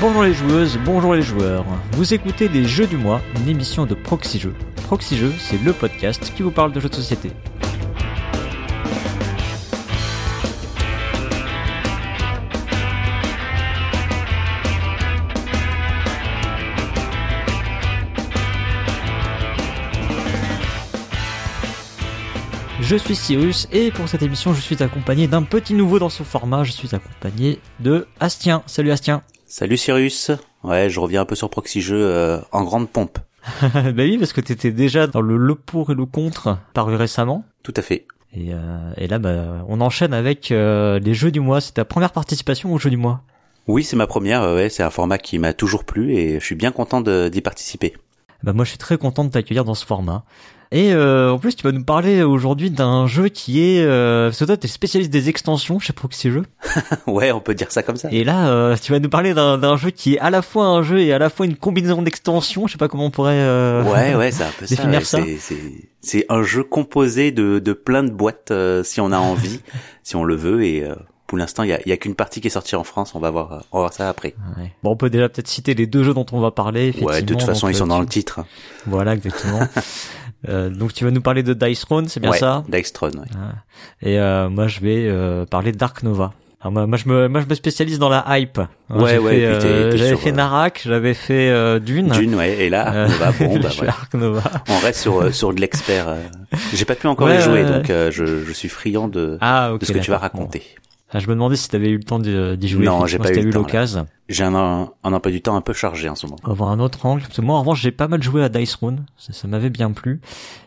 Bonjour les joueuses, bonjour les joueurs. Vous écoutez les Jeux du mois, une émission de Proxy Jeux. C'est le podcast qui vous parle de jeux de société. Je suis Cyrus et pour cette émission je suis accompagné d'un petit nouveau dans ce format, je suis accompagné de Astien. Salut Astien. Salut Cyrus. Ouais, je reviens un peu sur Proxy Jeux euh, en grande pompe. bah oui, parce que t'étais déjà dans le le pour et le contre paru récemment. Tout à fait. Et, euh, et là, bah, on enchaîne avec euh, les jeux du mois. C'est ta première participation aux jeux du mois. Oui, c'est ma première. Ouais, c'est un format qui m'a toujours plu et je suis bien content d'y participer. Bah moi, je suis très content de t'accueillir dans ce format. Et euh, en plus, tu vas nous parler aujourd'hui d'un jeu qui est... Euh, parce que toi, t'es spécialiste des extensions chez Proxy Jeux. ouais, on peut dire ça comme ça. Et là, euh, tu vas nous parler d'un jeu qui est à la fois un jeu et à la fois une combinaison d'extensions. Je sais pas comment on pourrait... euh, Ouais, ouais, c'est un peu ça. définir ouais. ça. C'est- C'est c'est un jeu composé de, de plein de boîtes euh, si on a envie, si on le veut. Et euh, pour l'instant, il y a, y a qu'une partie qui est sortie en France. On va voir, euh, on va voir ça après. Ouais. Bon, on peut déjà peut-être citer les deux jeux dont on va parler. Ouais, de toute façon, Donc, ils sont euh, dans tu- le titre. Voilà, exactement. Euh, donc tu vas nous parler de Dice Throne, c'est bien ouais, ça? Dextron. Ouais. Ah. Et euh, moi je vais euh, parler de Dark Nova. Alors, moi, moi je me moi je me spécialise dans la hype. Hein, Ouais, ouais, euh, j'avais fait euh, Narak, j'avais fait euh, Dune. Dune, ouais. Et là, Euh, on va bon, bah voilà. Dark Nova. On reste sur euh, sur de l'expert. euh. J'ai pas pu encore Ouais, y jouer, donc euh, je, je suis friand de Ah de ce que tu vas raconter. Bon. Ah, je me demandais si t'avais eu le temps d'y d'y jouer. Non, j'ai pas si eu eu l'occasion. J'ai un, un, un emploi du temps un peu chargé en ce moment. On va voir un autre angle. Parce que moi en revanche j'ai pas mal joué à Dice Throne. Ça, ça m'avait bien plu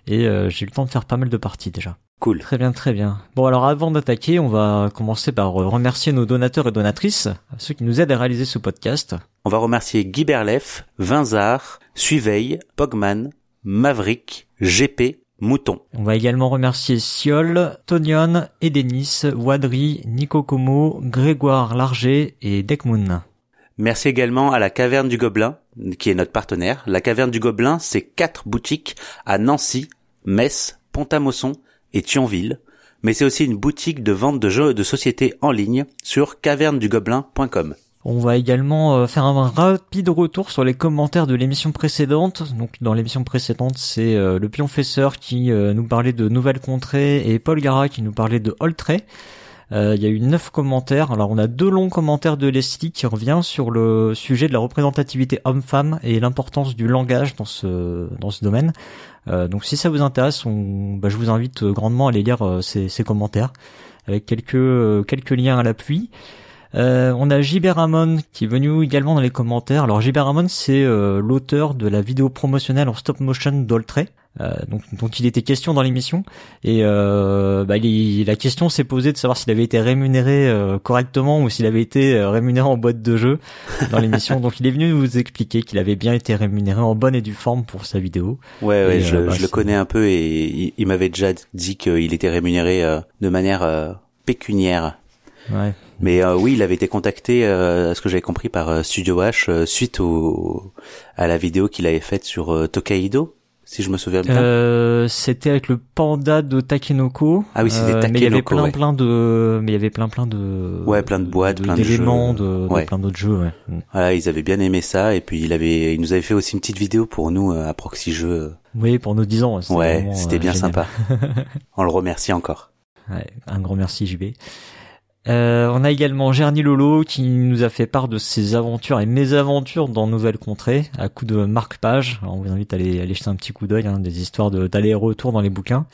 et euh, j'ai eu le temps de faire pas mal de parties déjà. Cool. Très bien, très bien. Bon, alors avant d'attaquer, on va commencer par euh, remercier nos donateurs et donatrices, ceux qui nous aident à réaliser ce podcast. On va remercier Guy Berlef, Vinzard, Suiveil, Pogman, Maverick, GP, Mouton. On va également remercier Siol, Tonion, Edenis, Wadri, Nico Como, Grégoire Larger et Deckmoon. Merci également à la Caverne du Gobelin, qui est notre partenaire. La Caverne du Gobelin, c'est quatre boutiques à Nancy, Metz, Pont-à-Mousson et Thionville. Mais c'est aussi une boutique de vente de jeux de société en ligne sur cavernedugobelin.com. On va également euh, faire un rapide retour sur les commentaires de l'émission précédente. Donc dans l'émission précédente, c'est euh, le pionfesseur qui euh, nous parlait de Nouvelles Contrées et Paul Gara qui nous parlait de Oltrey. Euh, Il y a eu neuf commentaires. Alors on a deux longs commentaires de Leslie qui revient sur le sujet de la représentativité homme-femme et l'importance du langage dans ce dans ce domaine. Donc si ça vous intéresse, bah, je vous invite grandement à aller lire ces, ces commentaires avec quelques quelques liens à l'appui. Euh, on a Gilbert Ramon qui est venu également dans les commentaires. Alors Gilbert Ramon, c'est euh, l'auteur de la vidéo promotionnelle en stop motion d'Oltrey, euh, donc dont il était question dans l'émission. Et euh, bah, il- la question s'est posée de savoir s'il avait été rémunéré euh, correctement ou s'il avait été euh, rémunéré en boîte de jeu dans l'émission. donc il est venu vous expliquer qu'il avait bien été rémunéré en bonne et due forme pour sa vidéo. Ouais, ouais, Et, je, bah, je le connais un peu et il, il m'avait déjà dit qu'il était rémunéré euh, de manière euh, pécuniaire. Ouais. Mais euh, oui, il avait été contacté, euh, à ce que j'avais compris, par euh, Studio H euh, suite au, à la vidéo qu'il avait faite sur euh, Tokaido, si je me souviens bien. Euh, c'était avec le panda de Takenoko. Ah oui, c'était Euh, Mais il y avait Takenoko, plein ouais. plein de, mais il y avait plein plein de. Ouais, plein de boîtes, plein de d'éléments, de, de Ouais. plein d'autres jeux. Ouais. Mm. Voilà, ils avaient bien aimé ça et puis il avait, il nous avait fait aussi une petite vidéo pour nous euh, à Proxy Jeux. Oui, pour nos 10 ans. Ouais, c'était bien génial. sympa. On le remercie encore. Ouais, un grand merci JB. Euh, on a également Gerny Lolo qui nous a fait part de ses aventures et mésaventures dans Nouvelle Contrée à coup de marque-page. Alors, On vous invite à aller, aller jeter un petit coup d'œil, hein, des histoires d'aller-retour dans les bouquins.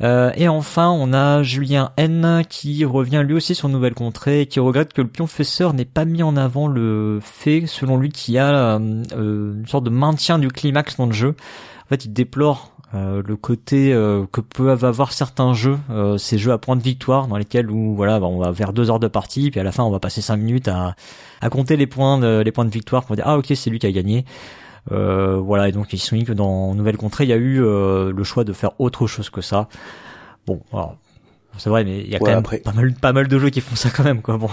Euh, et enfin, on a Julien N qui revient lui aussi sur Nouvelle Contrée et qui regrette que le pionfesseur n'ait pas mis en avant le fait, selon lui, qu'il y a euh, une sorte de maintien du climax dans le jeu. En fait, il déplore euh, le côté euh, que peuvent avoir certains jeux, euh, ces jeux à point de victoire dans lesquels où voilà, bah, on va vers deux heures de partie, puis à la fin on va passer cinq minutes à, à compter les points de, les points de victoire pour dire ah ok c'est lui qui a gagné. Euh, voilà et donc il se dit que dans Nouvelle Contrée il y a eu euh, le choix de faire autre chose que ça. Bon alors c'est vrai mais il y a quand même après- pas mal pas mal de jeux qui font ça quand même quoi bon.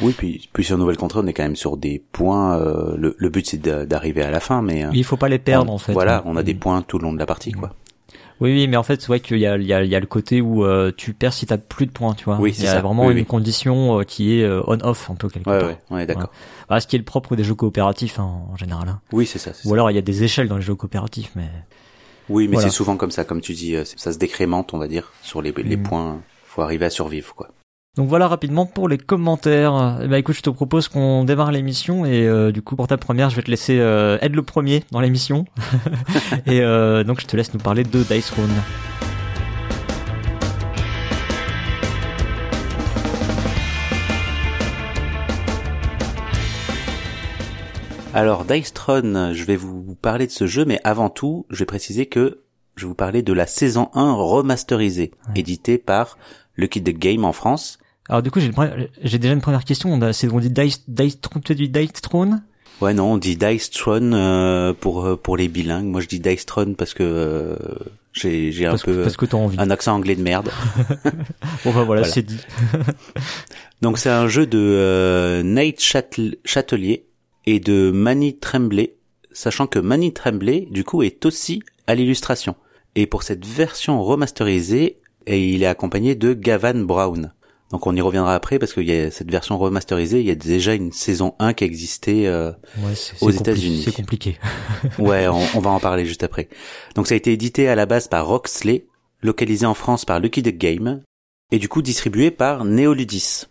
Oui, puis, puis sur Nouvelle Contrée, on est quand même sur des points. euh, le, le but c'est d'arriver à la fin, mais euh, Il faut pas les perdre on- en fait. Voilà, on a des points tout le long de la partie, quoi. Oui, oui, mais en fait, c'est vrai qu'il y a, il y, y a le côté où euh, tu perds si t'as plus de points, tu vois. Oui, il y a ça. vraiment Oui, une oui. condition euh, qui est euh, on-off un peu quelque Ouais, part. ouais, ouais, d'accord. Bah, ce qui est le propre des jeux coopératifs hein, en général. hein. Oui, c'est ça. Ou ça. alors il y a des échelles dans les jeux coopératifs, mais Oui, mais Voilà. c'est souvent comme ça, comme tu dis, euh, ça se décrémente, on va dire, sur les, les Mhm. points. Faut arriver à survivre, quoi. Donc voilà rapidement pour les commentaires. Eh ben écoute, je te propose qu'on démarre l'émission et euh, du coup pour ta première, je vais te laisser euh, être le premier dans l'émission. et euh, donc je te laisse nous parler de Dice Throne. Alors, Dice Throne, je vais vous parler de ce jeu, mais avant tout, je vais préciser que je vais vous parler de la saison 1 remasterisée, Ouais. éditée par Lucky the Game en France. Alors du coup j'ai déjà une première question. On a c'est on dit Dice Dice Throne, tu as dit Dice Throne Ouais, non, on dit Dice Throne euh, pour euh, pour les bilingues. Moi, je dis Dice Throne parce que euh, j'ai j'ai un peu que, parce que t'as envie. un accent anglais de merde. Bon bah voilà, Voilà. c'est dit. Donc c'est un jeu de euh, Nate Châtel- Châtelier et de Manny Tremblay, sachant que Manny Tremblay, du coup, est aussi à l'illustration. Et pour cette version remasterisée, et il est accompagné de Gavan Brown. Donc on y reviendra après parce qu'il y a cette version remasterisée, il y a déjà une saison 1 qui existait. euh, Ouais, Aux États-Unis. C'est compliqué. ouais, on, on va en parler juste après. Donc ça a été édité à la base par Roxley, localisé en France par Lucky Duck Game, et du coup distribué par Neoludis.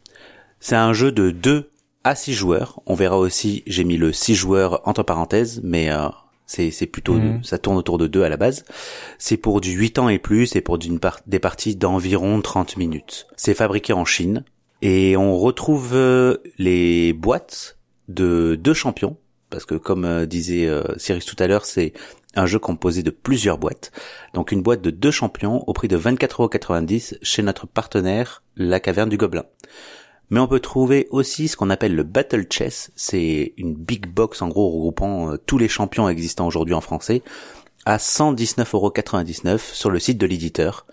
C'est un jeu de 2 à 6 joueurs. On verra aussi, j'ai mis le 6 joueurs entre parenthèses, mais euh, c'est plutôt Mhm. ça tourne autour de 2 à la base. C'est pour du 8 ans et plus et pour d'une part, des parties d'environ 30 minutes. C'est fabriqué en Chine et on retrouve euh, les boîtes de deux champions parce que comme euh, disait euh, Cyrus tout à l'heure, c'est un jeu composé de plusieurs boîtes. Donc une boîte de deux champions au prix de 24,90€ chez notre partenaire La Caverne du Gobelin. Mais on peut trouver aussi ce qu'on appelle le Battle Chess. C'est une big box en gros regroupant euh, tous les champions existants aujourd'hui en français à 119,99€ sur le site de l'éditeur.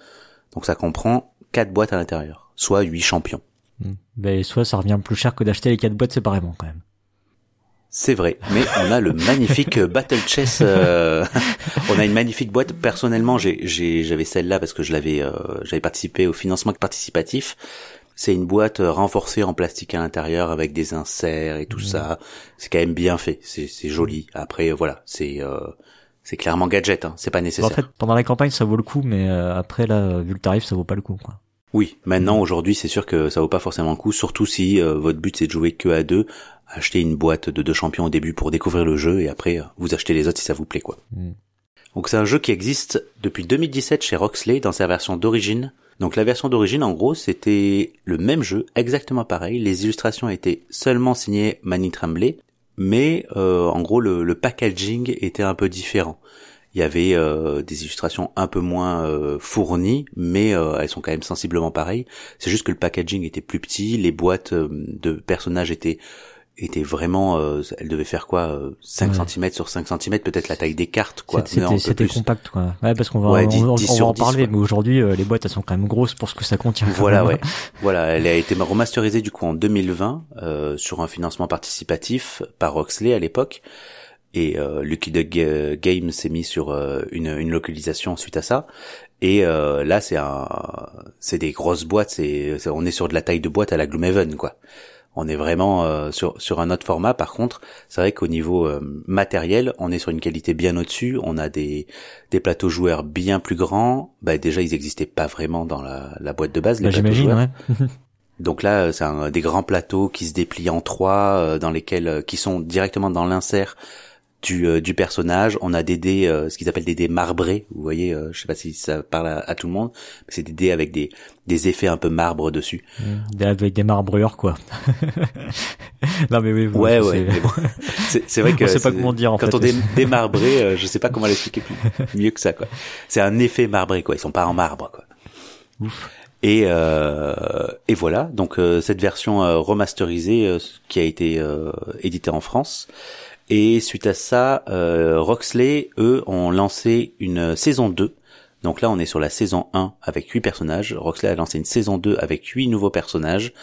Donc ça comprend quatre boîtes à l'intérieur, soit huit champions. Hmm. Ben soit ça revient plus cher que d'acheter les quatre boîtes séparément quand même. C'est vrai, mais on a le magnifique Battle Chess. euh, on a une magnifique boîte. Personnellement, j'ai, j'ai, j'avais celle-là parce que je l'avais, euh, j'avais participé au financement participatif. C'est une boîte euh, renforcée en plastique à l'intérieur avec des inserts et tout ça. C'est quand même bien fait. C'est, joli. Après, euh, voilà, c'est, euh, c'est clairement gadget. Hein. C'est pas nécessaire. en fait, pendant la campagne ça vaut le coup, mais euh, après là, vu le tarif, ça vaut pas le coup quoi. Oui, maintenant aujourd'hui, c'est sûr que ça vaut pas forcément le coup, surtout si euh, votre but c'est de jouer que à deux. Achetez une boîte de deux champions au début pour découvrir le jeu et après vous achetez les autres si ça vous plaît quoi. Mm. Donc c'est un jeu qui existe depuis 2017 chez Roxley dans sa version d'origine. Donc la version d'origine en gros c'était le même jeu, exactement pareil. Les illustrations étaient seulement signées Manny Tremblay, mais euh, en gros le, packaging était un peu différent. Il y avait euh, des illustrations un peu moins euh, fournies, mais elles sont quand même sensiblement pareilles. C'est juste que le packaging était plus petit, les boîtes de personnages étaient étaient vraiment, euh, elles devaient faire quoi, euh, 5 Ouais. cm sur 5 cm, peut-être la taille des cartes, quoi. C'était- compact quoi. Ouais, parce qu'on va, Ouais, on, 10 on- 10 on va en 10, parler, mais aujourd'hui euh, les boîtes elles sont quand même grosses pour ce que ça contient. Voilà, ouais. Voilà, elle a été remasterisée du coup en 2020 euh, sur un financement participatif par Roxley à l'époque. Et euh, Lucky Duck Ga- Game s'est mis sur euh, une, une localisation suite à ça. Et euh, là, c'est un, c'est des grosses boîtes. C'est- on est sur de la taille de boîte à la Gloomhaven, quoi. On est vraiment euh, sur sur un autre format. Par contre, c'est vrai qu'au niveau euh, matériel, on est sur une qualité bien au-dessus. On a des des plateaux joueurs bien plus grands. Bah déjà, ils existaient pas vraiment dans la, la boîte de base. Bah, les plateaux J'imagine, joueurs. ouais. Donc là, euh, c'est un- des grands plateaux qui se déplient en trois, euh, dans lesquels euh, qui sont directement dans l'insert du, euh, du personnage. On a des dés, euh, ce qu'ils appellent des dés marbrés. Vous voyez, euh, je sais pas si ça parle à, à tout le monde, mais c'est des dés avec des, des effets un peu marbre dessus. Des- Avec des marbreurs quoi. non mais oui. oui, Ouais, ouais. bon, c'est c'est vrai que On sait pas comment dire, en quand fait. on dit démarbré, euh, je sais pas comment l'expliquer plus- mieux que ça. quoi. C'est un effet marbré, quoi. Ils sont pas en marbre, quoi. Ouf. Et, euh, et voilà, donc euh, cette version euh, remasterisée euh, qui a été euh, éditée en France. Et suite à ça, euh, Roxley, eux, ont lancé une saison 2. Donc là, on est sur la saison 1 avec 8 personnages. Roxley a lancé une saison 2 avec 8 nouveaux personnages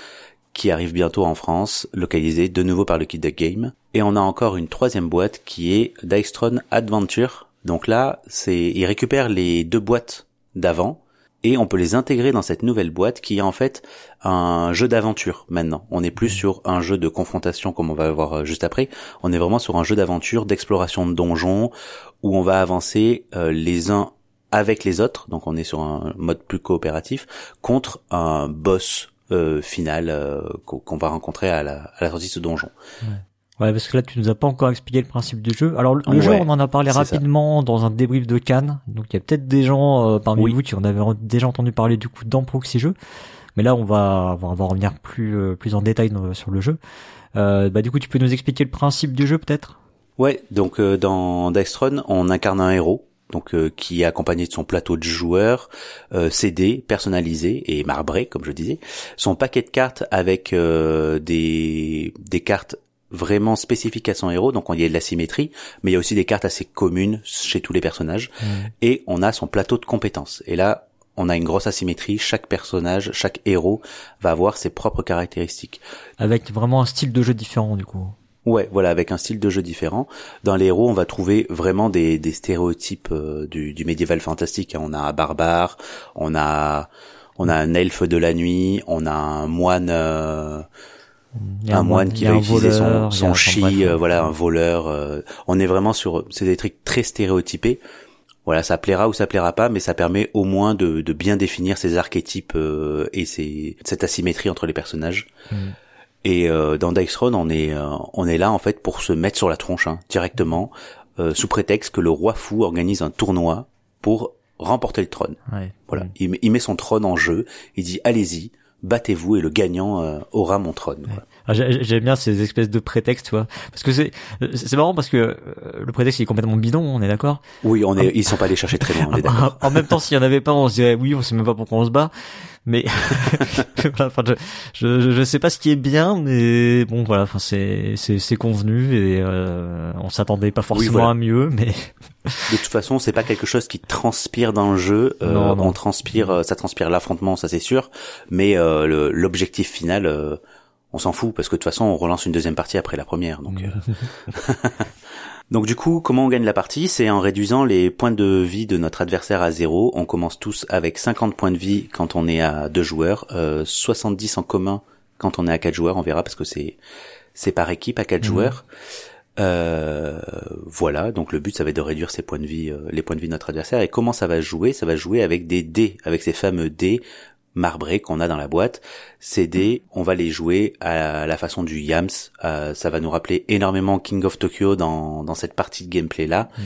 qui arrivent bientôt en France, localisés de nouveau par le Kid Duck Game. Et on a encore une troisième boîte qui est Dicetron Adventure. Donc là, c'est ils récupèrent les deux boîtes d'avant et on peut les intégrer dans cette nouvelle boîte qui est en fait un jeu d'aventure maintenant. On n'est plus sur un jeu de confrontation comme on va voir euh, juste après, on est vraiment sur un jeu d'aventure, d'exploration de donjons où on va avancer euh, les uns avec les autres, donc on est sur un mode plus coopératif, contre un boss euh, final qu'on va rencontrer à la, à la sortie de ce donjon. Ouais, parce que là, tu nous as pas encore expliqué le principe du jeu. Alors, le jeu, on en a parlé rapidement dans un débrief de Cannes. Donc, il y a peut-être des gens euh, parmi vous qui en avaient déjà entendu parler du coup dans Proxy Jeu. Mais là, on va, on va revenir plus, euh, plus en détail sur le jeu. Euh, bah, du coup, tu peux nous expliquer le principe du jeu, peut-être? Ouais, donc euh, dans Dextron, on incarne un héros donc qui est accompagné de son plateau de joueurs, euh, CD, personnalisé et marbré, comme je disais, son paquet de cartes avec des, des cartes vraiment spécifique à son héros, donc il y a de la symétrie, mais il y a aussi des cartes assez communes chez tous les personnages, mm. et on a son plateau de compétences. Et là, on a une grosse asymétrie, chaque personnage, chaque héros va avoir ses propres caractéristiques. Avec vraiment un style de jeu différent du coup. Ouais, voilà, avec un style de jeu différent. Dans les héros, on va trouver vraiment des, des stéréotypes euh, du, du médiéval fantastique. On a un barbare, on a on a un elfe de la nuit, on a un moine euh, un, moine qui va utiliser son, son chi, euh, voilà, un voleur. Euh, on est vraiment sur, c'est des trucs très stéréotypés. Voilà, ça plaira ou ça plaira pas, mais ça permet au moins de, de bien définir ces archétypes euh, et ces, cette asymétrie entre les personnages. Mm. Et dans Dice on est on est là en fait pour se mettre sur la tronche hein, directement, sous prétexte que le roi fou organise un tournoi pour remporter le trône. Voilà, mm. il, il met son trône en jeu. Il dit allez-y, battez-vous et le gagnant euh, aura mon trône. Ah, j'aime bien ces espèces de prétextes, tu vois, parce que c'est c'est marrant parce que euh, le prétexte il est complètement bidon, on est d'accord? Oui, on est, ils sont pas allés chercher très loin, on est d'accord. en même temps, s'il y en avait pas, on se dirait oui, on sait même pas pourquoi on se bat mais enfin, je, je, je sais pas ce qui est bien mais bon voilà enfin c'est c'est c'est convenu et euh, on s'attendait pas forcément à mieux mais de toute façon c'est pas quelque chose qui transpire dans le jeu. Euh, on transpire euh, ça transpire l'affrontement ça c'est sûr. Mais euh, l'objectif final euh, on s'en fout parce que de toute façon on relance une deuxième partie après la première donc Donc du coup, comment on gagne la partie? C'est en réduisant les points de vie de notre adversaire à zéro. On commence tous avec 50 points de vie quand on est à deux joueurs, euh, 70 en commun quand on est à quatre joueurs. On verra parce que c'est c'est par équipe à quatre mhm. joueurs. Euh, voilà, donc le but ça va être de réduire ses points de vie, euh, les points de vie de notre adversaire. Et comment ça va jouer? Ça va jouer avec des dés, avec ces fameux dés marbrés qu'on a dans la boîte. Ces dés, on va les jouer à la façon du Yams. Euh, ça va nous rappeler énormément King of Tokyo dans, dans cette partie de gameplay là. Mm.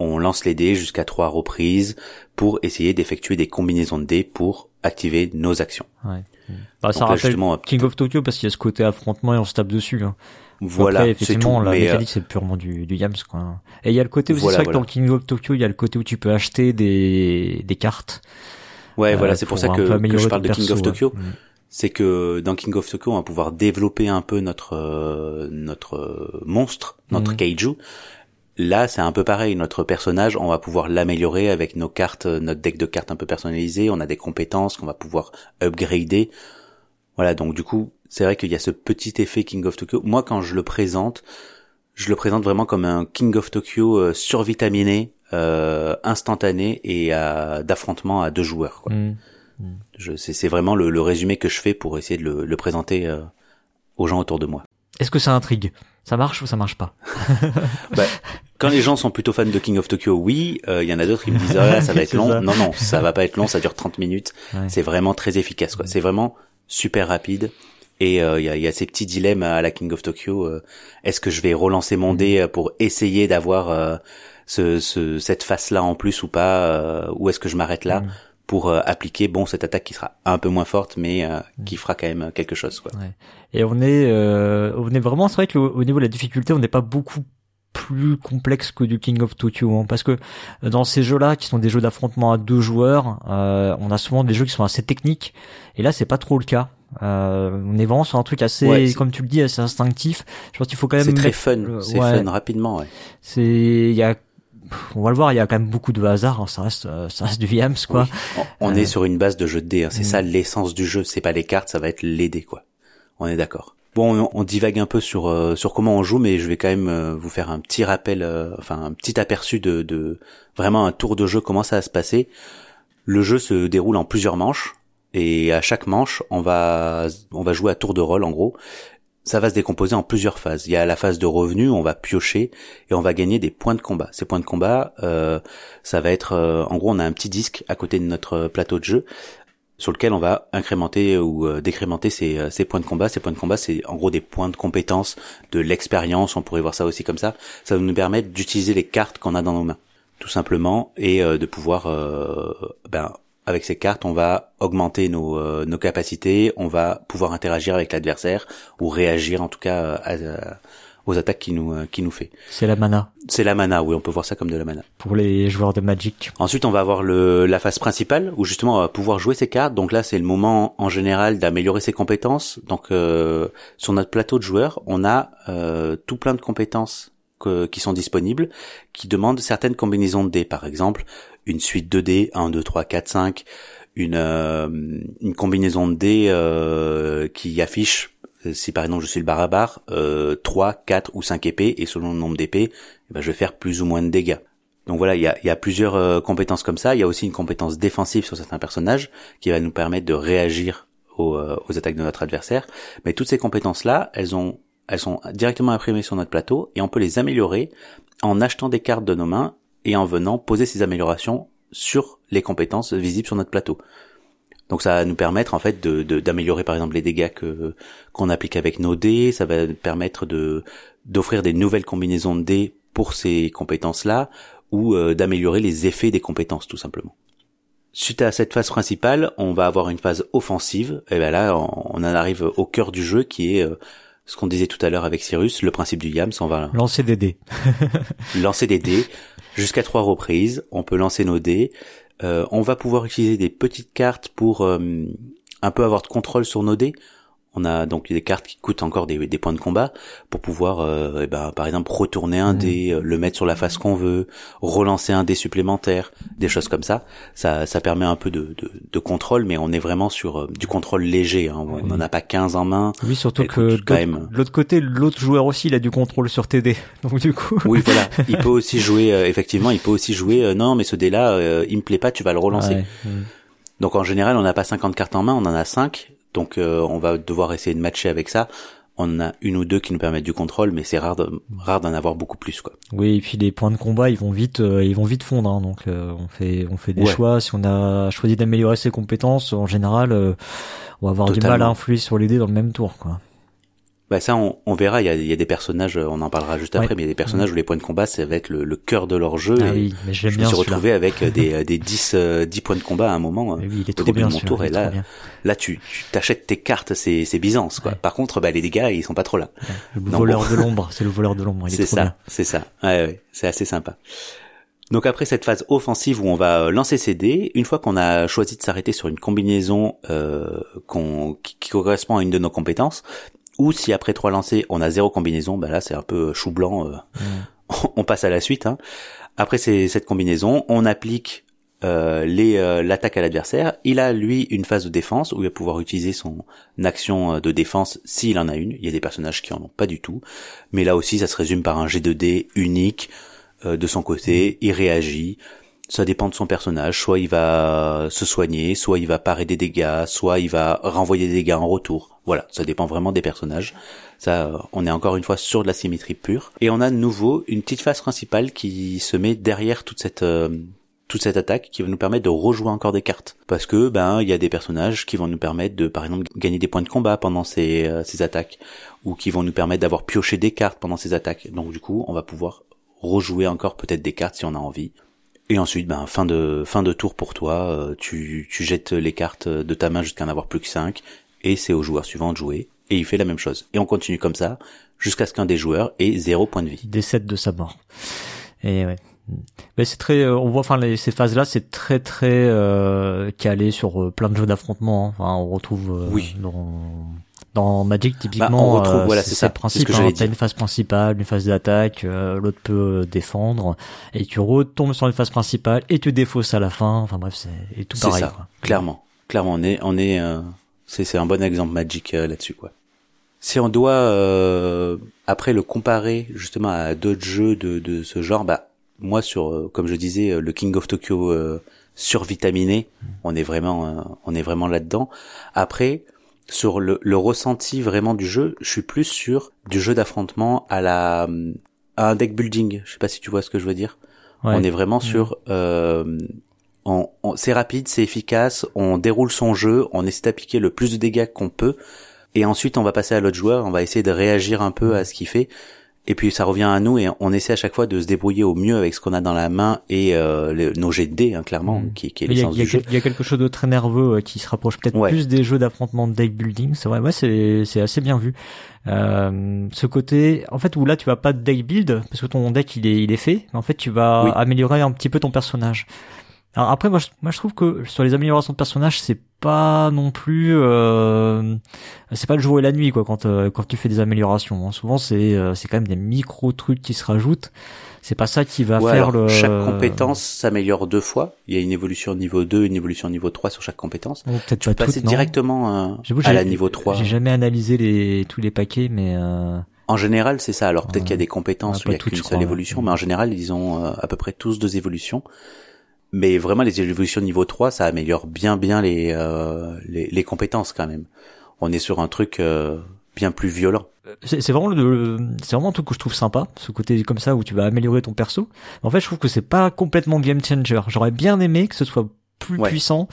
On lance les dés jusqu'à trois reprises pour essayer d'effectuer des combinaisons de dés pour activer nos actions. Ouais. Bah, ça rappelle King of Tokyo parce qu'il y a ce côté affrontement et on se tape dessus. Hein. Voilà, effectivement, la mécanique euh, c'est purement du, du Yams quoi. Et il y a le côté aussi, c'est vrai que dans King of Tokyo, il y a le côté où tu peux acheter des, des cartes Ouais, voilà, euh, c'est pour, ça que, je parle de King of Tokyo. Mm. C'est que dans King of Tokyo, on va pouvoir développer un peu notre euh, notre euh, monstre, notre mm. kaiju. Là, c'est un peu pareil. Notre personnage, on va pouvoir l'améliorer avec nos cartes, notre deck de cartes un peu personnalisé. On a des compétences qu'on va pouvoir upgrader. Voilà, donc du coup, c'est vrai qu'il y a ce petit effet King of Tokyo. Moi, quand je le présente, je le présente vraiment comme un King of Tokyo survitaminé euh, instantané et d'affrontement à deux joueurs. Quoi. Mmh. Mmh. c'est vraiment le, résumé que je fais pour essayer de le, présenter euh, aux gens autour de moi. Est-ce que ça intrigue? Ça marche ou ça marche pas? Bah, Quand les gens sont plutôt fans de King of Tokyo, oui. Il euh, y en a d'autres qui me disent ah, ça va être long. Non, non, ça va pas être long. Ça dure 30 minutes. C'est vraiment très efficace. quoi. C'est vraiment super rapide. Et il euh, y, a, y, a, ces petits dilemmes à la King of Tokyo. Est-ce que je vais relancer mon dé pour essayer d'avoir ce, ce, cette face-là en plus ou pas, euh, ou est-ce que je m'arrête là mm. pour euh, appliquer bon cette attaque qui sera un peu moins forte, mais euh, mm. qui fera quand même quelque chose. Quoi. Ouais. Et on est, on est vraiment, c'est vrai que au niveau de la difficulté, on n'est pas beaucoup plus complexe que du King of Tokyo hein, parce que dans ces jeux-là qui sont des jeux d'affrontement à deux joueurs euh, on a souvent des jeux qui sont assez techniques et là c'est pas trop le cas euh, on est vraiment sur un truc assez comme tu le dis assez instinctif je pense qu'il faut quand même c'est très fun c'est fun rapidement ouais. c'est il y a on va le voir, il y a quand même beaucoup de hasard. Hein, ça reste, euh, ça reste du Viams, quoi. On, est euh, sur une base de jeu de dés. Hein, c'est mm. ça l'essence du jeu. C'est pas les cartes, ça va être les dés, quoi. On est d'accord. Bon, on, divague un peu sur euh, sur comment on joue, mais je vais quand même vous faire un petit rappel, enfin un petit aperçu de, de vraiment un tour de jeu, comment ça va se passer. Le jeu se déroule en plusieurs manches et à chaque manche, on va on va jouer à tour de rôle en gros. Ça va se décomposer en plusieurs phases. Il y a la phase de revenu, on va piocher et on va gagner des points de combat. Ces points de combat, euh, ça va être, euh, en gros, on a un petit disque à côté de notre plateau de jeu sur lequel on va incrémenter ou euh, décrémenter ces, ces, points de combat. Ces points de combat, c'est en gros des points de compétence, de l'expérience, on pourrait voir ça aussi comme ça. Ça va nous permettre d'utiliser les cartes qu'on a dans nos mains, tout simplement, et de pouvoir ben, avec ces cartes, on va augmenter nos, euh, nos capacités, on va pouvoir interagir avec l'adversaire ou réagir en tout cas aux attaques qui nous euh, qui nous fait. C'est la mana. C'est la mana, oui, on peut voir ça comme de la mana. Pour les joueurs de Magic. Ensuite, on va avoir le la phase principale où justement on va pouvoir jouer ces cartes. Donc là, c'est le moment en général d'améliorer ses compétences. Donc euh, sur notre plateau de joueurs, on a tout plein de compétences qui sont disponibles, qui demandent certaines combinaisons de dés. Par exemple, une suite de dés, 1, 2, 3, 4, 5, une, euh, une combinaison de dés euh, qui affiche, si par exemple je suis le barabar, euh, 3, 4 ou 5 épées, et selon le nombre d'épées, eh ben, je vais faire plus ou moins de dégâts. Donc voilà, il y a, y a, plusieurs euh, compétences comme ça. Il y a aussi une compétence défensive sur certains personnages qui va nous permettre de réagir aux, aux attaques de notre adversaire. Mais toutes ces compétences-là, elles ont elles sont directement imprimées sur notre plateau et on peut les améliorer en achetant des cartes de nos mains et en venant poser ces améliorations sur les compétences visibles sur notre plateau. Donc ça va nous permettre en fait de d'améliorer par exemple les dégâts que qu'on applique avec nos dés, ça va permettre de d'offrir des nouvelles combinaisons de dés pour ces compétences-là ou euh, d'améliorer les effets des compétences tout simplement. Suite à cette phase principale, on va avoir une phase offensive et ben là on, en arrive au cœur du jeu qui est euh, ce qu'on disait tout à l'heure avec Cyrus, le principe du YAMS, on va lancer des dés. lancer des dés jusqu'à trois reprises. On peut lancer nos dés. Euh, on va pouvoir utiliser des petites cartes pour euh, un peu avoir de contrôle sur nos dés. On a donc des cartes qui coûtent encore des, des points de combat pour pouvoir, euh, eh ben, par exemple, retourner un mmh. dé, euh, le mettre sur la face qu'on veut, relancer un dé supplémentaire, des choses comme ça. Ça, ça permet un peu de, de, de contrôle, mais on est vraiment sur euh, du contrôle léger. Hein. On n'en a pas 15 en main. Oui, surtout que quand même... l'autre côté, l'autre joueur aussi, il a du contrôle sur tes dés. Donc du coup. Oui, voilà. Il peut aussi jouer. effectivement, il peut aussi jouer. non, mais ce dé-là, il me plaît pas. Tu vas le relancer. Donc en général, on n'a pas 50 cartes en main, on en a 5 donc euh, on va devoir essayer de matcher avec ça. On a une ou deux qui nous permettent du contrôle, mais c'est rare, rare d'en avoir beaucoup plus, quoi. Oui, et puis les points de combat, ils vont vite, euh, ils vont vite fondre. Hein, donc euh, on fait, on fait des choix. Si on a choisi d'améliorer ses compétences, en général, on va avoir du mal à influer sur les dés dans le même tour, quoi. Bah ça, on, on verra. Il y a, il y a, des personnages, on en parlera juste après, mais il y a des personnages où les points de combat, ça va être le, le cœur de leur jeu. Ah oui, mais je me suis retrouvé avec des, des 10, 10 points de combat à un moment oui, il est au début bien, de mon tour. Et là, là, tu t'achètes tes cartes, c'est, Byzance, quoi. Par contre, bah, les dégâts, ils sont pas trop là. Le voleur de l'ombre, c'est le voleur de l'ombre. C'est ça, c'est ça. Ouais, ouais, c'est assez sympa. Donc après cette phase offensive où on va lancer ses dés, une fois qu'on a choisi de s'arrêter sur une combinaison euh, qu'on, qui, correspond à une de nos compétences, ou si après trois lancers on a zéro combinaison, bah là c'est un peu chou blanc, euh, mm. on passe à la suite. Hein. Après c'est cette combinaison, on applique euh, les euh, l'attaque à l'adversaire. Il a lui une phase de défense où il va pouvoir utiliser son action de défense s'il en a une. Il y a des personnages qui en ont pas du tout, mais là aussi ça se résume par un G 2 D unique de son côté. Il réagit. Ça dépend de son personnage. Soit il va se soigner, soit il va parer des dégâts, soit il va renvoyer des dégâts en retour. Voilà, ça dépend vraiment des personnages. Ça, on est encore une fois sur de la symétrie pure. Et on a de nouveau une petite phase principale qui se met derrière toute cette euh, toute cette attaque qui va nous permettre de rejouer encore des cartes parce que ben il y a des personnages qui vont nous permettre de par exemple gagner des points de combat pendant ces, euh, ces attaques ou qui vont nous permettre d'avoir pioché des cartes pendant ces attaques donc du coup on va pouvoir rejouer encore peut-être des cartes si on a envie et ensuite ben fin de fin de tour pour toi euh, tu, tu jettes les cartes de ta main jusqu'à en avoir plus que 5 et c'est au joueur suivant de jouer, et il fait la même chose. Et on continue comme ça, jusqu'à ce qu'un des joueurs ait zéro point de vie. Décède de sa mort. Et ouais. Mais c'est très, euh, on voit, enfin, ces phases-là, c'est très très euh, calé sur euh, plein de jeux d'affrontement. Hein. Enfin, on retrouve euh, oui. dans, dans Magic typiquement. Bah, on retrouve, voilà, c'est ça. Le principe. Hein. T'as une phase principale, une phase d'attaque, l'autre peut défendre, et tu retombes sur une phase principale et tu défausses à la fin. Enfin bref, c'est tout pareil. Ça, quoi. clairement, clairement, on est, on est c'est un bon exemple Magic euh, là-dessus quoi. Si on doit euh, après le comparer justement à d'autres jeux de, de ce genre, bah moi sur euh, comme je disais le King of Tokyo survitaminé. On est vraiment, euh, on est vraiment là-dedans. Après, sur le, le, ressenti vraiment du jeu, je suis plus sur du jeu d'affrontement à la à un deck building. Je sais pas si tu vois ce que je veux dire. On est vraiment sur euh, on, c'est rapide, c'est efficace, on déroule son jeu, on essaie d'appliquer le plus de dégâts qu'on peut, et ensuite on va passer à l'autre joueur, on va essayer de réagir un peu à ce qu'il fait. Et puis ça revient à nous et on essaie à chaque fois de se débrouiller au mieux avec ce qu'on a dans la main et euh, nos jets de dés, hein, clairement, mm. qui, qui est l'essence du jeu. Il y a quelque chose de très nerveux euh, qui se rapproche peut-être plus des jeux d'affrontement de deck building. C'est vrai, ouais, c'est c'est assez bien vu. Euh, ce côté, en fait, où là tu vas pas deck build parce que ton deck il est il est fait, mais en fait tu vas améliorer un petit peu ton personnage. Alors après, moi je, moi, je trouve que sur les améliorations de personnages, c'est pas non plus, euh, c'est pas le jour et la nuit quoi quand euh, quand tu fais des améliorations. Hein. Souvent, c'est euh, c'est quand même des micro trucs qui se rajoutent. C'est pas ça qui va faire le. Chaque compétence s'améliore deux fois. Il y a une évolution niveau 2, une évolution niveau 3 sur chaque compétence. Peut-être tu peux passer directement à la niveau 3. J'ai jamais analysé les tous les paquets, mais. En général, c'est ça. Alors peut-être qu'il y a des compétences où il y a qu'une seule évolution, mais en général, ils ont à peu près tous deux évolutions mais vraiment les évolutions niveau 3 ça améliore bien bien les, euh, les, les compétences quand même. On est sur un truc euh, bien plus violent. C'est vraiment le, c'est vraiment un truc que je trouve sympa ce côté comme ça où tu vas améliorer ton perso. En fait je trouve que c'est pas complètement game changer. J'aurais bien aimé que ce soit plus puissant.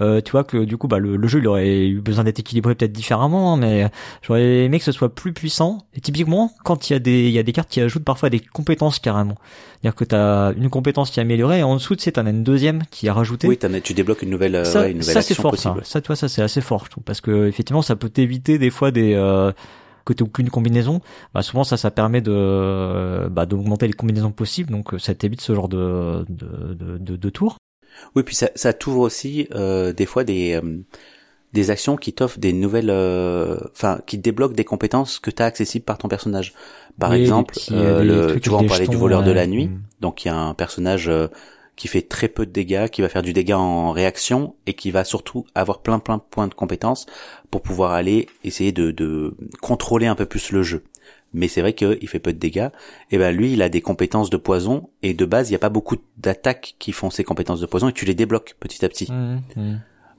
Euh, tu vois que du coup bah le, jeu il aurait eu besoin d'être équilibré peut-être différemment hein, mais j'aurais aimé que ce soit plus puissant. Et typiquement quand il y a des il y a des cartes qui ajoutent parfois des compétences carrément. C'est-à-dire que tu as une compétence qui est améliorée et en dessous tu sais t'en as une deuxième qui est rajoutée. Oui as, tu débloques une nouvelle euh, ça, une nouvelle ça c'est fort ça. ça tu vois ça c'est assez fort je trouve. Parce que effectivement ça peut t'éviter des fois des euh, côté aucune combinaison, bah souvent ça ça permet de bah, d'augmenter les combinaisons possibles, donc ça t'évite ce genre de de, de, de, de tour. Oui, puis ça, ça t'ouvre aussi euh, des fois des euh, des actions qui t'offrent des nouvelles, euh, enfin qui débloquent des compétences que t'as accessibles par ton personnage. Par exemple, le, tu vois, on parlait du voleur de la nuit. Mm. Donc il y a un personnage qui fait très peu de dégâts, qui va faire du dégât en réaction et qui va surtout avoir plein plein de points de compétences pour pouvoir aller essayer de, de contrôler un peu plus le jeu mais c'est vrai qu'il fait peu de dégâts. Et ben lui, il a des compétences de poison et de base, il n'y a pas beaucoup d'attaques qui font ces compétences de poison et tu les débloques petit à petit. Mmh, mmh.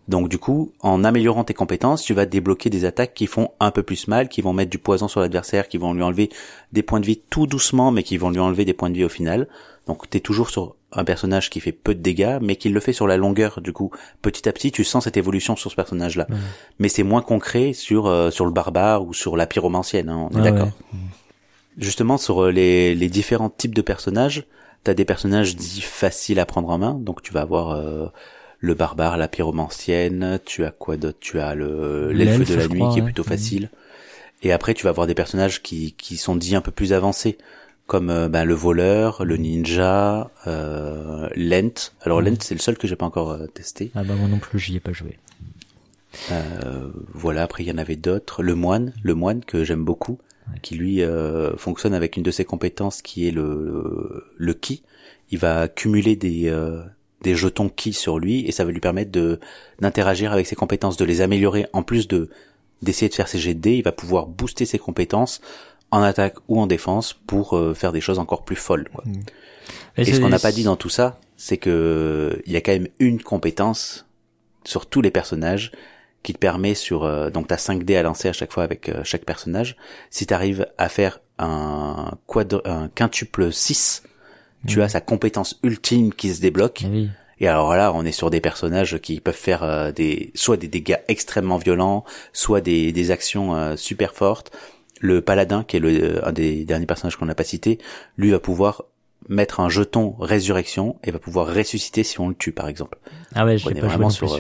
Donc du coup, en améliorant tes compétences, tu vas débloquer des attaques qui font un peu plus mal, qui vont mettre du poison sur l'adversaire, qui vont lui enlever des points de vie tout doucement, mais qui vont lui enlever des points de vie au final. Donc t'es toujours sur un personnage qui fait peu de dégâts, mais qui le fait sur la longueur. Du coup, petit à petit, tu sens cette évolution sur ce personnage-là. Mais c'est moins concret sur euh, sur le barbare ou sur la pyromancienne. Hein, on est d'accord. Justement, sur euh, les, les différents types de personnages, t'as des personnages dits faciles à prendre en main. Donc tu vas avoir euh, le barbare, la pyromancienne. Tu as quoi d'autre? Tu as le l'elfe de la nuit qui est plutôt facile. Et après, tu vas avoir des personnages qui qui sont dits un peu plus avancés comme euh, ben, le voleur, le ninja, euh, Lent. Alors Lent, c'est le seul que j'ai pas encore euh, testé. Ah bah moi non plus, j'y ai pas joué. Euh, voilà, après il y en avait d'autres. Le moine, le moine que j'aime beaucoup, qui lui euh, fonctionne avec une de ses compétences qui est le le ki. Il va cumuler des des jetons ki sur lui et ça va lui permettre de d'interagir avec ses compétences, de les améliorer en plus de d'essayer de faire ses jets de dés. Il va pouvoir booster ses compétences en attaque ou en défense pour euh, faire des choses encore plus folles. Quoi. Mm. Et, ce qu'on n'a pas dit dans tout ça, c'est que il y a quand même une compétence sur tous les personnages qui te permet sur euh, donc t'as 5 dés à lancer à chaque fois avec euh, chaque personnage. Si tu arrives à faire un quadre un quintuple 6, tu mm. as sa compétence ultime qui se débloque. Eh Et alors là, on est sur des personnages qui peuvent faire des soit des dégâts extrêmement violents, soit des, des actions super fortes, le paladin, qui est le, un des derniers personnages qu'on n'a pas cité, lui va pouvoir mettre un jeton résurrection et va pouvoir ressusciter si on le tue par exemple. Ah ouais, j'ai pas vraiment sur. Euh,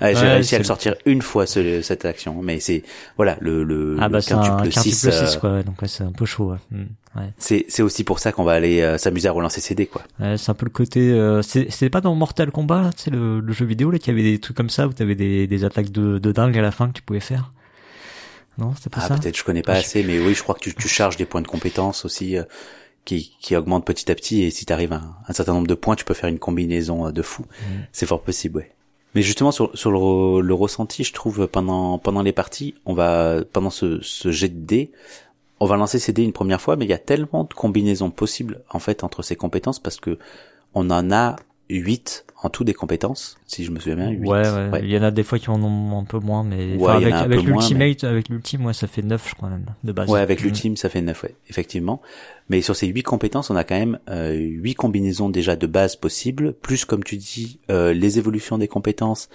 j'ai réussi à le sortir une fois cette action, mais c'est voilà le le, ah bah, quintuple 6 euh, quoi, donc c'est un peu chaud. Hmm, ouais. C'est aussi pour ça qu'on va aller euh, s'amuser à relancer CD quoi. c'est un peu le côté c'est pas dans Mortal Kombat, c'est le, le jeu vidéo là qui avait des trucs comme ça où t'avais des des attaques de de dingue à la fin que tu pouvais faire. Non, c'était pas ah, ça. Peut-être je connais pas assez, mais oui, je crois que tu, tu charges des points de compétence aussi euh, qui, qui augmentent petit à petit. Et si tu arrives à un, certain nombre de points, tu peux faire une combinaison euh, de fou. C'est fort possible, ouais. Mais justement sur, sur le, le, ressenti, je trouve pendant pendant les parties, on va pendant ce, ce jet de dés, on va lancer ces dés une première fois, mais il y a tellement de combinaisons possibles en fait entre ces compétences parce que on en a huit en tout des compétences, si je me souviens bien. 8. Ouais, ouais, Il y en a des fois qui en ont un peu moins, mais Ouais, avec, avec l'ultimate, avec l'ultime, ouais, ça fait 9 je crois même de base. Ouais, avec Mm. l'ultime, ça fait 9, ouais, effectivement. Mais sur ces huit compétences, on a quand même euh, huit combinaisons déjà de base possibles, plus comme tu dis, euh, les évolutions des compétences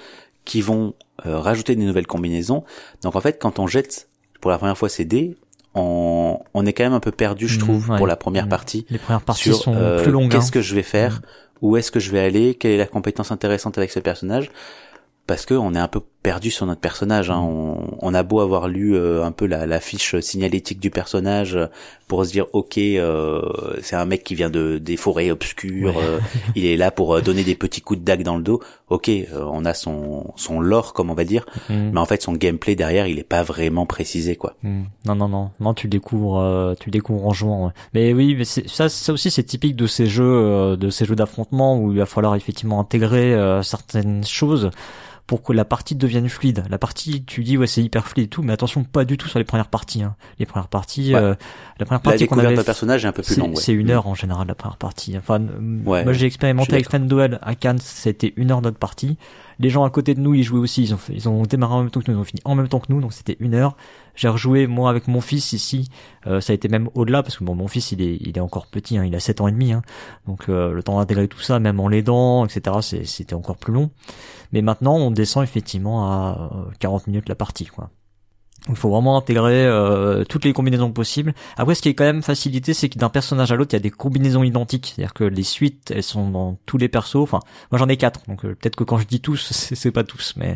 qui vont euh, rajouter des nouvelles combinaisons. Donc en fait, quand on jette pour la première fois ces dés, on, on est quand même un peu perdu, je Mm, trouve, ouais. pour la première Mm. partie. Les premières parties sur sont euh, plus longues. qu'est-ce hein. que je vais faire, où est-ce que je vais aller, quelle est la compétence intéressante avec ce personnage, parce que on est un peu perdu sur notre personnage. Hein. On, on a beau avoir lu euh, un peu la, la fiche signalétique du personnage euh, pour se dire ok, euh, c'est un mec qui vient de des forêts obscures, Ouais. euh, il est là pour euh, donner des petits coups de dague dans le dos. Ok, euh, on a son son lore comme on va dire, Mm. mais en fait son gameplay derrière il est pas vraiment précisé quoi. Hmm. Non, non, non, non, tu le découvres, euh, tu le découvres en jouant. ouais. Mais oui, mais c'est- ça, ça aussi, c'est typique de ces jeux, euh, de ces jeux d'affrontement où il va falloir effectivement intégrer euh, certaines choses pour que la partie devienne fluide. La partie, tu dis ouais, c'est hyper fluide et tout, mais attention, pas du tout sur les premières parties. Hein. Les premières parties, Ouais. euh, la première La partie qu'on avait personnage est un peu plus c'est longue. ouais. c'est une Mm. heure en général la première partie. Enfin, Ouais, moi j'ai expérimenté avec Fenduel à Cannes, c'était une heure notre partie. Les gens à côté de nous, ils jouaient aussi, ils ont ils ont démarré en même temps que nous, ils ont fini en même temps que nous, donc c'était une heure. J'ai rejoué moi avec mon fils ici, euh, ça a été même au-delà parce que bon, mon fils il est, il est encore petit, hein, il a 7 ans et demi, hein, donc euh, le temps d'intégrer tout ça, même en l'aidant, etc. C'était encore plus long. Mais maintenant, on descend effectivement à euh, 40 minutes la partie, quoi. Il faut vraiment intégrer euh, toutes les combinaisons possibles. Après, ce qui est quand même facilité, c'est que d'un personnage à l'autre, il y a des combinaisons identiques. C'est-à-dire que les suites, elles sont dans tous les persos. Enfin, moi j'en ai quatre, donc euh, peut-être que quand je dis tous, c'est pas tous, mais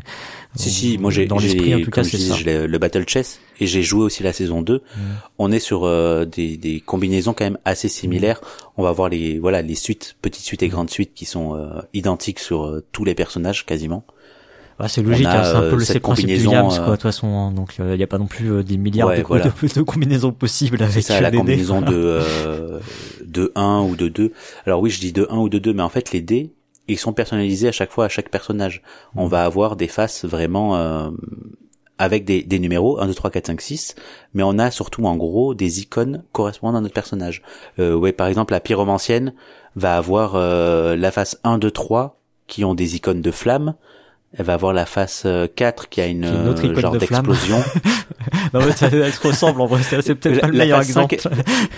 Si euh, si, moi j'ai dans l'esprit en tout cas c'est ça. le Battle Chess et j'ai joué aussi la saison 2. Mm. On est sur euh, des, des combinaisons quand même assez similaires. On va voir les voilà les suites, petites suites et Mm. grandes suites qui sont euh, identiques sur euh, tous les personnages quasiment. Ouais, c'est logique, hein, c'est un euh, peu le principe de combinaison, euh, quoi, de toute façon. hein. donc il n'y a pas non plus euh, des milliards Ouais, de, voilà. de, de combinaisons possibles avec C'est ça euh, la les dés. combinaison de euh, de 1 ou de 2. Alors oui, je dis de 1 ou de 2 mais en fait les dés ils sont personnalisés à chaque fois à chaque personnage. On va avoir des faces vraiment euh, avec des, des numéros 1 2 3 4 5 6 mais on a surtout en gros des icônes correspondant à notre personnage. Euh, ouais, par exemple la pyromancienne va avoir euh, la face 1 2 3 qui ont des icônes de flammes. Elle va avoir la face euh, 4 qui a une, une autre euh, icône genre de d'explosion. non, mais ça, elles se ressemblent en vrai, c'est peut-être pas le la meilleur exemple.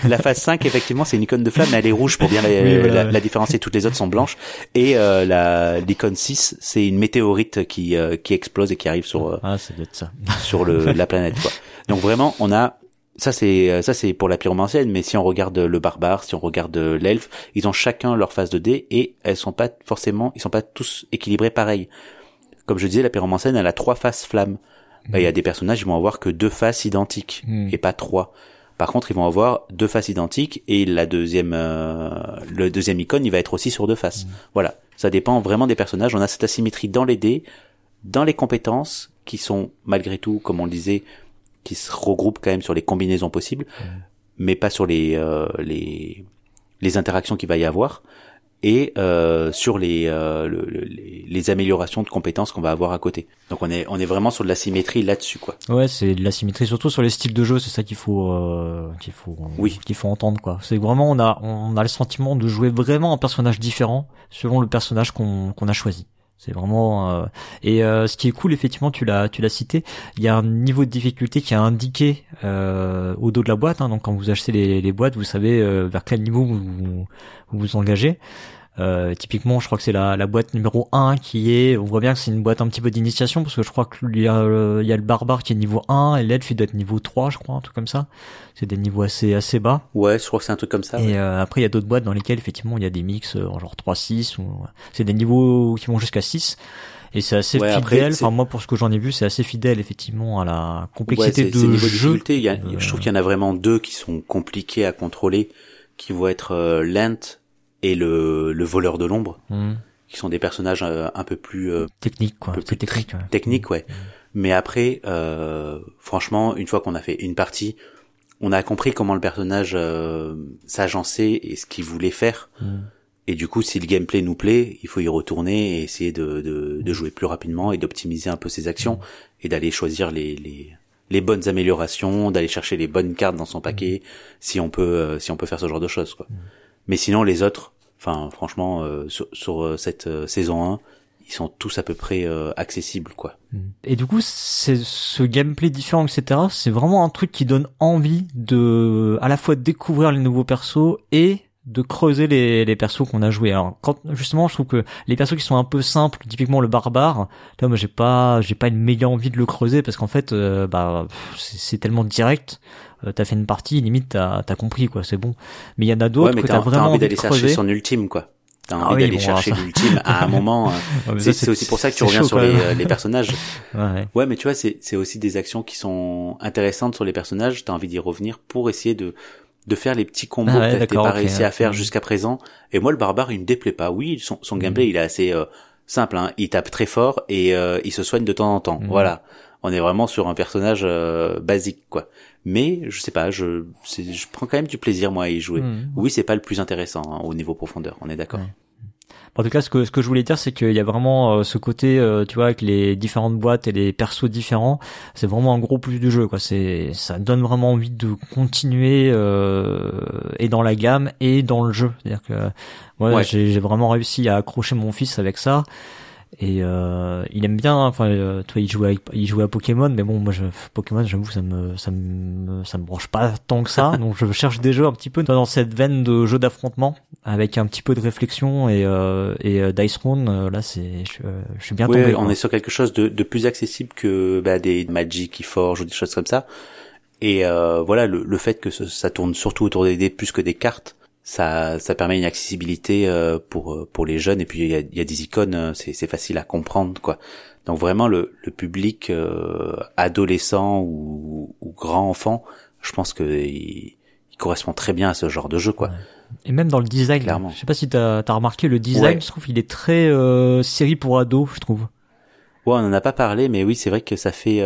La phase 5, effectivement, c'est une icône de flamme, mais elle est rouge pour bien la, Oui, voilà, la, ouais. la différencier. Toutes les autres sont blanches. Et euh, la l'icône 6, c'est une météorite qui euh, qui explose et qui arrive sur euh, Ah, c'est peut-être ça. sur le la planète. Quoi. Donc vraiment, on a ça c'est euh, ça c'est pour la pyromancienne, mais si on regarde le barbare, si on regarde l'elfe, ils ont chacun leur phase de dés et elles sont pas forcément, ils sont pas tous équilibrés pareil. Comme je disais, la pyromancienne, elle a trois faces flammes. Bah, Il y a des personnages, ils vont avoir que deux faces identiques Mm. et pas trois. Par contre, ils vont avoir deux faces identiques et la deuxième, euh, le deuxième icône, il va être aussi sur deux faces. Voilà, ça dépend vraiment des personnages. On a cette asymétrie dans les dés, dans les compétences qui sont malgré tout, comme on le disait, qui se regroupent quand même sur les combinaisons possibles, mais pas sur les euh, les les interactions qu'il va y avoir et euh, sur les, euh, le- le- les améliorations de compétences qu'on va avoir à côté. Donc on est on est vraiment sur de la symétrie là-dessus quoi. Ouais, c'est de la symétrie, surtout sur les styles de jeu, c'est ça qu'il faut, euh, qu'il faut, Oui. qu'il faut entendre quoi. C'est vraiment, on a, on a le sentiment de jouer vraiment un personnage différent selon le personnage qu'on, qu'on a choisi. C'est vraiment euh, et euh, ce qui est cool effectivement tu l'as tu l'as cité il y a un niveau de difficulté qui est indiqué euh, au dos de la boîte hein, donc quand vous achetez les, les boîtes vous savez euh, vers quel niveau vous vous, vous vous engagez euh, typiquement, je crois que c'est la, la boîte numéro 1 qui est, on voit bien que c'est une boîte un petit peu d'initiation parce que je crois qu'il y a, le- il y a le barbare qui est niveau 1 et l'elfe il doit être niveau 3, je crois, un truc comme ça. C'est des niveaux assez, assez bas. Ouais, je crois que c'est un truc comme ça. ouais. Et euh, après, il y a d'autres boîtes dans lesquelles effectivement il y a des mix euh, en genre 3-6 ou c'est des niveaux qui vont jusqu'à 6. Et c'est assez Ouais, fidèle. Enfin, moi, pour ce que j'en ai vu, c'est assez fidèle, effectivement, à la Ouais, complexité c'est de jeu. Il y a, Euh, Je trouve qu'il y en a vraiment deux qui sont compliqués à contrôler, qui vont être euh, Lent et le, le voleur de l'ombre, Hmm. qui sont des personnages euh, un peu plus euh, Technique, quoi. Un peu plus technique. ouais. techniques, ouais. Mais après, euh, franchement, une fois qu'on a fait une partie, on a compris comment le personnage euh, s'agençait et ce qu'il voulait faire. Hmm. Et du coup, si le gameplay nous plaît, il faut y retourner et essayer de, de, de jouer plus rapidement et d'optimiser un peu ses actions et d'aller choisir les, les, les bonnes améliorations, d'aller chercher les bonnes cartes dans son paquet, si on peut, euh, si on peut faire ce genre de choses, quoi. Mais sinon, les autres, Enfin, franchement, sur, sur, cette saison 1, ils sont tous à peu près accessibles, quoi. Mm. Et du coup, c'est ce gameplay différent, etc. C'est vraiment un truc qui donne envie de, à la fois découvrir les nouveaux persos et de creuser les, les persos qu'on a joués. Alors quand justement, je trouve que les persos qui sont un peu simples, typiquement le barbare, là moi j'ai pas j'ai pas une méga envie de le creuser parce qu'en fait euh, bah c'est tellement direct. Euh, t'as fait une partie, limite t'as as compris quoi, c'est bon. Mais il y en a d'autres que t'as vraiment envie d'aller chercher son ultime quoi. T'as ah envie d'aller chercher l'ultime à un moment. Euh, c'est aussi pour ça que tu reviens sur les, les, personnages. ouais. ouais, mais tu vois, c'est aussi des actions qui sont intéressantes sur les personnages. T'as envie d'y revenir pour essayer de de faire les petits combos ah que t'as pas réussi à faire jusqu'à présent. Et moi, le barbare, il me déplaît pas. Oui, son, son gameplay, il est assez euh, simple. Hein. Il tape très fort et euh, il se soigne de temps en temps. Mhm. Voilà. On est vraiment sur un personnage euh, basique, quoi. Mais je sais pas, je, je prends quand même du plaisir moi à y jouer. Mhm. Oui, c'est pas le plus intéressant hein, au niveau profondeur. On est d'accord. En tout cas, ce que ce que je voulais dire, c'est qu'il y a vraiment euh, ce côté, euh, tu vois, avec les différentes boîtes et les persos différents, c'est vraiment un gros plus du jeu, quoi. C'est ça donne vraiment envie de continuer euh, et dans la gamme et dans le jeu. C'est-à-dire que ouais. j'ai vraiment réussi à accrocher mon fils avec ça. Et euh, il aime bien, enfin, euh, toi, il jouait, il jouait à Pokémon, mais bon, moi, je, Pokémon, j'avoue, ça me, ça me, ça me branche pas tant que ça. donc, je cherche des jeux un petit peu dans cette veine de jeux d'affrontement, avec un petit peu de réflexion et, euh, et euh, Dice Round. Euh, là, c'est, je, je, suis bien tombé. on est sur quelque chose de, de plus accessible que bah, des Magic, qui Forge ou des choses comme ça. Et voilà, le, le fait que ça tourne surtout autour des dés plus que des cartes ça, ça permet une accessibilité euh, pour euh, pour les jeunes et puis il y a, y a, des icônes, euh, c'est c'est facile à comprendre quoi. Donc vraiment le, le public adolescent ou, ou, grand enfant, je pense que il, correspond très bien à ce genre de jeu quoi. Et même dans le design, Clairement. je sais pas si t'as as remarqué le design, je trouve il est très euh, série pour ados, je trouve. Ouais, on en a pas parlé, mais oui, c'est vrai que ça fait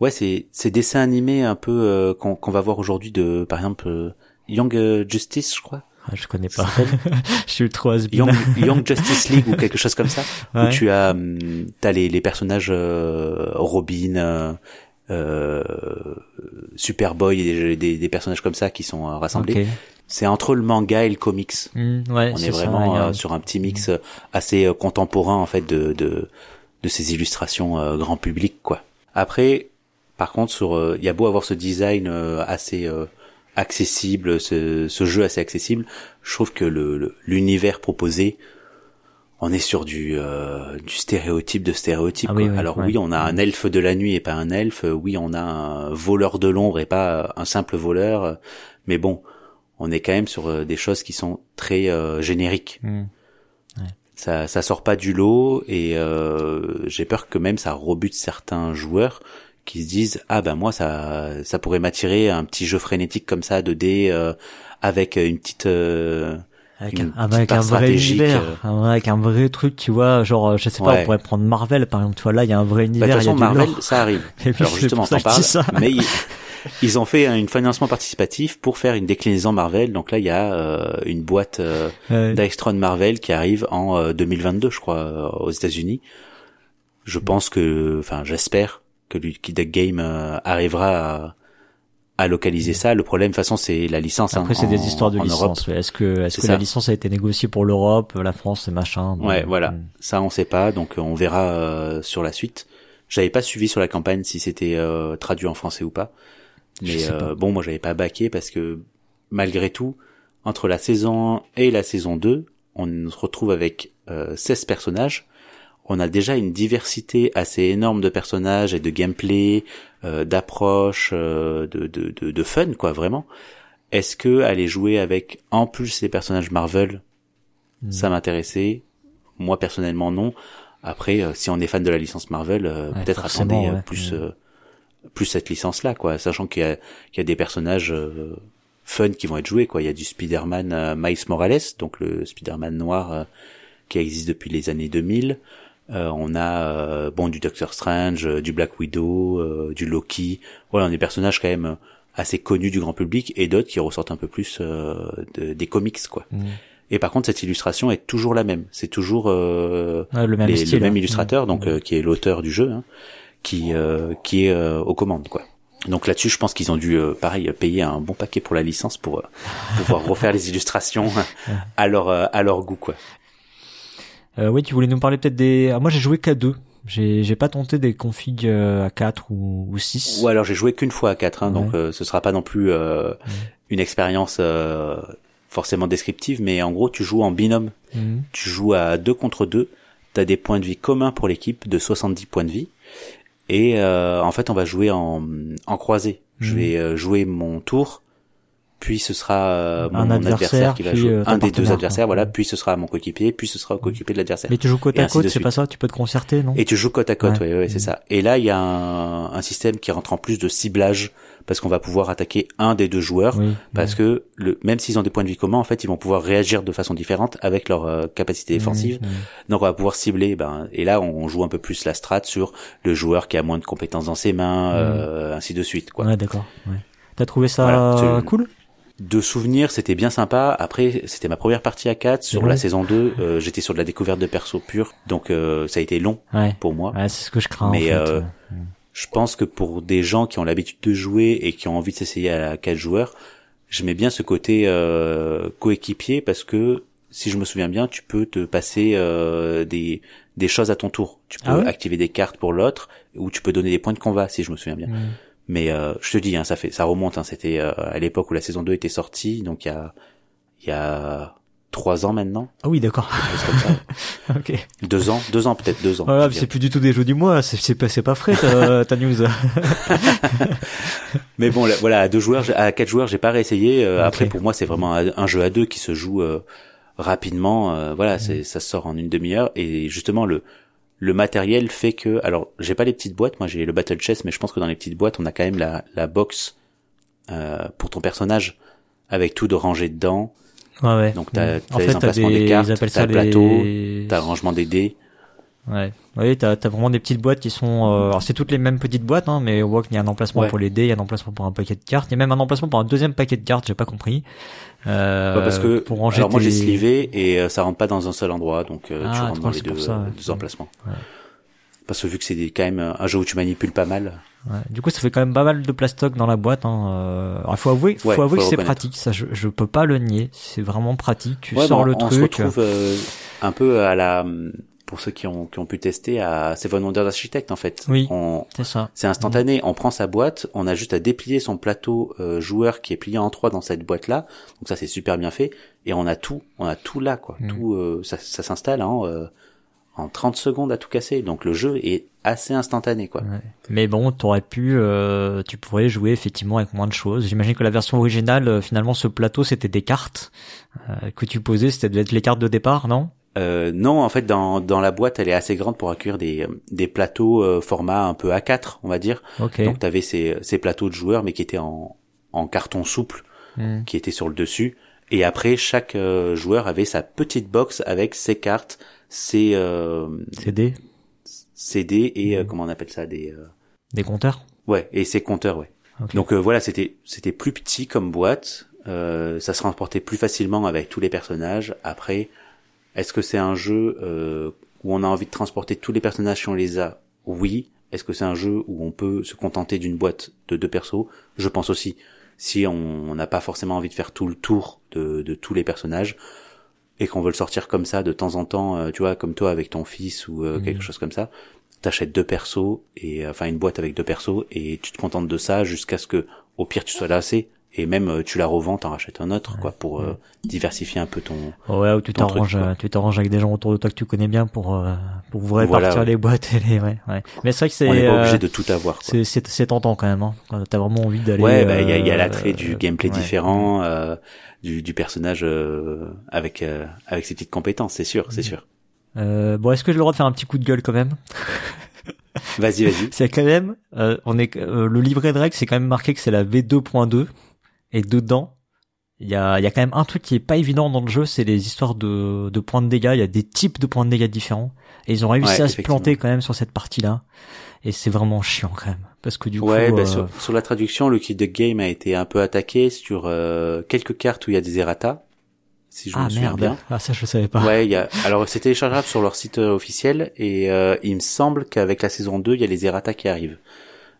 ouais, c'est ces dessins animés un peu qu'on qu'on va voir aujourd'hui de par exemple Young euh, Justice, je crois. Ah, je connais pas. je suis trop Young, Young Justice League ou quelque chose comme ça. Où tu as, hum, t'as les, les personnages euh, Robin, euh, euh, Superboy et des, des, personnages comme ça qui sont rassemblés. C'est entre le manga et le comics. Mmh, ouais, On est, vraiment sur un petit mix mmh. assez contemporain en fait de de, de ces illustrations grand public quoi. Après, par contre, sur il y a beau avoir ce design assez accessible, ce, ce, jeu assez accessible, je trouve que le l'univers proposé, on est sur du, euh, du stéréotype de stéréotype. Ah Alors oui, on a un elfe de la nuit et pas un elfe. Oui, on a un voleur de l'ombre et pas un simple voleur. Mais bon, on est quand même sur euh, des choses qui sont très euh, génériques. Mmh. Ça, ça sort pas du lot et j'ai peur que même ça rebute certains joueurs qui se disent ah ben moi ça ça pourrait m'attirer un petit jeu frénétique comme ça de dés euh, avec une petite euh, avec, un, avec un vrai univers, euh. avec un vrai truc, tu vois, genre, je sais pas, on pourrait prendre Marvel, par exemple, tu vois, là, il y a un vrai univers. Bah, de toute façon, Marvel, ça arrive. Alors, justement, t'en parles. Mais ils, ont fait un financement participatif pour faire une déclinaison Marvel. Donc là, il y a une boîte euh, Marvel qui arrive en 2022, je crois, aux États-Unis. Je pense que, enfin, j'espère que Lucky Game euh, arrivera à, à, localiser ça. Le problème, de toute façon, c'est la licence. Hein, Après, c'est des histoires de licence. Est-ce que, est-ce que la licence a été négociée pour l'Europe, la France et machin Ouais, voilà. Hmm. Ça, on sait pas. Donc, on verra euh, sur la suite. J'avais pas suivi sur la campagne si c'était euh, traduit en français ou pas. Mais bon, moi, j'avais pas baqué parce que malgré tout, entre la saison 1 et la saison 2, on se retrouve avec 16 personnages on a déjà une diversité assez énorme de personnages et de gameplay, euh, d'approche, euh, de, de, de, fun, quoi, vraiment. Est-ce que aller jouer avec en plus les personnages Marvel, hmm. ça m'intéressait? Moi personnellement non. Après, euh, si on est fan de la licence Marvel, peut-être attendez plus hmm. plus cette licence-là, quoi, sachant qu'il y a, qu'il y a des personnages fun qui vont être joués, quoi. Il y a du Spider-Man Miles Morales, donc le Spider-Man noir qui existe depuis les années 2000. Euh, on a euh, bon du Doctor Strange, euh, du Black Widow, du Loki. Voilà, des personnages quand même assez connus du grand public et d'autres qui ressortent un peu plus des comics quoi. Mm. Et par contre, cette illustration est toujours la même. C'est toujours le même, le même hein. illustrateur, donc mm. qui est l'auteur du jeu, hein, qui qui est aux commandes quoi. Donc là-dessus, je pense qu'ils ont dû, euh, pareil, payer un bon paquet pour la licence pour euh, pouvoir refaire les illustrations à leur euh, à leur goût, quoi. Euh, oui, tu voulais nous parler peut-être des. Ah, moi, j'ai joué qu'à deux. J'ai j'ai pas tenté des configs euh, à 4 ou, ou 6. Ou alors j'ai joué qu'une fois à 4, hein, donc euh, ce sera pas non plus euh, une expérience euh, forcément descriptive, mais en gros tu joues en binôme. Mhm. Tu joues à deux contre deux. T'as des points de vie communs pour l'équipe de 70 points de vie. Et euh, en fait on va jouer en, en croisée. Je Mhm. vais euh, jouer mon tour, puis ce sera euh, mon, adversaire, qui va puis, jouer euh, un des deux adversaires, voilà, puis ce sera mon coéquipier, puis ce sera au coéquipier de l'adversaire. Mais tu joues côte à côte, c'est pas ça? Tu peux te concerter, non? Et tu joues côte à côte, Ouais. ouais, ouais, c'est ça. Et là, il y a un, un système qui rentre en plus de ciblage parce qu'on va pouvoir attaquer un des deux joueurs Oui. parce que le, même s'ils ont des points de vie communs, en fait, ils vont pouvoir réagir de façon différente avec leur euh, capacité défensive. Donc, on va pouvoir cibler. Ben, et là, on joue un peu plus la strat sur le joueur qui a moins de compétences dans ses mains, euh, ainsi de suite, quoi. Ouais, d'accord. Ouais. T'as trouvé ça Voilà, cool? De souvenirs, c'était bien sympa. Après, c'était ma première partie à 4 sur la saison 2. euh, J'étais sur de la découverte de perso pur, donc euh, ça a été long Ouais. pour moi. Ouais, c'est ce que je crains. Mais, en fait. euh, Je pense que pour des gens qui ont l'habitude de jouer et qui ont envie de s'essayer à quatre joueurs, j'aimais bien ce côté euh, coéquipier parce que si je me souviens bien, tu peux te passer euh, des des choses à ton tour. Tu peux Ah ouais? activer des cartes pour l'autre ou tu peux donner des points de combat si je me souviens bien. Mais euh, je te dis, hein, ça fait ça remonte. Hein, C'était euh, à l'époque où la saison 2 était sortie, donc il y a il y a trois ans maintenant, Ah oui, d'accord. ok. deux ans, deux ans peut-être deux ans. Voilà, c'est plus du tout des jeux du mois. C'est pas, c'est pas frais ta, ta news. Mais bon, là, voilà, à deux joueurs, à quatre joueurs, j'ai pas réessayé. Euh, Ok. Après, pour moi, c'est vraiment un jeu à deux qui se joue euh, rapidement. euh, voilà, c'est ça sort en une demi-heure et justement le le matériel fait que, alors, j'ai pas les petites boîtes. Moi, j'ai le battle chess, mais je pense que dans les petites boîtes, on a quand même la la box euh, pour ton personnage avec tout de rangé dedans. Ouais, ouais. Donc, t'as- t'as les emplacements des cartes, t'as le plateau, les- T'as le rangement des dés. Ouais. Oui, t'as as vraiment des petites boîtes qui sont. Euh... Alors c'est toutes les mêmes petites boîtes, hein, mais on voit qu'il y a un emplacement Ouais. pour les dés, il y a un emplacement pour un paquet de cartes, il y a même un emplacement pour un deuxième paquet de cartes. J'ai pas compris. Euh, Ouais, parce que pour ranger alors moi j'ai tes- slivé et euh, ça rentre pas dans un seul endroit, donc euh, Ah, tu rentres dans les deux, ça, euh, ouais. deux emplacements. Ouais. Parce que vu que c'est des- quand même un jeu où tu manipules pas mal. Ouais. Du coup, ça fait quand même pas mal de plastoc dans la boîte. Hein. Euh... Alors, faut avouer, faut Ouais, avouer faut que c'est pratique. Ça, je, je peux pas le nier. C'est vraiment pratique. Tu Ouais, sors bon, le on se truc. retrouve euh, un peu à la pour ceux qui ont qui ont pu tester à Seven Wonders Architect en fait. Oui. On C'est ça. c'est instantané, on prend sa boîte, on a juste à déplier son plateau euh, joueur qui est plié en trois dans cette boîte là. Donc ça c'est super bien fait et on a tout, on a tout là quoi. Mm. Tout euh, ça, ça s'installe en euh, en 30 secondes à tout casser. Donc le jeu est assez instantané quoi. Ouais. Mais bon, t'aurais pu, euh, tu pourrais jouer effectivement avec moins de choses. J'imagine que la version originale, euh, finalement, ce plateau, c'était des cartes euh, que tu posais. C'était devait être les cartes de départ, non? Euh, non, en fait, dans, dans la boîte, elle est assez grande pour accueillir des, des plateaux euh, format un peu A4, on va dire. Ok. Donc, tu avais ces, ces plateaux de joueurs, mais qui étaient en, en carton souple, Hmm. qui étaient sur le dessus. Et après, chaque euh, joueur avait sa petite box avec ses cartes, ses euh, CD, CD et euh, comment on appelle ça des euh, des compteurs. ouais et ses compteurs ouais. Ok. Donc euh, voilà, c'était c'était plus petit comme boîte, euh, ça se transportait plus facilement avec tous les personnages. Après, est-ce que c'est un jeu euh, où on a envie de transporter tous les personnages si on les a Oui. Est-ce que c'est un jeu où on peut se contenter d'une boîte de deux persos? Je pense aussi. Si on n'a pas forcément envie de faire tout le tour de, de tous les personnages et qu'on veut le sortir comme ça de temps en temps, euh, tu vois, comme toi avec ton fils ou euh, Mhm. quelque chose comme ça, t'achètes deux persos et euh, enfin une boîte avec deux persos et tu te contentes de ça jusqu'à ce que au pire tu sois lassé et même euh, tu la revends, t'en rachètes un autre quoi pour euh, diversifier un peu ton. Ouais, ou tu t'arranges, euh, tu t'arranges avec des gens autour de toi que tu connais bien pour euh, pour vous répartir Voilà, ouais. les boîtes et les ouais. ouais. Mais c'est vrai que c'est On n'est pas euh, obligé de tout avoir. C'est c'est c'est tentant quand même. Hein. T'as vraiment envie d'aller. Ouais, bah il y a, y a l'attrait du gameplay différent, euh, du, du personnage euh, avec euh, avec ses petites compétences, c'est sûr, c'est sûr. Euh, bon, est-ce que j'ai le droit de faire un petit coup de gueule quand même? Vas-y, vas-y. C'est quand même, euh, on est, euh, le livret de règles, c'est quand même marqué que c'est la V2.2 et dedans, il y a, y a quand même un truc qui est pas évident dans le jeu, c'est les histoires de, de points de dégâts. Il y a des types de points de dégâts différents et ils ont réussi Ouais, à se planter quand même sur cette partie-là. Et c'est vraiment chiant quand même parce que du Ouais, coup, bah, euh, sur, sur la traduction, le kit de game a été un peu attaqué sur euh, quelques cartes où il y a des errata, si je ah me souviens merde, bien. ah ça je savais pas. Ouais, il y a. Alors c'est téléchargeable sur leur site euh, officiel et euh, il me semble qu'avec la saison 2, il y a les errata qui arrivent.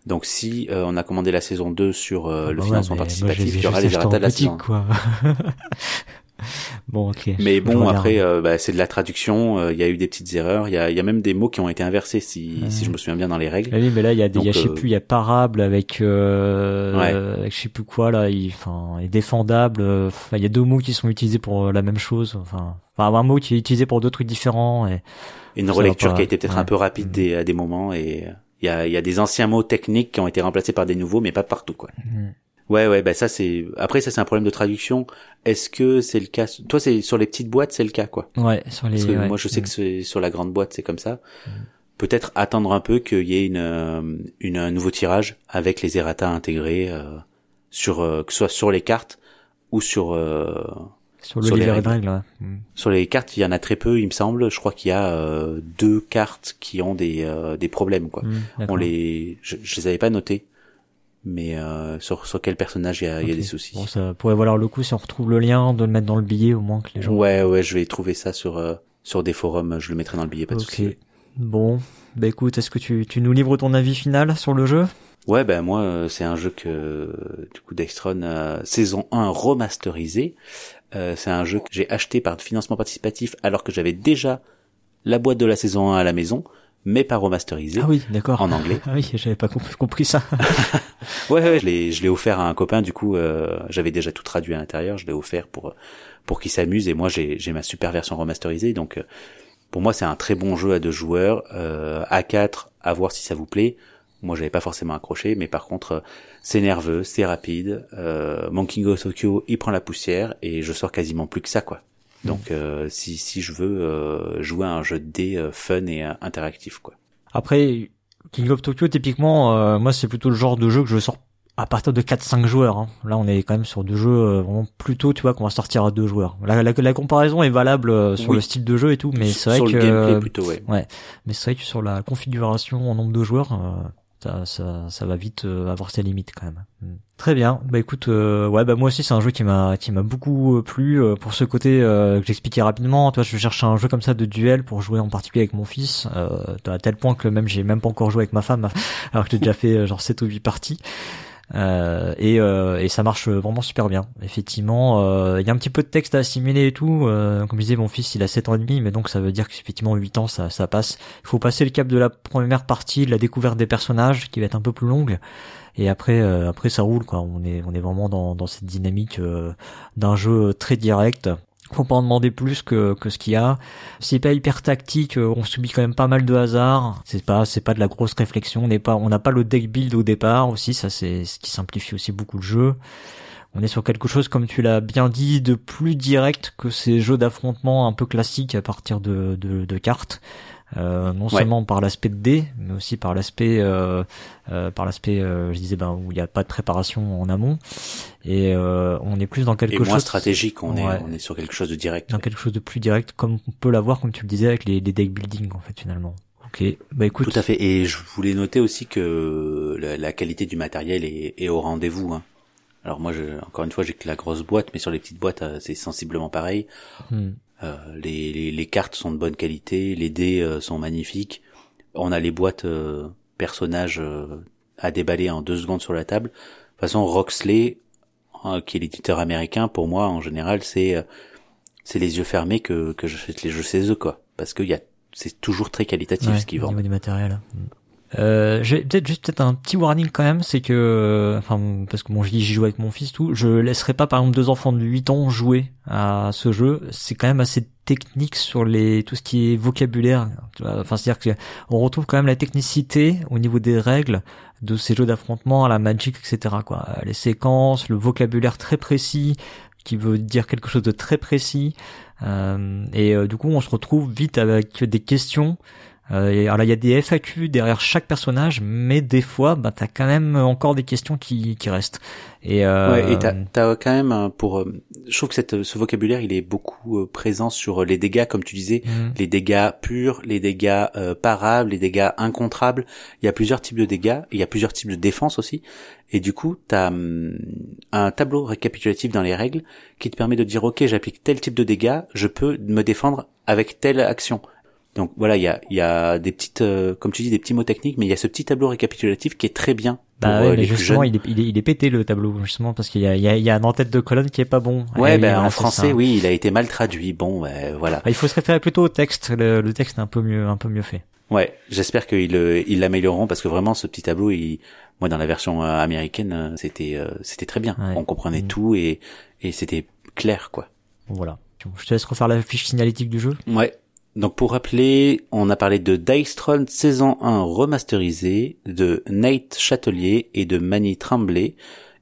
Donc si euh, on a commandé la saison 2 sur euh, Ah le bah ouais, financement participatif, il y aura les errata de la saison. quoi. bon, ok. Mais bon, après, euh, bah, c'est de la traduction. euh, Il y a eu des petites erreurs. Il y a, y a même des mots qui ont été inversés, si, si je me souviens bien dans les règles. Ah oui, mais là, il y a des, il y a, Donc, je sais plus, il y a parable avec, euh, Ouais. je sais plus quoi, là, il, enfin, et défendable, euh, il y a deux mots qui sont utilisés pour la même chose, enfin, un mot qui est utilisé pour deux trucs différents, et, Une relecture pas, qui a été peut-être ouais. un peu rapide Mm. des, à des moments et il y a, il y a des anciens mots techniques qui ont été remplacés par des nouveaux, mais pas partout, quoi. Hmm. Ouais, ouais, bah ça c'est. Après, ça c'est un problème de traduction. Est-ce que c'est le cas? Toi, c'est sur les petites boîtes, c'est le cas, quoi. ouais, sur les, Parce que ouais. moi, je sais que c'est sur la grande boîte, c'est comme ça. Peut-être attendre un peu qu'il y ait une, euh, une un nouveau tirage avec les errata intégrés euh, sur euh, que ce soit sur les cartes ou sur euh, sur le sur les livret de règles. règles, ouais. Hmm. sur les cartes. Il y en a très peu, il me semble. Je crois qu'il y a euh, deux cartes qui ont des euh, des problèmes, quoi. Hmm. On les, je, je les avais pas notés, mais euh, sur sur quel personnage il y a, il y a des soucis. Bon, ça pourrait valoir le coup si on retrouve le lien, de le mettre dans le billet, au moins que les gens. Ouais, ouais, je vais trouver ça sur euh, sur des forums. Je le mettrai dans le billet, pas de ok. souci. Bon. Bah écoute, est-ce que tu, tu nous livres ton avis final sur le jeu? Ouais, ben moi, euh, c'est un jeu que du coup Dextron euh, saison 1 remasterisé. Euh, c'est un jeu que j'ai acheté par financement participatif alors que j'avais déjà la boîte de la saison 1 à la maison, mais pas remasterisé Ah oui, d'accord. en anglais. Ah oui, j'avais pas comp- compris ça. Ouais, ouais, je l'ai, je l'ai offert à un copain. Du coup, euh, j'avais déjà tout traduit à l'intérieur. Je l'ai offert pour pour qu'il s'amuse. Et moi, j'ai, j'ai ma super version remasterisée. Donc, euh, pour moi, c'est un très bon jeu à deux joueurs, euh, à quatre, à voir si ça vous plaît. Moi, j'avais pas forcément accroché, mais par contre, euh, c'est nerveux, c'est rapide. Euh, Monkey Go Tokyo, il prend la poussière et je sors quasiment plus que ça, quoi. Donc, euh, si si je veux euh, jouer à un jeu de dés euh, fun et euh, interactif, quoi. Après, King of Tokyo, typiquement, euh, moi, c'est plutôt le genre de jeu que je sors à partir de 4-5 joueurs. hein. Là, on est quand même sur deux jeux euh, vraiment plutôt, tu vois, qu'on va sortir à deux joueurs. La, la, la comparaison est valable euh, sur Oui. le style de jeu et tout, mais c'est vrai sur que le gameplay plutôt, ouais. mais c'est vrai que sur la configuration en nombre de joueurs, euh, ça, ça, ça va vite euh, avoir ses limites quand même. Mm. Très bien. Bah écoute, euh, ouais, bah moi aussi c'est un jeu qui m'a qui m'a beaucoup euh, plu euh, pour ce côté euh, que j'expliquais rapidement. Toi, je cherchais un jeu comme ça de duel pour jouer en particulier avec mon fils, euh, à tel point que même j'ai même pas encore joué avec ma femme, alors que j'ai déjà fait genre 7 ou 8 parties. Euh, et, euh, et ça marche vraiment super bien. Effectivement, euh, il y a un petit peu de texte à assimiler et tout. Comme je disais, mon fils il a 7 ans et demi, mais donc ça veut dire qu'effectivement 8 ans ça, passe. Il faut passer le cap de la première partie, de la découverte des personnages, qui va être un peu plus longue. Et après, après ça roule quoi. On est, on est vraiment dans, cette dynamique d'un jeu très direct. Faut pas en demander plus que, que ce qu'il y a. C'est pas hyper tactique. euh, On subit quand même pas mal de hasard. C'est pas, c'est pas de la grosse réflexion. On n'est pas, on n'a pas le deck build au départ aussi. Ça c'est ce qui simplifie aussi beaucoup le jeu. On est sur quelque chose, comme tu l'as bien dit, de plus direct que ces jeux d'affrontement un peu classiques à partir de, de, de cartes. Euh, non Ouais. seulement par l'aspect de dés, mais aussi par l'aspect, euh, euh, par l'aspect, euh, je disais, ben où il n'y a pas de préparation en amont, et euh, on est plus dans quelque Et chose moins stratégique, on Ouais. est on est sur quelque chose de direct. dans quelque chose de plus direct, comme on peut l'avoir, comme tu le disais, avec les, les deck building en fait finalement. Ok, bah écoute, Tout à fait. Et je voulais noter aussi que la, la qualité du matériel est, est au rendez-vous. hein. Alors moi, je, encore une fois, j'ai que la grosse boîte, mais sur les petites boîtes, euh, c'est sensiblement pareil. Hmm. Euh, les, les, les cartes sont de bonne qualité, les dés euh, sont magnifiques. On a les boîtes euh, personnages euh, à déballer en deux secondes sur la table. De toute façon, Roxley, qui est l'éditeur américain, pour moi, en général, c'est euh, c'est les yeux fermés que, que j'achète les jeux chez eux, quoi. Parce que y a, c'est toujours très qualitatif Ouais, ce qu'ils au vendent. niveau du matériel. Euh, j'ai peut-être juste peut-être un petit warning quand même, c'est que, enfin, parce que bon, je j'y joue avec mon fils, tout, je laisserai pas par exemple deux enfants de 8 ans jouer à ce jeu. C'est quand même assez technique sur les tout ce qui est vocabulaire. Enfin, c'est-à-dire que on retrouve quand même la technicité au niveau des règles de ces jeux d'affrontement, la Magic, etc. Quoi, les séquences, le vocabulaire très précis qui veut dire quelque chose de très précis. Euh, et euh, du coup, on se retrouve vite avec des questions. Euh, alors là, il y a des FAQ derrière chaque personnage, mais des fois, bah, t'as quand même encore des questions qui, qui restent. Et, euh, Ouais, et t'as, t'as quand même pour, euh, je trouve que cette, ce vocabulaire il est beaucoup euh, présent sur les dégâts, comme tu disais, Mhm. les dégâts purs, les dégâts euh, parables, les dégâts incontrables. Il y a plusieurs types de dégâts, il y a plusieurs types de défense aussi. Et du coup, t'as hum, un tableau récapitulatif dans les règles qui te permet de dire ok, j'applique tel type de dégâts, je peux me défendre avec telle action. Donc voilà, il y a, y a des petites, euh, comme tu dis, des petits mots techniques, mais il y a ce petit tableau récapitulatif qui est très bien pour Bah ouais, euh, les plus justement, jeunes. il est, il, est, il est pété le tableau, justement, parce qu'il y a, il y, a, il y a un en-tête de colonne qui est pas bon. Ouais, ben voilà, en français, ça. oui, il a été mal traduit. Bon, ben, voilà. Bah, il faut se référer plutôt au texte. Le, le texte est un peu mieux, un peu mieux fait. Ouais, j'espère qu'ils ils l'amélioreront parce que vraiment ce petit tableau, il, moi dans la version euh, américaine, euh, c'était, c'était très bien. Ouais. On comprenait Mm. tout et, et c'était clair, quoi. Voilà. Je te laisse refaire la fiche signalétique du jeu. Ouais. Donc pour rappeler, on a parlé de Dice Throne saison 1 remasterisé, de Nate Châtelier et de Manny Tremblay,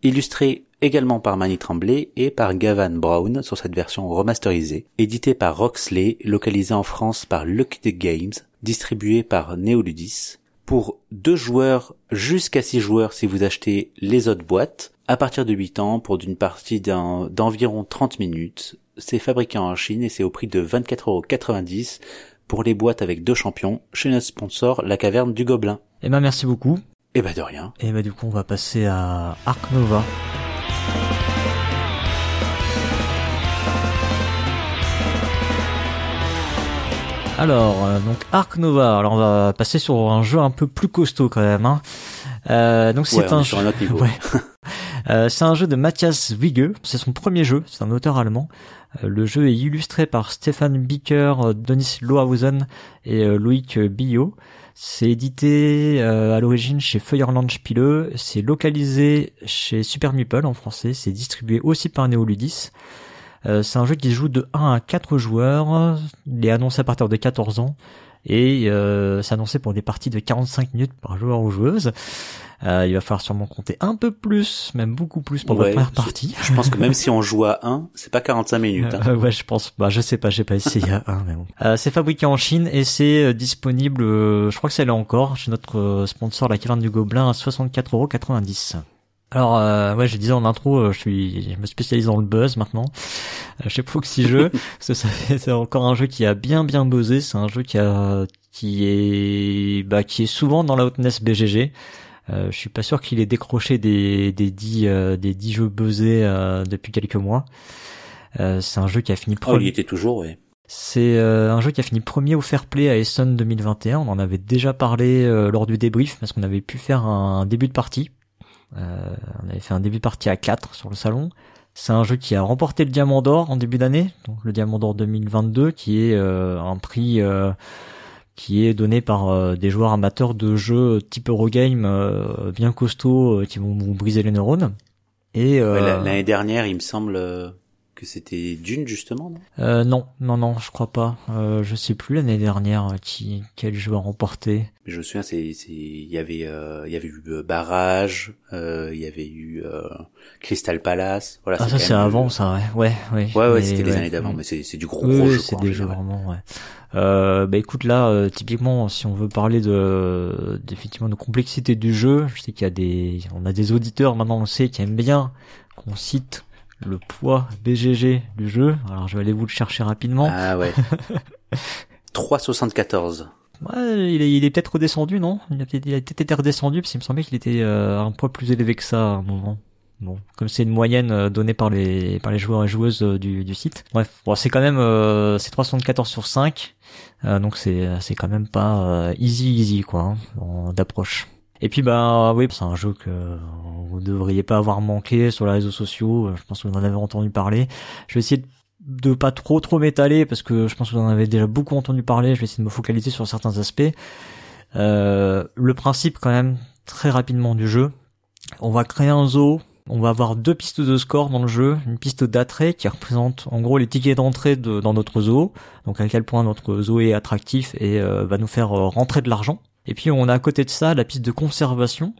illustré également par Manny Tremblay et par Gavan Brown sur cette version remasterisée, édité par Roxley, localisé en France par Lucky Games, distribué par Neoludis, pour deux joueurs jusqu'à six joueurs si vous achetez les autres boîtes, à partir de 8 ans pour d'une partie d'environ 30 minutes. C'est fabriqué en Chine et c'est au prix de 24,90€ pour les boîtes avec deux champions chez notre sponsor La Caverne du Gobelin. Eh ben, merci beaucoup. Et bah de rien. Et bah, du coup, on va passer à Ark Nova. Alors, euh, donc Ark Nova. Alors, on va passer sur un jeu un peu plus costaud quand même. Hein. Euh, donc, c'est Ouais, un est sur un autre niveau. Ouais. Euh, c'est un jeu de Matthias Wigge, c'est son premier jeu, c'est un auteur allemand. Euh, le jeu est illustré par Stefan Bicker, euh, Denis Lohausen et Loïc Billot. C'est édité à l'origine chez Feuerland Spiele, c'est localisé chez Super Meeple en français, c'est distribué aussi par Neoludis. C'est un jeu qui joue de 1 à 4 joueurs, il est annoncé à partir de 14 ans et euh, c'est annoncé pour des parties de 45 minutes par joueur ou joueuse. Euh, il va falloir sûrement compter un peu plus, même beaucoup plus pour Ouais, votre première je- partie. Je pense que même si on joue à 1, c'est pas 45 minutes. hein. Euh, ouais, je pense. Bah, je sais pas, j'ai pas essayé à un, mais bon. Euh, c'est fabriqué en Chine et c'est euh, disponible. euh, je crois que c'est là encore chez notre sponsor, la Caverne du Gobelin, à 64,90€. Alors, euh, ouais, je disais en intro, euh, je suis, je me spécialise dans le buzz maintenant. Euh, chez Proxy Jeux, parce que ça fait- c'est encore un jeu qui a bien bien buzzé. C'est un jeu qui a, qui est, bah, qui est souvent dans la hotness BGG. Euh, je suis pas sûr qu'il ait décroché des des dix euh, des dix jeux buzzés euh, depuis quelques mois. Euh, c'est un jeu qui a fini Oh, il y premier. était toujours, ouais. C'est euh, un jeu qui a fini premier au Fair Play à Essen 2021. On en avait déjà parlé euh, lors du débrief parce qu'on avait pu faire un début de partie. Euh, on avait fait un début de partie à 4 sur le salon. C'est un jeu qui a remporté le Diamant d'Or en début d'année, donc le Diamant d'Or 2022, qui est euh, un prix euh, qui est donné par euh, des joueurs amateurs de jeux type Eurogame euh, bien costauds euh, qui vont vous briser les neurones. Et Ouais, la- L'année dernière, il me semble que c'était Dune, justement, non? Euh, non, non, non, je crois pas. Euh, je sais plus l'année dernière euh, qui quel jeu a remporté. Je me souviens, c'est, c'est, il y avait, euh, il y avait eu euh, Barrage, euh, il y avait eu euh, Crystal Palace. Voilà. Ah ça c'est avant ça, ouais, ouais, ouais. Ouais, ouais, c'était les ouais. années d'avant, mais c'est, c'est du gros, Oui, gros jeu. c'est des jeux vraiment, ouais. Euh, bah écoute là, euh, typiquement, si on veut parler de, d'effectivement de complexité du jeu, je sais qu'il y a des, on a des auditeurs maintenant, on sait qui aiment bien qu'on cite le poids BGG du jeu. Alors je vais aller vous le chercher rapidement. Ah ouais. 3,74. Ouais, il est, il est peut-être redescendu, non? Il a, peut-être, été redescendu parce qu'il me semblait qu'il était euh, un poids plus élevé que ça à un moment. Bon, comme c'est une moyenne euh, donnée par les par les joueurs et joueuses euh, du, du site. Bref, bon, c'est quand même euh, c'est 314 sur 5, euh, donc c'est c'est quand même pas euh, easy easy quoi hein, d'approche. Et puis bah oui, c'est un jeu que vous devriez pas avoir manqué sur les réseaux sociaux. euh, Je pense que vous en avez entendu parler. Je vais essayer de de pas trop trop m'étaler parce que je pense que vous en avez déjà beaucoup entendu parler. Je vais essayer de me focaliser sur certains aspects. Euh, le principe quand même très rapidement du jeu. On va créer un zoo. On va avoir deux pistes de score dans le jeu, une piste d'attrait qui représente en gros les tickets d'entrée de, dans notre zoo, donc à quel point notre zoo est attractif et euh, va nous faire euh, rentrer de l'argent. Et puis on a à côté de ça la piste de conservation,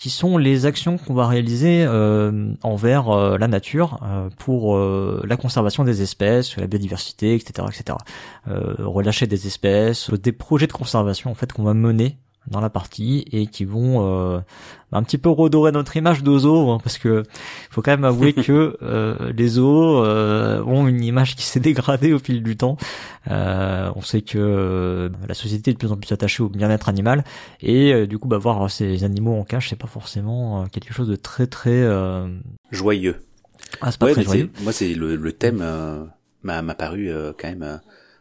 qui sont les actions qu'on va réaliser euh, envers euh, la nature euh, pour euh, la conservation des espèces, la biodiversité, etc., etc. Relâcher des espèces, des projets de conservation en fait qu'on va mener dans la partie et qui vont euh, un petit peu redorer notre image de zoo hein, parce que faut quand même avouer que euh, les zoos euh, ont une image qui s'est dégradée au fil du temps. Euh, on sait que euh, la société est de plus en plus attachée au bien-être animal et euh, du coup bah voir ces animaux en cage c'est pas forcément euh, quelque chose de très très euh... Joyeux. ah c'est pas Ouais, très joyeux. moi, c'est le, le thème euh, m'a, paru euh, quand même. euh,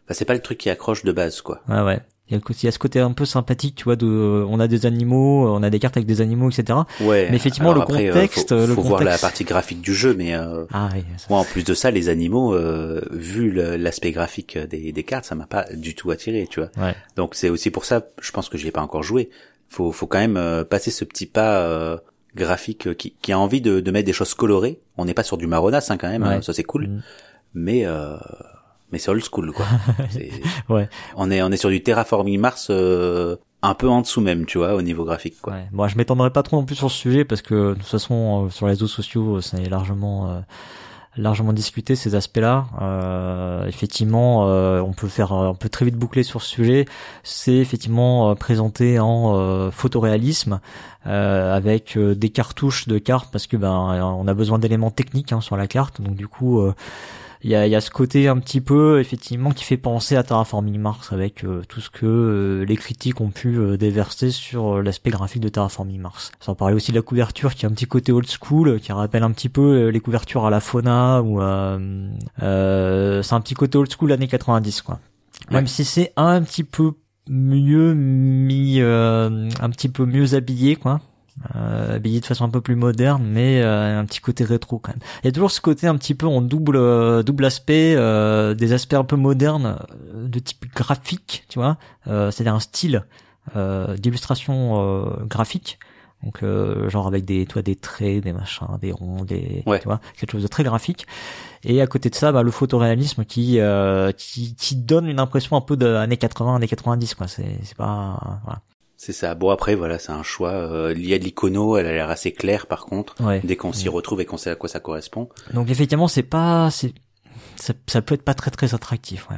Bah, c'est pas le truc qui accroche de base, quoi. Ouais, ouais. Il y, a, ce côté un peu sympathique, tu vois, de, on a des animaux, on a des cartes avec des animaux, etc. Ouais. Mais effectivement, le après, euh, contexte, faut, le faut contexte. voir la partie graphique du jeu, mais euh, Ah oui. ça- moi, en plus de ça, les animaux, euh, vu l'aspect graphique des, des cartes, ça m'a pas du tout attiré, tu vois. Ouais. Donc c'est aussi pour ça, je pense que j'y ai pas encore joué. Faut, faut quand même euh, passer ce petit pas euh, graphique euh, qui, qui a envie de, de mettre des choses colorées. On n'est pas sur du marronasse hein, quand même, Ouais. hein, ça c'est cool. Mm. Mais euh, mais c'est old school quoi. Ouais. on est on est sur du terraforming Mars euh, un peu en dessous même, tu vois, au niveau graphique quoi. Ouais. Bon, je m'étendrai pas trop non plus sur ce sujet parce que de toute façon, euh, sur les réseaux sociaux, euh, ça est largement, euh, largement discuté ces aspects-là. Euh, effectivement, euh, on peut faire, on peut très vite boucler sur ce sujet. C'est effectivement présenté en euh, photoréalisme euh, avec des cartouches de cartes parce que ben on a besoin d'éléments techniques hein, sur la carte. Donc du coup. Il y a, y a ce côté un petit peu effectivement qui fait penser à Terraforming Mars avec euh, tout ce que euh, les critiques ont pu euh, déverser sur l'aspect graphique de Terraforming Mars. Sans parler aussi de la couverture qui est un petit côté old school, qui rappelle un petit peu les couvertures à la Fauna ou à, euh, c'est un petit côté old school années 90 quoi. Même si c'est un petit peu mieux mis, euh, un petit peu mieux habillé quoi. Euh, habillé de façon un peu plus moderne, mais euh, un petit côté rétro quand même. Il y a toujours ce côté un petit peu en double euh, double aspect, euh, des aspects un peu modernes euh, de type graphique, tu vois. Euh, C'est-à-dire un style euh, d'illustration euh, graphique. Donc euh, genre avec des toi des traits, des machins, des ronds, des Ouais. tu vois, quelque chose de très graphique. Et à côté de ça, bah, le photoréalisme qui, euh, qui qui donne une impression un peu de années 80, années 90 quoi. C'est c'est pas voilà. C'est ça. Bon après voilà, c'est un choix. Euh, il y a de l'icono, elle a l'air assez claire par contre. Ouais. Dès qu'on s'y retrouve et qu'on sait à quoi ça correspond. Donc effectivement, c'est pas c'est ça, ça peut être pas très très attractif, ouais.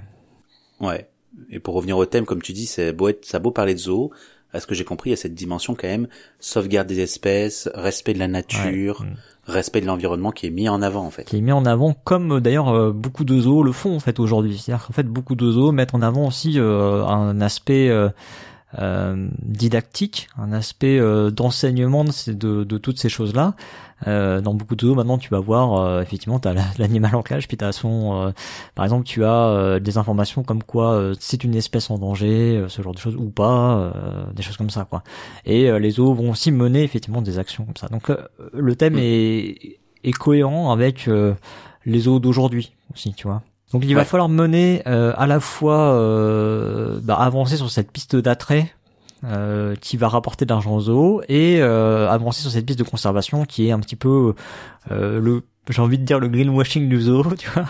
Ouais. Et pour revenir au thème, comme tu dis, c'est beau être, ça beau parler de zoo. À ce que j'ai compris, il y a cette dimension quand même sauvegarde des espèces, respect de la nature, Ouais. Mm. respect de l'environnement qui est mis en avant en fait. qui est mis en avant comme euh, d'ailleurs euh, beaucoup de zoos le font en fait aujourd'hui. C'est-à-dire qu'en fait beaucoup de zoos mettent en avant aussi euh, un aspect euh, euh, didactique, un aspect euh, d'enseignement de, de, de toutes ces choses-là. Euh, dans beaucoup de zoos maintenant tu vas voir euh, effectivement tu as l'animal en cage puis tu as son euh, par exemple tu as euh, des informations comme quoi euh, c'est une espèce en danger euh, ce genre de choses ou pas euh, des choses comme ça quoi et euh, les zoos vont aussi mener effectivement des actions comme ça donc euh, le thème Mm. est, est cohérent avec euh, les zoos d'aujourd'hui aussi tu vois donc il va falloir mener euh, à la fois euh, bah, avancer sur cette piste d'attrait euh, qui va rapporter de l'argent aux zoos et euh, avancer sur cette piste de conservation qui est un petit peu euh, le j'ai envie de dire le greenwashing du zoo tu vois.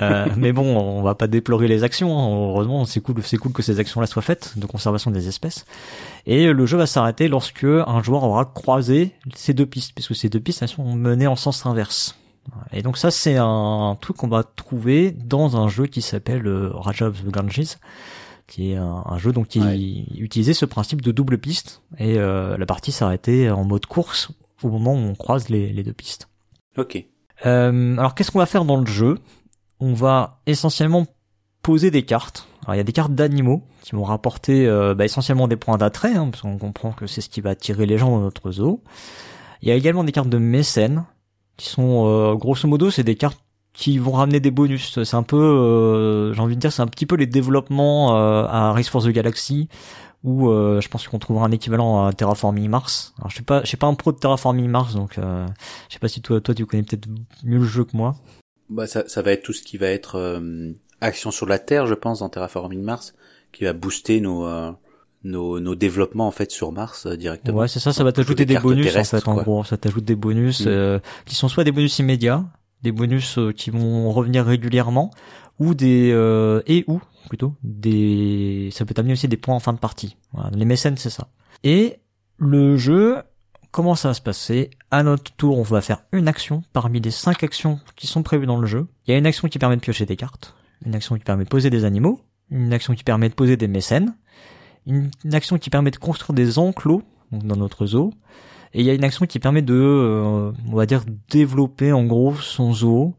Euh, mais bon on va pas déplorer les actions hein. heureusement c'est cool c'est cool que ces actions là soient faites de conservation des espèces. Et le jeu va s'arrêter lorsque un joueur aura croisé ces deux pistes puisque ces deux pistes elles sont menées en sens inverse et donc ça c'est un truc qu'on va trouver dans un jeu qui s'appelle euh, Raja of the Ganges qui est un, un jeu donc qui Ouais. utilisait ce principe de double piste et euh, la partie s'arrêtait en mode course au moment où on croise les, les deux pistes. Ok. Euh, alors qu'est-ce qu'on va faire dans le jeu? On va essentiellement poser des cartes. Alors il y a des cartes d'animaux qui vont rapporter euh, bah, essentiellement des points d'attrait, hein, parce qu'on comprend que c'est ce qui va attirer les gens dans notre zoo. Il y a également des cartes de mécènes qui sont euh, grosso modo c'est des cartes qui vont ramener des bonus. C'est un peu, euh, j'ai envie de dire, c'est un petit peu les développements euh, à Race for the Galaxy où euh, je pense qu'on trouvera un équivalent à Terraforming Mars. Alors je suis pas, je suis pas un pro de Terraforming Mars, donc euh, je sais pas si toi, toi tu connais peut-être mieux le jeu que moi. Bah ça, ça va être tout ce qui va être euh, action sur la Terre, je pense, dans Terraforming Mars, qui va booster nos nos, nos développements en fait sur Mars euh, directement. Ouais, c'est ça, ça va t'ajouter des des bonus en fait, en quoi. gros. Ça t'ajoute des bonus Mm. euh, qui sont soit des bonus immédiats, des bonus euh, qui vont revenir régulièrement, ou des euh, et ou plutôt des. Ça peut t'amener aussi des points en fin de partie. Voilà, les mécènes, c'est ça. Et le jeu, comment ça va se passer? À notre tour, on va faire une action parmi les cinq actions qui sont prévues dans le jeu. Il y a une action qui permet de piocher des cartes, une action qui permet de poser des animaux, une action qui permet de poser des mécènes, une, une action qui permet de construire des enclos donc dans notre zoo, et il y a une action qui permet de, euh, on va dire, développer en gros son zoo.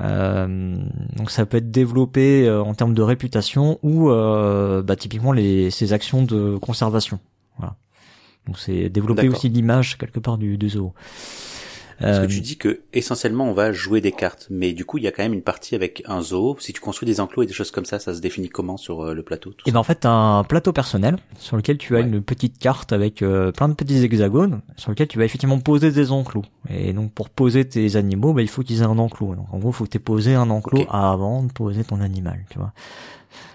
Euh, donc ça peut être développé euh, en termes de réputation ou euh, bah, typiquement les ces actions de conservation. Voilà. Donc c'est développer aussi l'image quelque part du, du zoo. Parce que Euh, tu dis que essentiellement on va jouer des cartes, mais du coup il y a quand même une partie avec un zoo. Si tu construis des enclos et des choses comme ça, ça se définit comment sur euh, le plateau tout Et ça ben en fait, un plateau personnel sur lequel tu as Ouais. une petite carte avec euh, plein de petits hexagones sur lequel tu vas effectivement poser des enclos. Et donc pour poser tes animaux, bah, il faut qu'ils aient un enclos. Donc en gros, il faut que tu posé un enclos avant de poser ton animal, tu vois.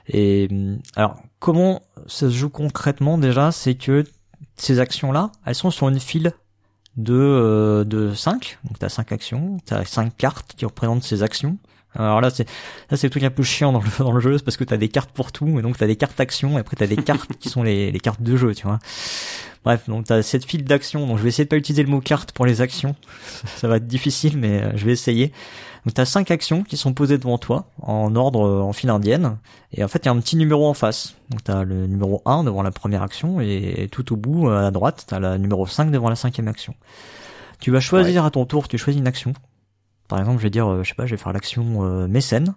Et hum, alors comment ça se joue concrètement déjà, c'est que ces actions-là, elles sont sur une file de euh, de 5. Donc t'as 5 actions, t'as 5 cartes qui représentent ces actions. Alors là, c'est ça c'est le truc un peu chiant dans le dans le jeu, c'est parce que t'as des cartes pour tout, et donc t'as des cartes actions, et après t'as des cartes qui sont les, les cartes de jeu, tu vois. Bref, donc t'as cette file d'actions, donc je vais essayer de pas utiliser le mot carte pour les actions, ça va être difficile, mais euh, je vais essayer. Donc t'as cinq actions qui sont posées devant toi, en ordre, euh, en file indienne, et en fait il y a un petit numéro en face. Donc t'as le numéro 1 devant la première action, et tout au bout, euh, à droite, t'as la numéro 5 devant la cinquième action. Tu vas choisir à ton tour, tu choisis une action. Par exemple, je vais dire, euh, je sais pas, je vais faire l'action euh, mécène.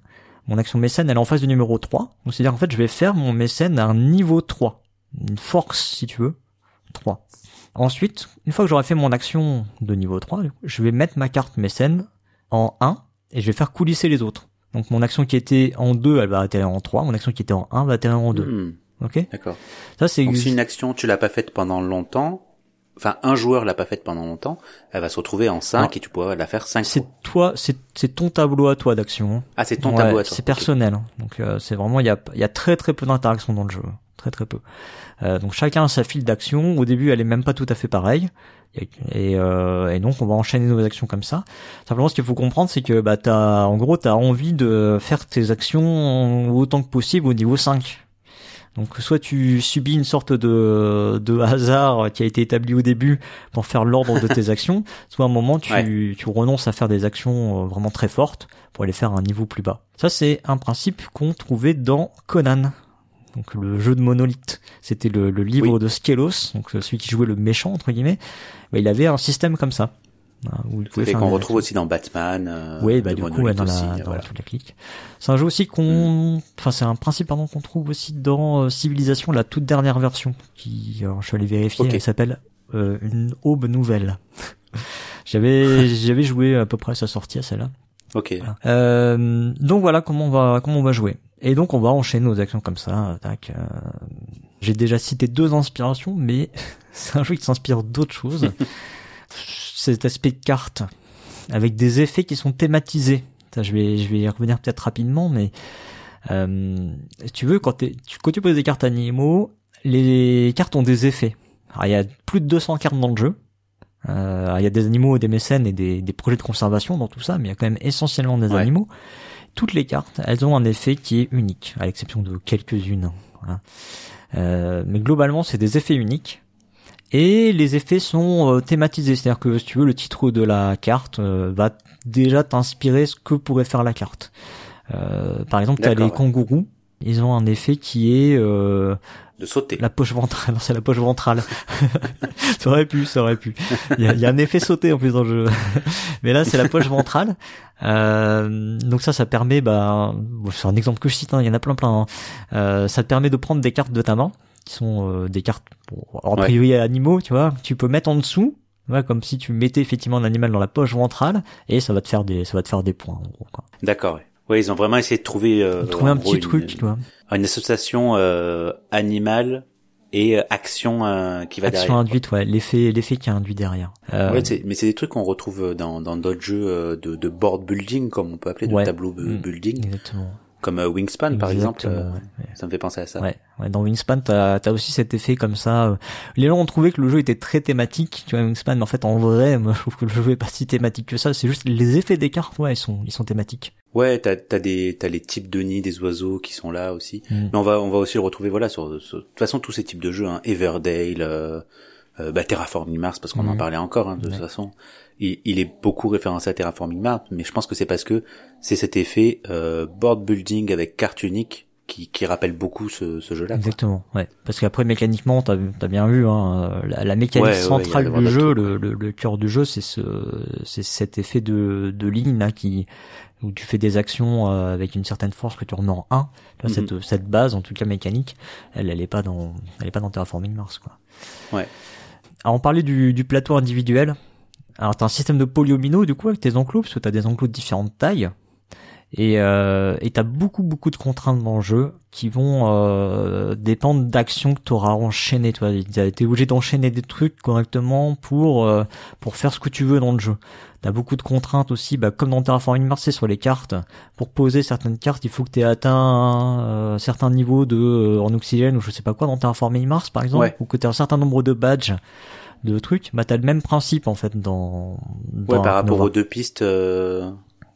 Mon action mécène, elle est en face du numéro 3. Donc c'est-à-dire en fait, je vais faire mon mécène à un niveau 3. Une force, si tu veux. 3. Ensuite, une fois que j'aurai fait mon action de niveau 3, je vais mettre ma carte mécène en 1 et je vais faire coulisser les autres. Donc mon action qui était en 2, elle va atterrir en 3. Mon action qui était en 1 va atterrir en 2. Hmm, Ok? D'accord. Ça c'est Donc si une action tu l'as pas faite pendant longtemps, enfin un joueur l'a pas faite pendant longtemps, elle va se retrouver en 5 Alors, et tu pourras la faire 5 c'est toi, c'est c'est ton tableau à toi d'action. hein. Ah c'est ton Ouais, tableau à toi. C'est personnel. hein. Donc euh, c'est vraiment il y a il y a très très peu d'interaction dans le jeu, très très peu. Euh, donc chacun a sa file d'action. Au début, elle est même pas tout à fait pareille. Et, euh, et donc on va enchaîner nos actions comme ça. Simplement, ce qu'il faut comprendre, c'est que bah t'as en gros t'as envie de faire tes actions autant que possible au niveau 5. Donc soit tu subis une sorte de, de hasard qui a été établi au début pour faire l'ordre de tes actions, soit à un moment tu, Ouais. tu renonces à faire des actions euh, vraiment très fortes pour aller faire un niveau plus bas. Ça c'est un principe qu'on trouvait dans Conan. Donc le jeu de Monolith, c'était le, le livre Oui. de Skelos, donc celui qui jouait le méchant entre guillemets. Bah, il avait un système comme ça. hein, où il qu'on retrouve aussi dans Batman. Euh, oui, bah du coup, ouais, dans, aussi, la, euh, dans voilà. toute la clique. C'est un jeu aussi qu'on, enfin c'est un principe pardon qu'on trouve aussi dans euh, Civilisation, la toute dernière version, qui, alors, je suis allé vérifier, Ok. elle s'appelle euh, une aube nouvelle. j'avais j'avais joué à peu près à sa sortie à celle-là. Ok. Euh, donc voilà comment on va comment on va jouer. Et donc on va enchaîner nos actions comme ça. Tac. euh, J'ai déjà cité deux inspirations, mais c'est un jeu qui s'inspire d'autres choses. Cet aspect de carte avec des effets qui sont thématisés. Ça, je vais je vais y revenir peut-être rapidement, mais euh, tu veux quand, tu, quand tu poses des cartes animaux, les cartes ont des effets. Alors, il y a plus de 200 cartes dans le jeu. Euh, alors, il y a des animaux, des mécènes et des, des projets de conservation dans tout ça, mais il y a quand même essentiellement des Ouais. animaux. Toutes les cartes, elles ont un effet qui est unique, à l'exception de quelques-unes. hein. Euh, mais globalement, c'est des effets uniques. Et les effets sont euh, thématisés, c'est-à-dire que si tu veux, le titre de la carte euh, va déjà t'inspirer ce que pourrait faire la carte. Euh, par exemple, tu as les kangourous, ils ont un effet qui est euh, De sauter. la poche ventrale. Non, c'est la poche ventrale. ça aurait pu, ça aurait pu. Il y a, il y a un effet sauté en plus dans le jeu. Mais là, c'est la poche ventrale. Euh, donc ça, ça permet, bah, bon, c'est un exemple que je cite, hein, il y en a plein plein. hein. Euh, ça te permet de prendre des cartes de ta main, qui sont euh, des cartes, bon, en Ouais. priori animaux, tu vois, tu peux mettre en dessous. Ouais, comme si tu mettais effectivement un animal dans la poche ventrale et ça va te faire des ça va te faire des points en gros quoi. D'accord. Ouais. Ouais, ils ont vraiment essayé de trouver, euh, Trouver un gros, petit une- truc, vois. une association euh, animale et euh, action euh, qui va Action derrière. induite, ouais, l'effet l'effet qui est induit derrière. Euh, Ouais, mais c'est des trucs qu'on retrouve dans dans d'autres jeux euh, de, de board building, comme on peut appeler, de Ouais. tableau Mm. building, exactement. Comme euh, Wingspan par exemple. Exactement, euh, ouais, ouais. Ça me fait penser à ça. Ouais, ouais, dans Wingspan, t'as as aussi cet effet comme ça. euh. Les gens ont trouvé que le jeu était très thématique, tu vois, Wingspan, mais en fait, en vrai, moi, je trouve que le jeu est pas si thématique que ça. C'est juste les effets des cartes, ouais, ils sont, ils sont thématiques. Ouais, t'as t'as des t'as les types de nids des oiseaux qui sont là aussi. Mm. Mais on va on va aussi le retrouver voilà sur, sur- de toute façon tous ces types de jeux, hein, Everdale, euh, euh, bah, Terraforming Mars parce qu'on en Mhm. parlait encore hein, de toute façon. Il, il est beaucoup référencé à Terraforming Mars, mais je pense que c'est parce que c'est cet effet euh, board building avec carte unique qui qui rappelle beaucoup ce, ce jeu-là. quoi. Exactement, ouais. Parce qu'après, mécaniquement, t'as as bien vu, hein, la, la mécanique Ouais, centrale du jeu, le, le, le cœur du jeu, c'est ce, c'est cet effet de, de ligne là qui, où tu fais des actions euh, avec une certaine force que tu remets en 1. Tu vois, Mhm. cette, cette base, en tout cas mécanique, elle, elle est pas dans, elle est pas dans Terraforming Mars, quoi. Ouais. Alors, on parlait du, du plateau individuel. Alors t'as un système de polyomino du coup avec tes enclos parce que t'as des enclos de différentes tailles et euh, et t'as beaucoup beaucoup de contraintes dans le jeu qui vont euh, dépendre d'actions que t'auras enchaînées. Tu vois, t'es obligé d'enchaîner des trucs correctement pour euh, pour faire ce que tu veux dans le jeu. T'as beaucoup de contraintes aussi, bah, comme dans Terraforming Mars, c'est sur les cartes. Pour poser certaines cartes, il faut que t'aies atteint un euh, certain niveau de euh, en oxygène ou je sais pas quoi dans Terraforming Mars par exemple, ou que t'aies un certain nombre de badges de trucs, bah t'as le même principe en fait dans. dans ouais, par rapport aux deux pistes euh,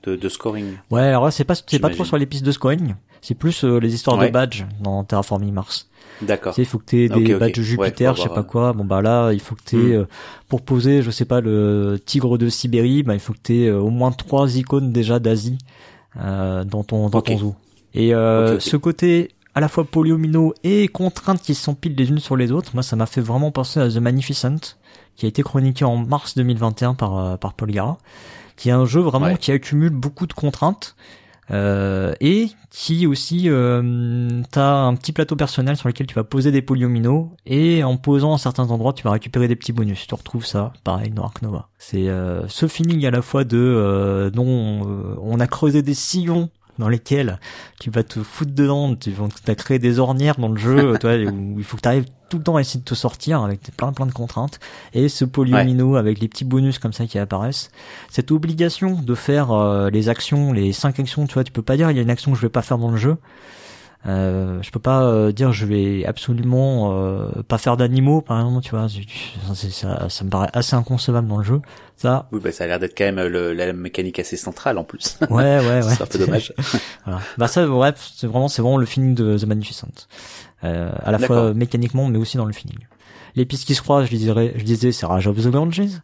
de, de, scoring. Ouais, alors là c'est pas c'est pas trop sur les pistes de scoring, c'est plus euh, les histoires de badges dans Terraforming Mars. D'accord. Tu sais, il faut que t'aies des badges Jupiter, je sais pas quoi. Bon bah là, il faut que t'aies hmm. euh, pour poser, je sais pas, le tigre de Sibérie, bah il faut que t'aies au moins trois icônes déjà d'Asie dans ton dans ton zoo. Et ce côté à la fois polyomino et contraintes qui s'empilent les unes sur les autres. Moi, ça m'a fait vraiment penser à The Magnificent, qui a été chroniqué en mars 2021 par euh, par Paul Gara, qui est un jeu vraiment qui accumule beaucoup de contraintes. Euh, et qui aussi euh, t'as un petit plateau personnel sur lequel tu vas poser des polyomino et en posant à certains endroits tu vas récupérer des petits bonus tu retrouves ça pareil dans Ark Nova c'est euh, ce feeling à la fois de euh, dont on a creusé des sillons dans lesquels tu vas te foutre dedans, tu vas créer des ornières dans le jeu, toi, où il faut que tu arrives tout le temps à essayer de te sortir avec plein plein de contraintes. Et ce polyomino avec les petits bonus comme ça qui apparaissent. Cette obligation de faire euh, les actions les cinq actions tu vois tu peux pas dire il y a une action que je vais pas faire dans le jeu euh, je peux pas euh, dire je vais absolument euh, pas faire d'animaux par exemple tu vois ça, ça me paraît assez inconcevable dans le jeu ça. Oui bah ça a l'air d'être quand même le, la mécanique assez centrale en plus. Ouais ouais ouais. C'est un peu dommage. Voilà. bah ça bref c'est vraiment c'est vraiment le feeling de The Magnificent. Euh, à la fois mécaniquement mais aussi dans le feeling. Les pistes qui se croisent je disais je disais c'est Rage of the Ganges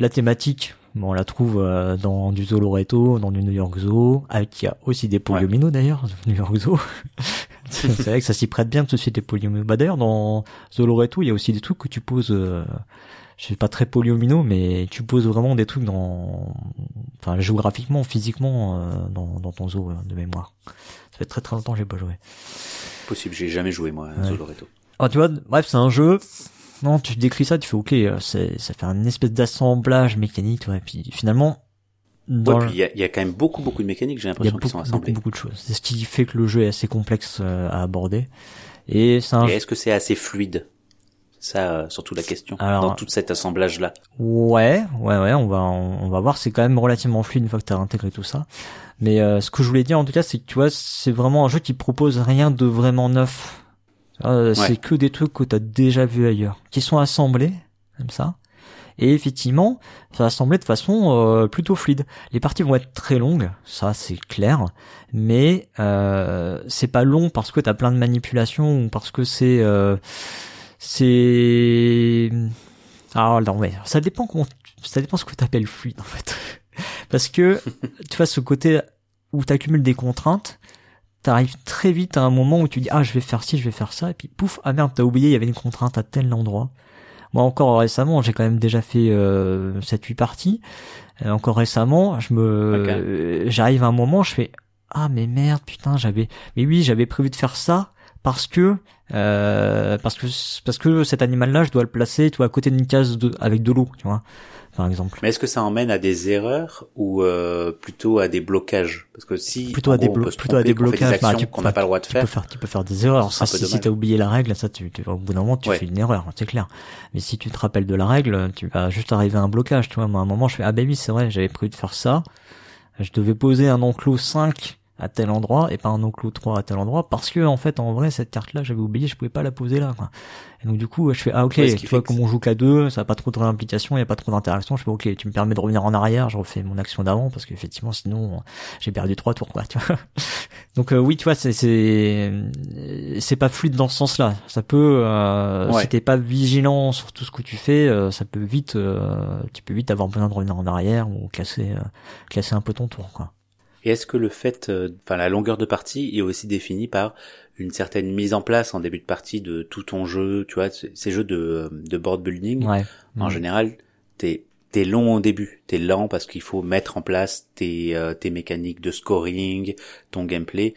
la thématique on la trouve euh, dans du Zoloreto, dans du New York Zoo, avec il y a aussi des polyomino d'ailleurs, New York Zoo. c'est vrai que ça s'y prête bien de suite les polyomino. Bah d'ailleurs dans Zoloreto, il y a aussi des trucs que tu poses euh, je suis pas très polyomino mais tu poses vraiment des trucs dans enfin géographiquement, physiquement euh, dans, dans ton zoo de mémoire. Ça fait très très longtemps que j'ai pas joué. Possible, j'ai jamais joué moi à Zoloreto. Ah tu vois, bref, c'est un jeu non, tu décris ça, tu fais ok, euh, c'est, ça fait une espèce d'assemblage mécanique, ouais, puis finalement. Il y a, y a, quand même beaucoup beaucoup de mécaniques, j'ai l'impression qu'ils sont assemblés. Beaucoup, beaucoup de choses. C'est ce qui fait que le jeu est assez complexe euh, à aborder. Et c'est un... est-ce que c'est assez fluide? Ça, euh, surtout la question dans tout cet assemblage là. Ouais, ouais, ouais, on va, on, va voir. C'est quand même relativement fluide une fois que tu as intégré tout ça. Mais ce que je voulais dire en tout cas, c'est que tu vois, c'est vraiment un jeu qui propose rien de vraiment neuf euh, c'est que des trucs que tu as déjà vu ailleurs, qui sont assemblés comme ça. Et effectivement, ça va assembler de façon euh, plutôt fluide. Les parties vont être très longues, ça c'est clair, mais euh, c'est pas long parce que t'as plein de manipulations ou parce que c'est euh, c'est ah non ouais, ça dépend comment ça dépend ce que t'appelles fluide en fait. parce que tu vois ce côté où t'accumules des contraintes, t'arrives très vite à un moment où tu dis ah je vais faire ci, je vais faire ça, et puis pouf ah merde t'as oublié il y avait une contrainte à tel endroit. Moi encore récemment j'ai quand même déjà fait euh, 7-8 parties. Euh, encore récemment je me j'arrive à un moment je fais ah mais merde putain j'avais mais oui j'avais prévu de faire ça parce que euh, parce que parce que cet animal là je dois le placer tu vois à côté d'une case de, avec de l'eau tu vois par exemple. Mais est-ce que ça emmène à des erreurs ou euh, plutôt à des blocages? Parce que si plutôt à des, plutôt à des blocages, bah, qu'on n'a pas le droit de tu faire, peux faire, tu peux faire des erreurs. Ça, si, si t'as oublié la règle, ça, tu, tu au bout d'un moment, tu fais une erreur, c'est clair. Mais si tu te rappelles de la règle, tu vas juste arriver à un blocage. Tu vois, moi, à un moment, je fais ah ben oui, c'est vrai, j'avais prévu de faire ça. Je devais poser un enclos 5 à tel endroit et pas un enclos 3 à tel endroit parce que en fait en vrai cette carte là j'avais oublié je pouvais pas la poser là quoi. et donc du coup je fais ah ok tu vois comme on joue qu'à deux ça a pas trop de réimplication il y a pas trop d'interaction je fais ok tu me permets de revenir en arrière je refais mon action d'avant parce qu'effectivement sinon j'ai perdu trois tours quoi tu vois. Donc euh, oui tu vois c'est c'est c'est pas fluide dans ce sens là ça peut euh, si t'es pas vigilant sur tout ce que tu fais euh, ça peut vite euh, tu peux vite avoir besoin de revenir en arrière ou classer classer un peu ton tour quoi et est-ce que le fait, euh, enfin la longueur de partie est aussi définie par une certaine mise en place en début de partie de tout ton jeu, tu vois, ces jeux de, de board building, ouais. en général, t'es t'es long au début, t'es lent parce qu'il faut mettre en place tes euh, tes mécaniques de scoring, ton gameplay.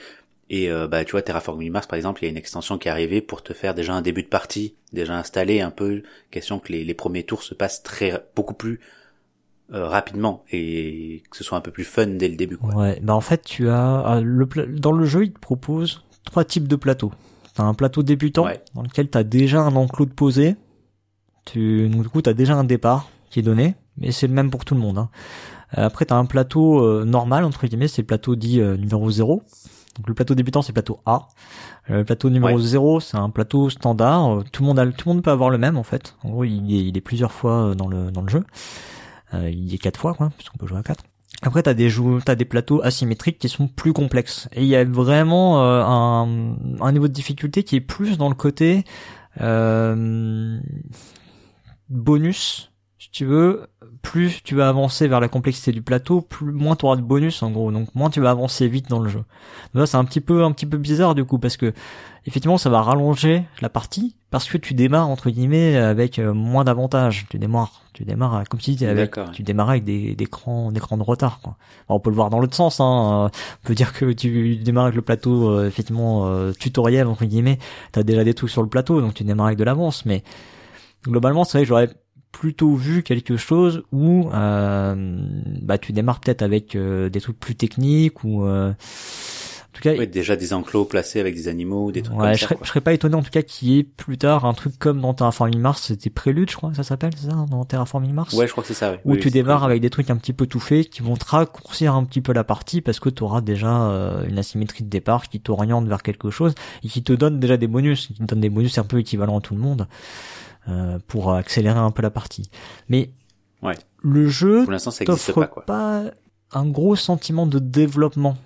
Et euh, bah tu vois Terraforming Mars par exemple, il y a une extension qui est arrivée pour te faire déjà un début de partie, déjà installé un peu, question que les, les premiers tours se passent très beaucoup plus euh, rapidement et que ce soit un peu plus fun dès le début. Quoi. Ouais, bah en fait tu as euh, le dans le jeu il te propose trois types de plateaux. T'as un plateau débutant dans lequel t'as déjà un enclos de posé. Tu donc, du coup t'as déjà un départ qui est donné, mais c'est le même pour tout le monde. Hein. Euh, après t'as un plateau normal entre guillemets, c'est le plateau dit numéro 0. Donc le plateau débutant c'est le plateau A. Le plateau numéro 0 c'est un plateau standard. Tout le monde a, tout le monde peut avoir le même en fait. En gros il est, il est plusieurs fois dans le dans le jeu. Euh, il y a quatre fois, quoi, puisqu'on peut jouer à quatre. Après, t'as des jou t'as des plateaux asymétriques qui sont plus complexes. Et il y a vraiment euh, un, un, niveau de difficulté qui est plus dans le côté euh, bonus, si tu veux. Plus tu vas avancer vers la complexité du plateau, plus moins tu auras de bonus en gros. Donc moins tu vas avancer vite dans le jeu. Là, c'est un petit peu un petit peu bizarre du coup parce que effectivement, ça va rallonger la partie parce que tu démarres entre guillemets avec euh, moins d'avantages. Tu démarres, tu démarres comme si avec, tu démarrais avec des, des écrans, d'écrans de retard. Quoi. on peut le voir dans l'autre sens. Hein. On peut dire que tu démarres avec le plateau euh, effectivement euh, tutoriel entre guillemets. T'as déjà des trucs sur le plateau, donc tu démarres avec de l'avance. Mais globalement, c'est vrai que j'aurais plutôt vu quelque chose où bah tu démarres peut-être avec des trucs plus techniques ou tout cas, ouais, déjà des enclos placés avec des animaux des trucs comme je Serais, je serais pas étonné en tout cas qu'il y ait plus tard un truc comme dans Terraforming Mars, c'était Prélude, je crois que ça s'appelle, ça, dans Terraforming Mars. Ouais, je crois que c'est ça. Où tu démarres avec des trucs un petit peu tout faits qui vont te raccourcir un petit peu la partie parce que tu auras déjà euh, une asymétrie de départ qui t'oriente vers quelque chose et qui te donne déjà des bonus, qui te donne des bonus un peu équivalents à tout le monde euh, pour accélérer un peu la partie. Mais ouais. le jeu pour l'instant ça existe pas, quoi. pas un gros sentiment de développement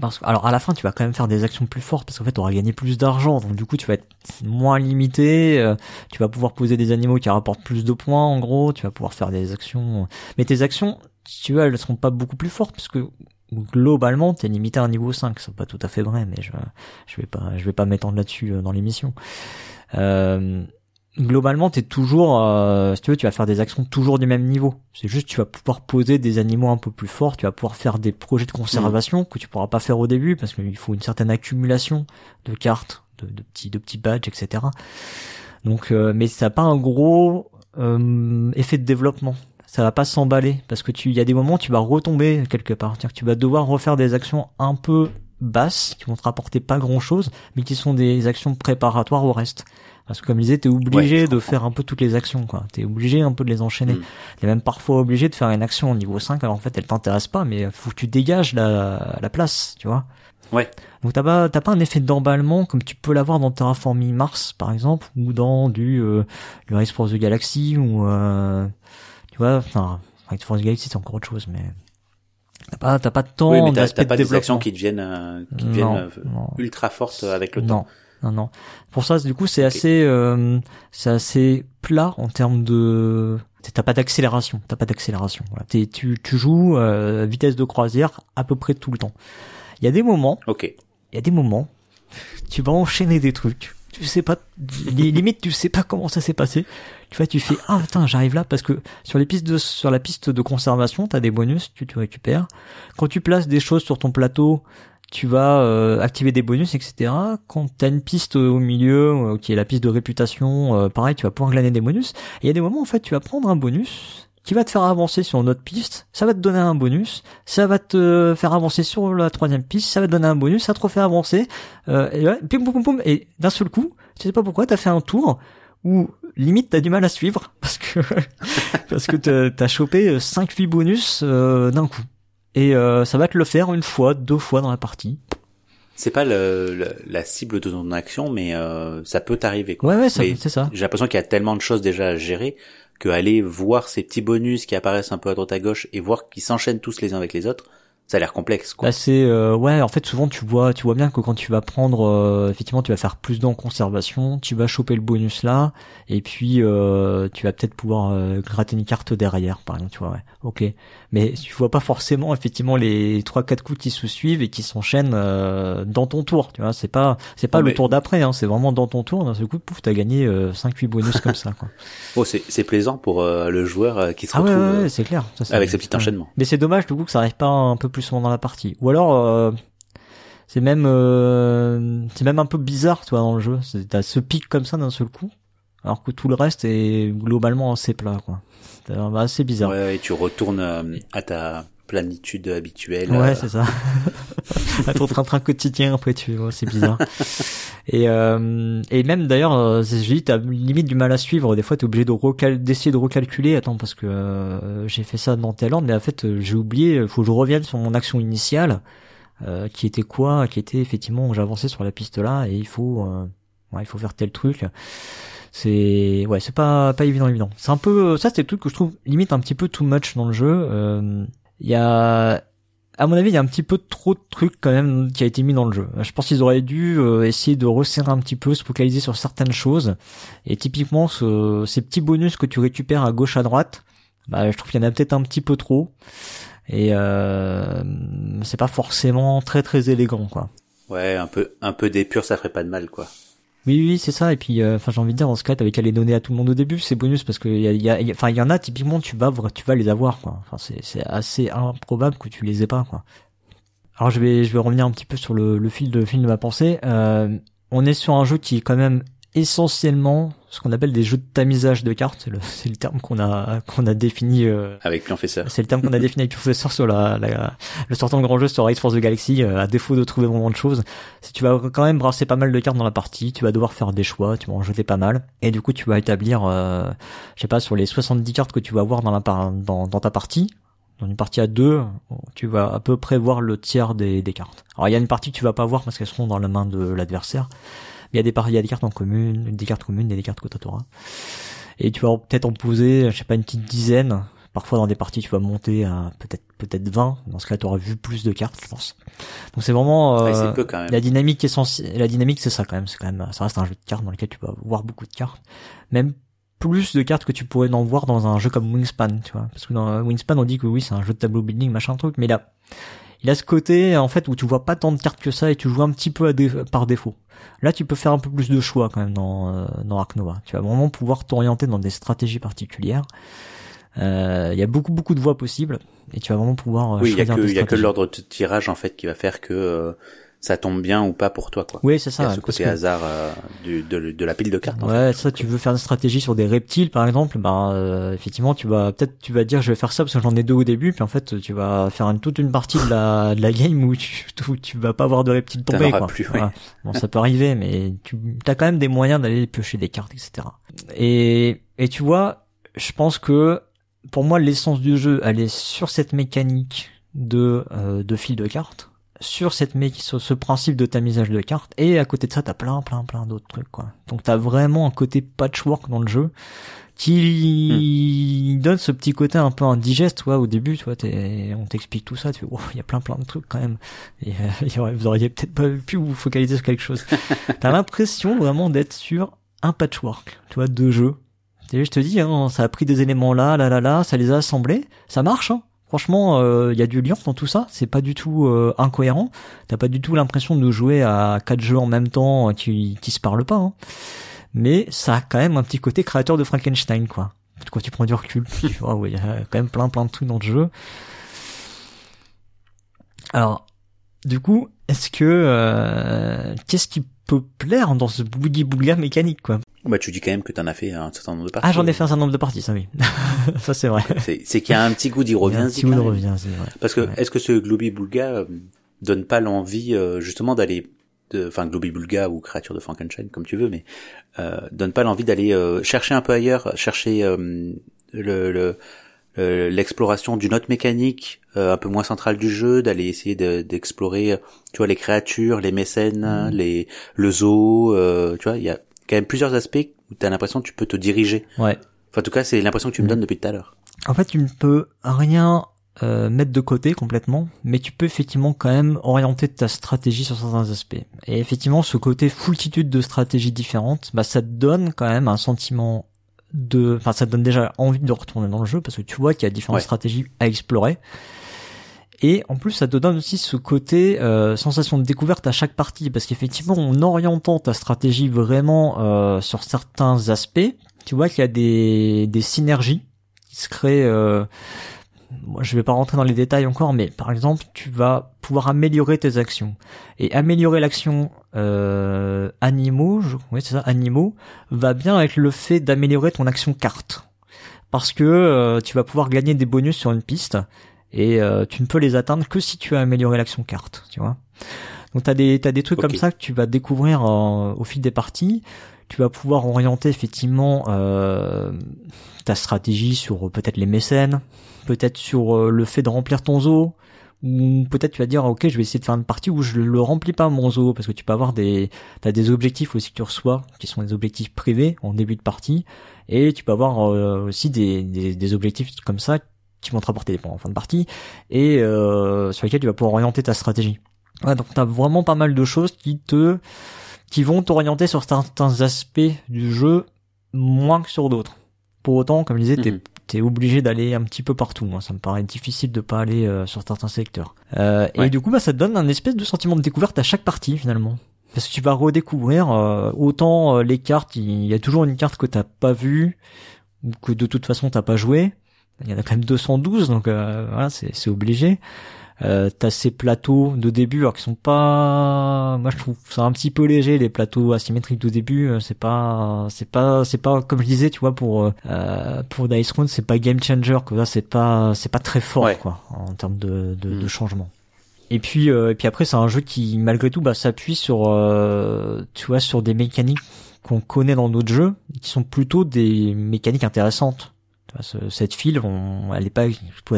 parce que, alors à la fin, tu vas quand même faire des actions plus fortes parce qu'en fait, tu auras gagné plus d'argent, donc du coup, tu vas être moins limité. Euh, tu vas pouvoir poser des animaux qui rapportent plus de points, en gros. Tu vas pouvoir faire des actions, mais tes actions, si tu veux, elles seront pas beaucoup plus fortes parce que globalement, t'es limité à un niveau 5. C'est pas tout à fait vrai, mais je, je vais pas, je vais pas m'étendre là-dessus euh, dans l'émission. Euh, globalement, t'es toujours, euh, si tu veux, tu vas faire des actions toujours du même niveau. C'est juste, tu vas pouvoir poser des animaux un peu plus forts, tu vas pouvoir faire des projets de conservation que tu pourras pas faire au début parce qu'il faut une certaine accumulation de cartes, de, de petits, de petits badges, etc. Donc, euh, mais ça n'a pas un gros euh, effet de développement. Ça va pas s'emballer parce que tu, il y a des moments où tu vas retomber quelque part. Que tu vas devoir refaire des actions un peu basses qui vont te rapporter pas grand chose, mais qui sont des actions préparatoires au reste. Parce que comme je disais, t'es obligé de faire un peu toutes les actions, quoi. T'es obligé un peu de les enchaîner. Mm. T'es même parfois obligé de faire une action au niveau 5, alors en fait, elle t'intéresse pas, mais faut que tu dégages la, la place, tu vois. Ouais. Donc t'as pas t'as pas un effet d'emballement comme tu peux l'avoir dans Terraforming Mars par exemple ou dans du euh, du Race for the Galaxy ou euh, tu vois enfin Race for the Galaxy c'est encore autre chose mais t'as pas t'as pas de temps oui, mais t'as, pas des actions qui deviennent euh, qui deviennent euh, ultra fortes avec le temps non, non. Pour ça, du coup, c'est assez, euh, c'est assez plat en termes de. T'as pas d'accélération. T'as pas d'accélération. Voilà. tu, tu joues euh, vitesse de croisière à peu près tout le temps. Il y a des moments. Ok. Il y a des moments. Tu vas enchaîner des trucs. Tu sais pas. limite, tu sais pas comment ça s'est passé. Tu vois, tu fais ah putain, j'arrive là parce que sur les pistes de sur la piste de conservation, t'as des bonus, tu te récupères. Quand tu places des choses sur ton plateau, tu vas euh, activer des bonus, etc. Quand tu as une piste au milieu, euh, qui est la piste de réputation, euh, pareil, tu vas pouvoir glaner des bonus. Et il y a des moments, en fait, tu vas prendre un bonus qui va te faire avancer sur une autre piste, ça va te donner un bonus, ça va te faire avancer sur la troisième piste, ça va te donner un bonus, ça te refait avancer, et, pim, pum, pum, et d'un seul coup, tu sais pas pourquoi, t'as fait un tour où limite t'as du mal à suivre parce que parce que t'as chopé 5 8 bonus d'un coup et euh, ça va te le faire une fois, deux fois dans la partie. C'est pas le, la cible de ton action, mais euh, ça peut t'arriver. Ouais, ouais, c'est ça. J'ai l'impression qu'il y a tellement de choses déjà à gérer que aller voir ces petits bonus qui apparaissent un peu à droite à gauche et voir qu'ils s'enchaînent tous les uns avec les autres, ça a l'air complexe quoi. Bah, c'est euh, ouais en fait souvent tu vois tu vois bien que quand tu vas prendre euh, effectivement tu vas faire plus d'en conservation tu vas choper le bonus là et puis euh, tu vas peut-être pouvoir euh, gratter une carte derrière par exemple tu vois ouais. Ok. Mais tu vois pas forcément effectivement les trois quatre coups qui se suivent et qui s'enchaînent euh, dans ton tour tu vois. C'est pas c'est pas le tour d'après hein, c'est vraiment dans ton tour. D'un seul coup pouf t'as gagné 5 8 bonus comme ça quoi. Oh c'est c'est plaisant pour le joueur qui se ah retrouve ouais, ouais, c'est clair. Ça, avec ses petits enchaînements. Mais c'est dommage du coup que ça arrive pas un peu plus souvent dans la partie. Ou alors euh, c'est même euh, c'est même un peu bizarre, toi, dans le jeu. T'as ce pic comme ça d'un seul coup. alors que tout le reste est globalement assez plat, quoi. C'est assez bizarre. Ouais, et tu retournes euh, à ta planitude habituelle. Ouais, euh, c'est ça. ton train-train quotidien, après tu vois, c'est bizarre. et, euh, et même d'ailleurs, euh, je dis, t'as limite du mal à suivre. Des fois, t'es obligé de recal d'essayer de recalculer. Attends, parce que euh, j'ai fait ça dans tel ordre, mais en fait, euh, j'ai oublié. Faut que je revienne sur mon action initiale, euh, qui était quoi Qui était effectivement, j'avançais sur la piste là, et il faut, euh, ouais, il faut faire tel truc c'est ouais c'est pas pas évident évident c'est un peu ça c'est le truc que je trouve limite un petit peu too much dans le jeu euh, il y a à mon avis il y a un petit peu trop de trucs quand même qui a été mis dans le jeu. Je pense qu'ils auraient dû euh, essayer de resserrer un petit peu se focaliser sur certaines choses. Et typiquement ce, ces petits bonus que tu récupères à gauche à droite bah je trouve qu'il y en a peut-être un petit peu trop. Et euh, c'est pas forcément très très élégant quoi. Ouais, un peu, un peu d'épure, ça ferait pas de mal, quoi. Oui, oui, c'est ça. Et puis, euh, enfin, j'ai envie de dire, dans ce cas, t'avais qu'à les donner à tout le monde au début, ces bonus, parce que y y a- y a- il y en a typiquement, tu vas, tu vas les avoir, quoi. Enfin, c'est, c'est assez improbable que tu les aies pas, quoi. Alors, je vais, je vais revenir un petit peu sur le, le fil de, fil de ma pensée. Euh, on est sur un jeu qui est quand même essentiellement ce qu'on appelle des jeux de tamisage de cartes. C'est le, c'est le terme qu'on a, qu'on a défini. euh, Avec Pionfesseur. c'est le terme qu'on a défini avec Professeur sur la, la- le sortant de grand jeu sur Race Force the Galaxy, euh, à défaut de trouver vraiment de choses. Si tu vas quand même brasser pas mal de cartes dans la partie, tu vas devoir faire des choix, tu vas en jeter pas mal. Et du coup, tu vas établir, euh, je sais pas, sur les 70 cartes que tu vas avoir dans, la dans ta partie, dans une partie à deux, tu vas à peu près voir le tiers des, des cartes. Alors il y a une partie que tu vas pas voir parce qu'elles seront dans la main de l'adversaire. Il y a des il y a des cartes en commune, des cartes communes et des cartes t'auras. Et tu vas peut-être en poser, je sais pas, une petite dizaine. Parfois dans des parties tu vas monter à peut-être peut-être 20. Dans ce cas tu auras vu plus de cartes, je pense. Donc c'est vraiment euh, c'est peu quand même. la dynamique essentielle. La dynamique c'est ça quand même. C'est quand même ça reste un jeu de cartes dans lequel tu vas voir beaucoup de cartes. Même plus de cartes que tu pourrais en voir dans un jeu comme Wingspan, tu vois. Parce que dans Wingspan on dit que oui c'est un jeu de tableau building machin truc, mais là il a ce côté en fait où tu vois pas tant de cartes que ça et tu joues un petit peu à dé- par défaut. Là, tu peux faire un peu plus de choix quand même dans euh, dans Ark Nova. Tu vas vraiment pouvoir t'orienter dans des stratégies particulières. Euh, Il y a beaucoup beaucoup de voies possibles et tu vas vraiment pouvoir euh, Oui, il y a que, des il y a que stratégies. l'ordre de tirage, en fait, qui va faire que euh, ça tombe bien ou pas pour toi, quoi. Oui, c'est Il y ça. a ce côté que- hasard euh, du, de, de la pile de cartes, en fait. Ouais, ça, tu veux faire une stratégie sur des reptiles, par exemple, bah, euh, effectivement, tu vas, peut-être, tu vas dire, je vais faire ça parce que j'en ai deux au début, puis en fait, tu vas faire une, toute une partie de la, de la game où tu, où tu vas pas avoir de reptiles tomber, quoi. plus, oui. Voilà. Bon, ça peut arriver, mais tu, as quand même des moyens d'aller piocher des cartes, etc. Et, et tu vois, je pense que, pour moi, l'essence du jeu, elle est sur cette mécanique de, euh, de fil de cartes sur cette sur ce principe de tamisage de cartes et à côté de ça t'as plein plein plein d'autres trucs quoi. Donc t'as vraiment un côté patchwork dans le jeu qui donne ce petit côté un peu indigeste toi au début toi t'es on t'explique tout ça tu fais oh il y a plein plein de trucs quand même. Et euh, vous auriez peut-être pas pu vous focaliser sur quelque chose. T'as l'impression vraiment d'être sur un patchwork tu vois de jeux Et je te dis hein, ça a pris des éléments là là là là ça les a assemblés ça marche hein Franchement, il y a du lien dans tout ça. C'est pas du tout euh, incohérent. T'as pas du tout l'impression de jouer à quatre jeux en même temps euh, qui qui se parlent pas. Hein. Mais ça a quand même un petit côté créateur de Frankenstein, quoi. Quand tu prends du recul, il y a quand même plein plein de trucs dans le jeu. Alors, du coup, est-ce que euh, qu'est-ce qui peut plaire dans ce boogie boogie mécanique, quoi Bah, tu dis quand même que t'en as fait un certain nombre de parties. Ah, j'en ai fait un certain nombre de parties, ça oui. ça c'est vrai. C'est qu'il y a un petit goût d'y un revient. petit goût de revient, c'est vrai. Parce que Ouais. est-ce que ce Globy Bulga euh, donne pas l'envie euh, justement d'aller, enfin Globy Bulga ou créature de Frankenstein comme tu veux, mais euh, donne pas l'envie d'aller euh, chercher un peu ailleurs, chercher euh, le le- l'exploration d'une autre mécanique euh, un peu moins centrale du jeu, d'aller essayer de- d'explorer, euh, tu vois, les créatures, les mécènes, Mhm. les le zoo, euh, tu vois, il y a quand même plusieurs aspects où t'as l'impression que tu peux te diriger. Ouais. Enfin, en tout cas, c'est l'impression que tu me Mhm. donnes depuis tout à l'heure. En fait, tu ne peux rien euh, mettre de côté complètement, mais tu peux effectivement quand même orienter ta stratégie sur certains aspects. Et effectivement, ce côté foultitude de stratégies différentes, bah, ça te donne quand même un sentiment de, enfin, ça te donne déjà envie de retourner dans le jeu parce que tu vois qu'il y a différentes Ouais. stratégies à explorer. Et en plus, ça te donne aussi ce côté euh, sensation de découverte à chaque partie, parce qu'effectivement, en orientant ta stratégie vraiment euh, sur certains aspects, tu vois qu'il y a des, des synergies qui se créent euh, moi, je vais pas rentrer dans les détails encore, mais par exemple, tu vas pouvoir améliorer tes actions. Et améliorer l'action euh, animaux, je, oui c'est ça, animaux, va bien avec le fait d'améliorer ton action carte. Parce que euh, tu vas pouvoir gagner des bonus sur une piste, et euh, tu ne peux les atteindre que si tu as amélioré l'action carte, tu vois. Donc t'as des t'as des trucs comme ça que tu vas découvrir au fil des parties. Tu vas pouvoir orienter effectivement euh, ta stratégie sur peut-être les mécènes, peut-être sur euh, le fait de remplir ton zoo, ou peut-être tu vas dire ok je vais essayer de faire une partie où je le remplis pas mon zoo parce que tu peux avoir des t'as des objectifs aussi que tu reçois qui sont des objectifs privés en début de partie et tu peux avoir euh, aussi des, objectifs comme ça qui vont te rapporter des points en fin de partie et euh, sur lesquels tu vas pouvoir orienter ta stratégie. Ouais, donc t'as vraiment pas mal de choses qui te qui vont t'orienter sur certains aspects du jeu moins que sur d'autres. Pour autant, comme je disais, mhm t'es obligé d'aller un petit peu partout. Moi, ça me paraît difficile de pas aller euh, sur certains secteurs. Euh, Et du coup, bah, ça te donne un espèce de sentiment de découverte à chaque partie finalement. Parce que tu vas redécouvrir euh, autant euh, les cartes, il y a toujours une carte que t'as pas vue ou que de toute façon t'as pas joué. Il y en a quand même 212, donc voilà, c'est obligé. Euh, t'as ces plateaux de début alors qui sont pas moi je trouve ça un petit peu léger les plateaux asymétriques de début euh, c'est pas c'est pas c'est pas comme je disais tu vois pour euh, pour Dice Round c'est pas game changer que là c'est pas c'est pas très fort quoi en termes de de, de mm. changement et puis euh, et puis après c'est un jeu qui malgré tout bah s'appuie sur euh, tu vois sur des mécaniques qu'on connaît dans d'autres jeux qui sont plutôt des mécaniques intéressantes cette file, on, elle est pas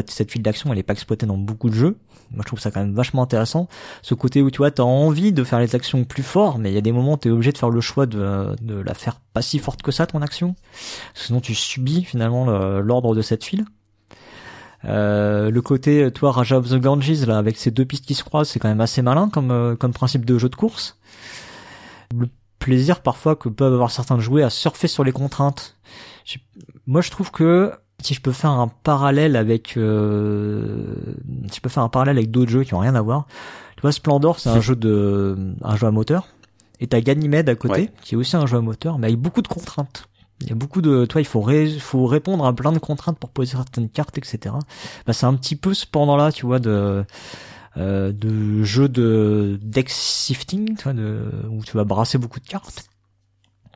cette file d'action, elle est pas exploitée dans beaucoup de jeux. Moi, je trouve ça quand même vachement intéressant. Ce côté où tu vois, t'as envie de faire les actions plus fort, mais il y a des moments où t'es obligé de faire le choix de, de la faire pas si forte que ça ton action. Sinon, tu subis finalement l'ordre de cette file. Euh, le côté, toi, Raja of the Ganges, là, avec ces deux pistes qui se croisent, c'est quand même assez malin comme, euh, comme principe de jeu de course. Le plaisir parfois que peuvent avoir certains de jouer à surfer sur les contraintes moi, je trouve que si je peux faire un parallèle avec, euh, si je peux faire un parallèle avec d'autres jeux qui ont rien à voir. Tu vois, Splendor, c'est un jeu de, un jeu à moteur. Et t'as Ganymede à côté, qui est aussi un jeu à moteur, mais avec beaucoup de contraintes. Il y a beaucoup de, toi, il faut, faut répondre à plein de contraintes pour poser certaines cartes, etc. Bah, c'est un petit peu ce pendant-là, tu vois, de, euh, de jeu de deck shifting, tu vois, de, où tu vas brasser beaucoup de cartes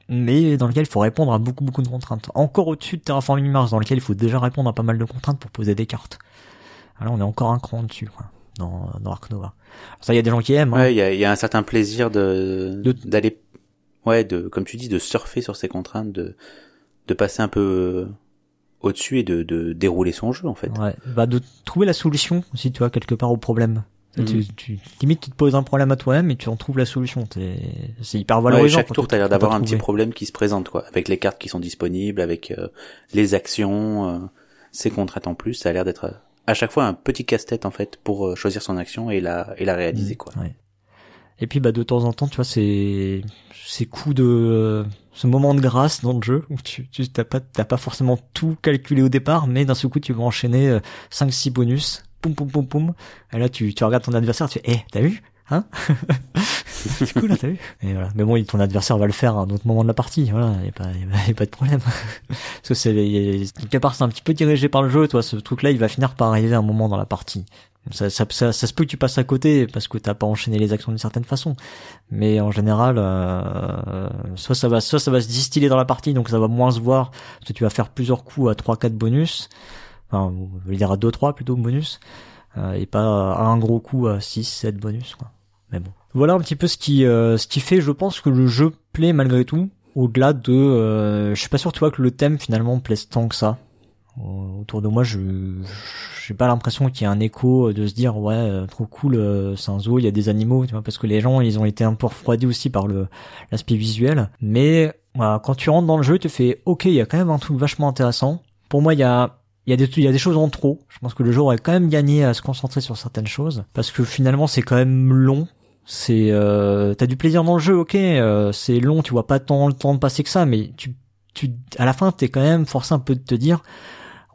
mais dans lequel il faut répondre à beaucoup beaucoup de contraintes. Encore au-dessus de Terraforming Mars, dans lequel il faut déjà répondre à pas mal de contraintes pour poser des cartes. Alors on est encore un cran dessus, quoi, dans, dans Ark Nova. Ça, il y a des gens qui aiment. Hein. Ouais, il y, a, y, a, un certain plaisir de d'aller, ouais, de comme tu dis, de surfer sur ces contraintes, de de passer un peu euh, au-dessus et de, de dérouler son jeu en fait. Ouais, bah de trouver la solution aussi, tu vois, quelque part au problème. Tu, mm. tu, limite, tu te poses un problème à toi-même et tu en trouves la solution. C'est hyper valorisant. chaque tour, t'as l'air d'avoir un petit problème qui se présente, quoi. Avec les cartes qui sont disponibles, avec euh, les actions, euh, ces contraintes en plus, ça a l'air d'être euh, à chaque fois un petit casse-tête en fait pour choisir son action et la et la réaliser, mm. quoi. Ouais. Et puis bah de temps en temps, tu vois, c'est ces coups de ce moment de grâce dans le jeu où tu tu t'as pas t'as pas forcément tout calculé au départ, mais d'un seul coup tu vas enchaîner 5 6 bonus poum poum poum poum. Et là, tu, tu regardes ton adversaire, tu fais, eh, t'as vu Hein C'est cool, là, t'as vu Et voilà. Mais bon, ton adversaire va le faire à un autre moment de la partie. Voilà, y a pas, y a, pas de problème. Parce que c'est quelque part, c'est un petit peu dirigé par le jeu. Toi, ce truc-là, il va finir par arriver à un moment dans la partie. Ça, ça, ça, se peut que tu passes à côté parce que t'as pas enchaîné les actions d'une certaine façon, mais en général, euh, soit ça va, soit ça va se distiller dans la partie, donc ça va moins se voir parce que tu vas faire plusieurs coups à 3-4 bonus, enfin, je veux dire à 2-3 plutôt bonus, euh, et pas à un gros coup à 6-7 bonus, quoi. Mais bon. Voilà un petit peu ce qui, euh, ce qui fait, je pense, que le jeu plaît malgré tout, au-delà de, euh, je suis pas sûr, tu vois, que le thème finalement plaise tant que ça. Autour de moi, je, j'ai pas l'impression qu'il y ait un écho de se dire ouais trop cool c'est un zoo il y a des animaux tu vois parce que les gens ils ont été un peu refroidis aussi par le l'aspect visuel mais quand tu rentres dans le jeu tu fais ok il y a quand même un truc vachement intéressant pour moi il y a il y a des il y a des choses en trop. Je pense que le jeu aurait quand même gagné à se concentrer sur certaines choses parce que finalement c'est quand même long. C'est euh, t'as du plaisir dans le jeu, ok. Euh, c'est long, tu vois pas tant le temps de passer que ça, mais tu tu à la fin t'es quand même forcé un peu de te dire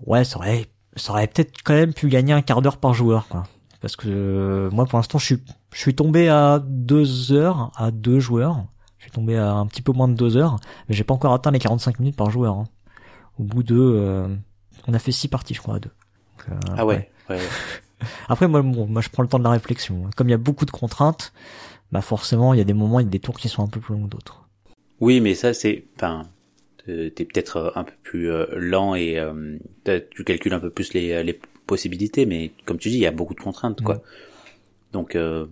ouais ça aurait ça aurait peut-être quand même pu gagner un quart d'heure par joueur quoi. Parce que euh, moi pour l'instant je suis je suis tombé à deux heures à deux joueurs. Je suis tombé à un petit peu moins de deux heures, mais j'ai pas encore atteint les 45 minutes par joueur. Hein. Au bout de euh, on a fait six parties, je crois, à deux. euh, ah ouais. ouais. ouais. Après, moi, bon, moi, je prends le temps de la réflexion. Comme il y a beaucoup de contraintes, bah forcément, il y a des moments, il y a des tours qui sont un peu plus longs que d'autres. Oui, mais ça, c'est, enfin, t'es peut-être euh, un peu plus euh, lent et euh, tu calcules un peu plus les, les possibilités, mais comme tu dis, il y a beaucoup de contraintes, quoi. Mm. Donc, euh,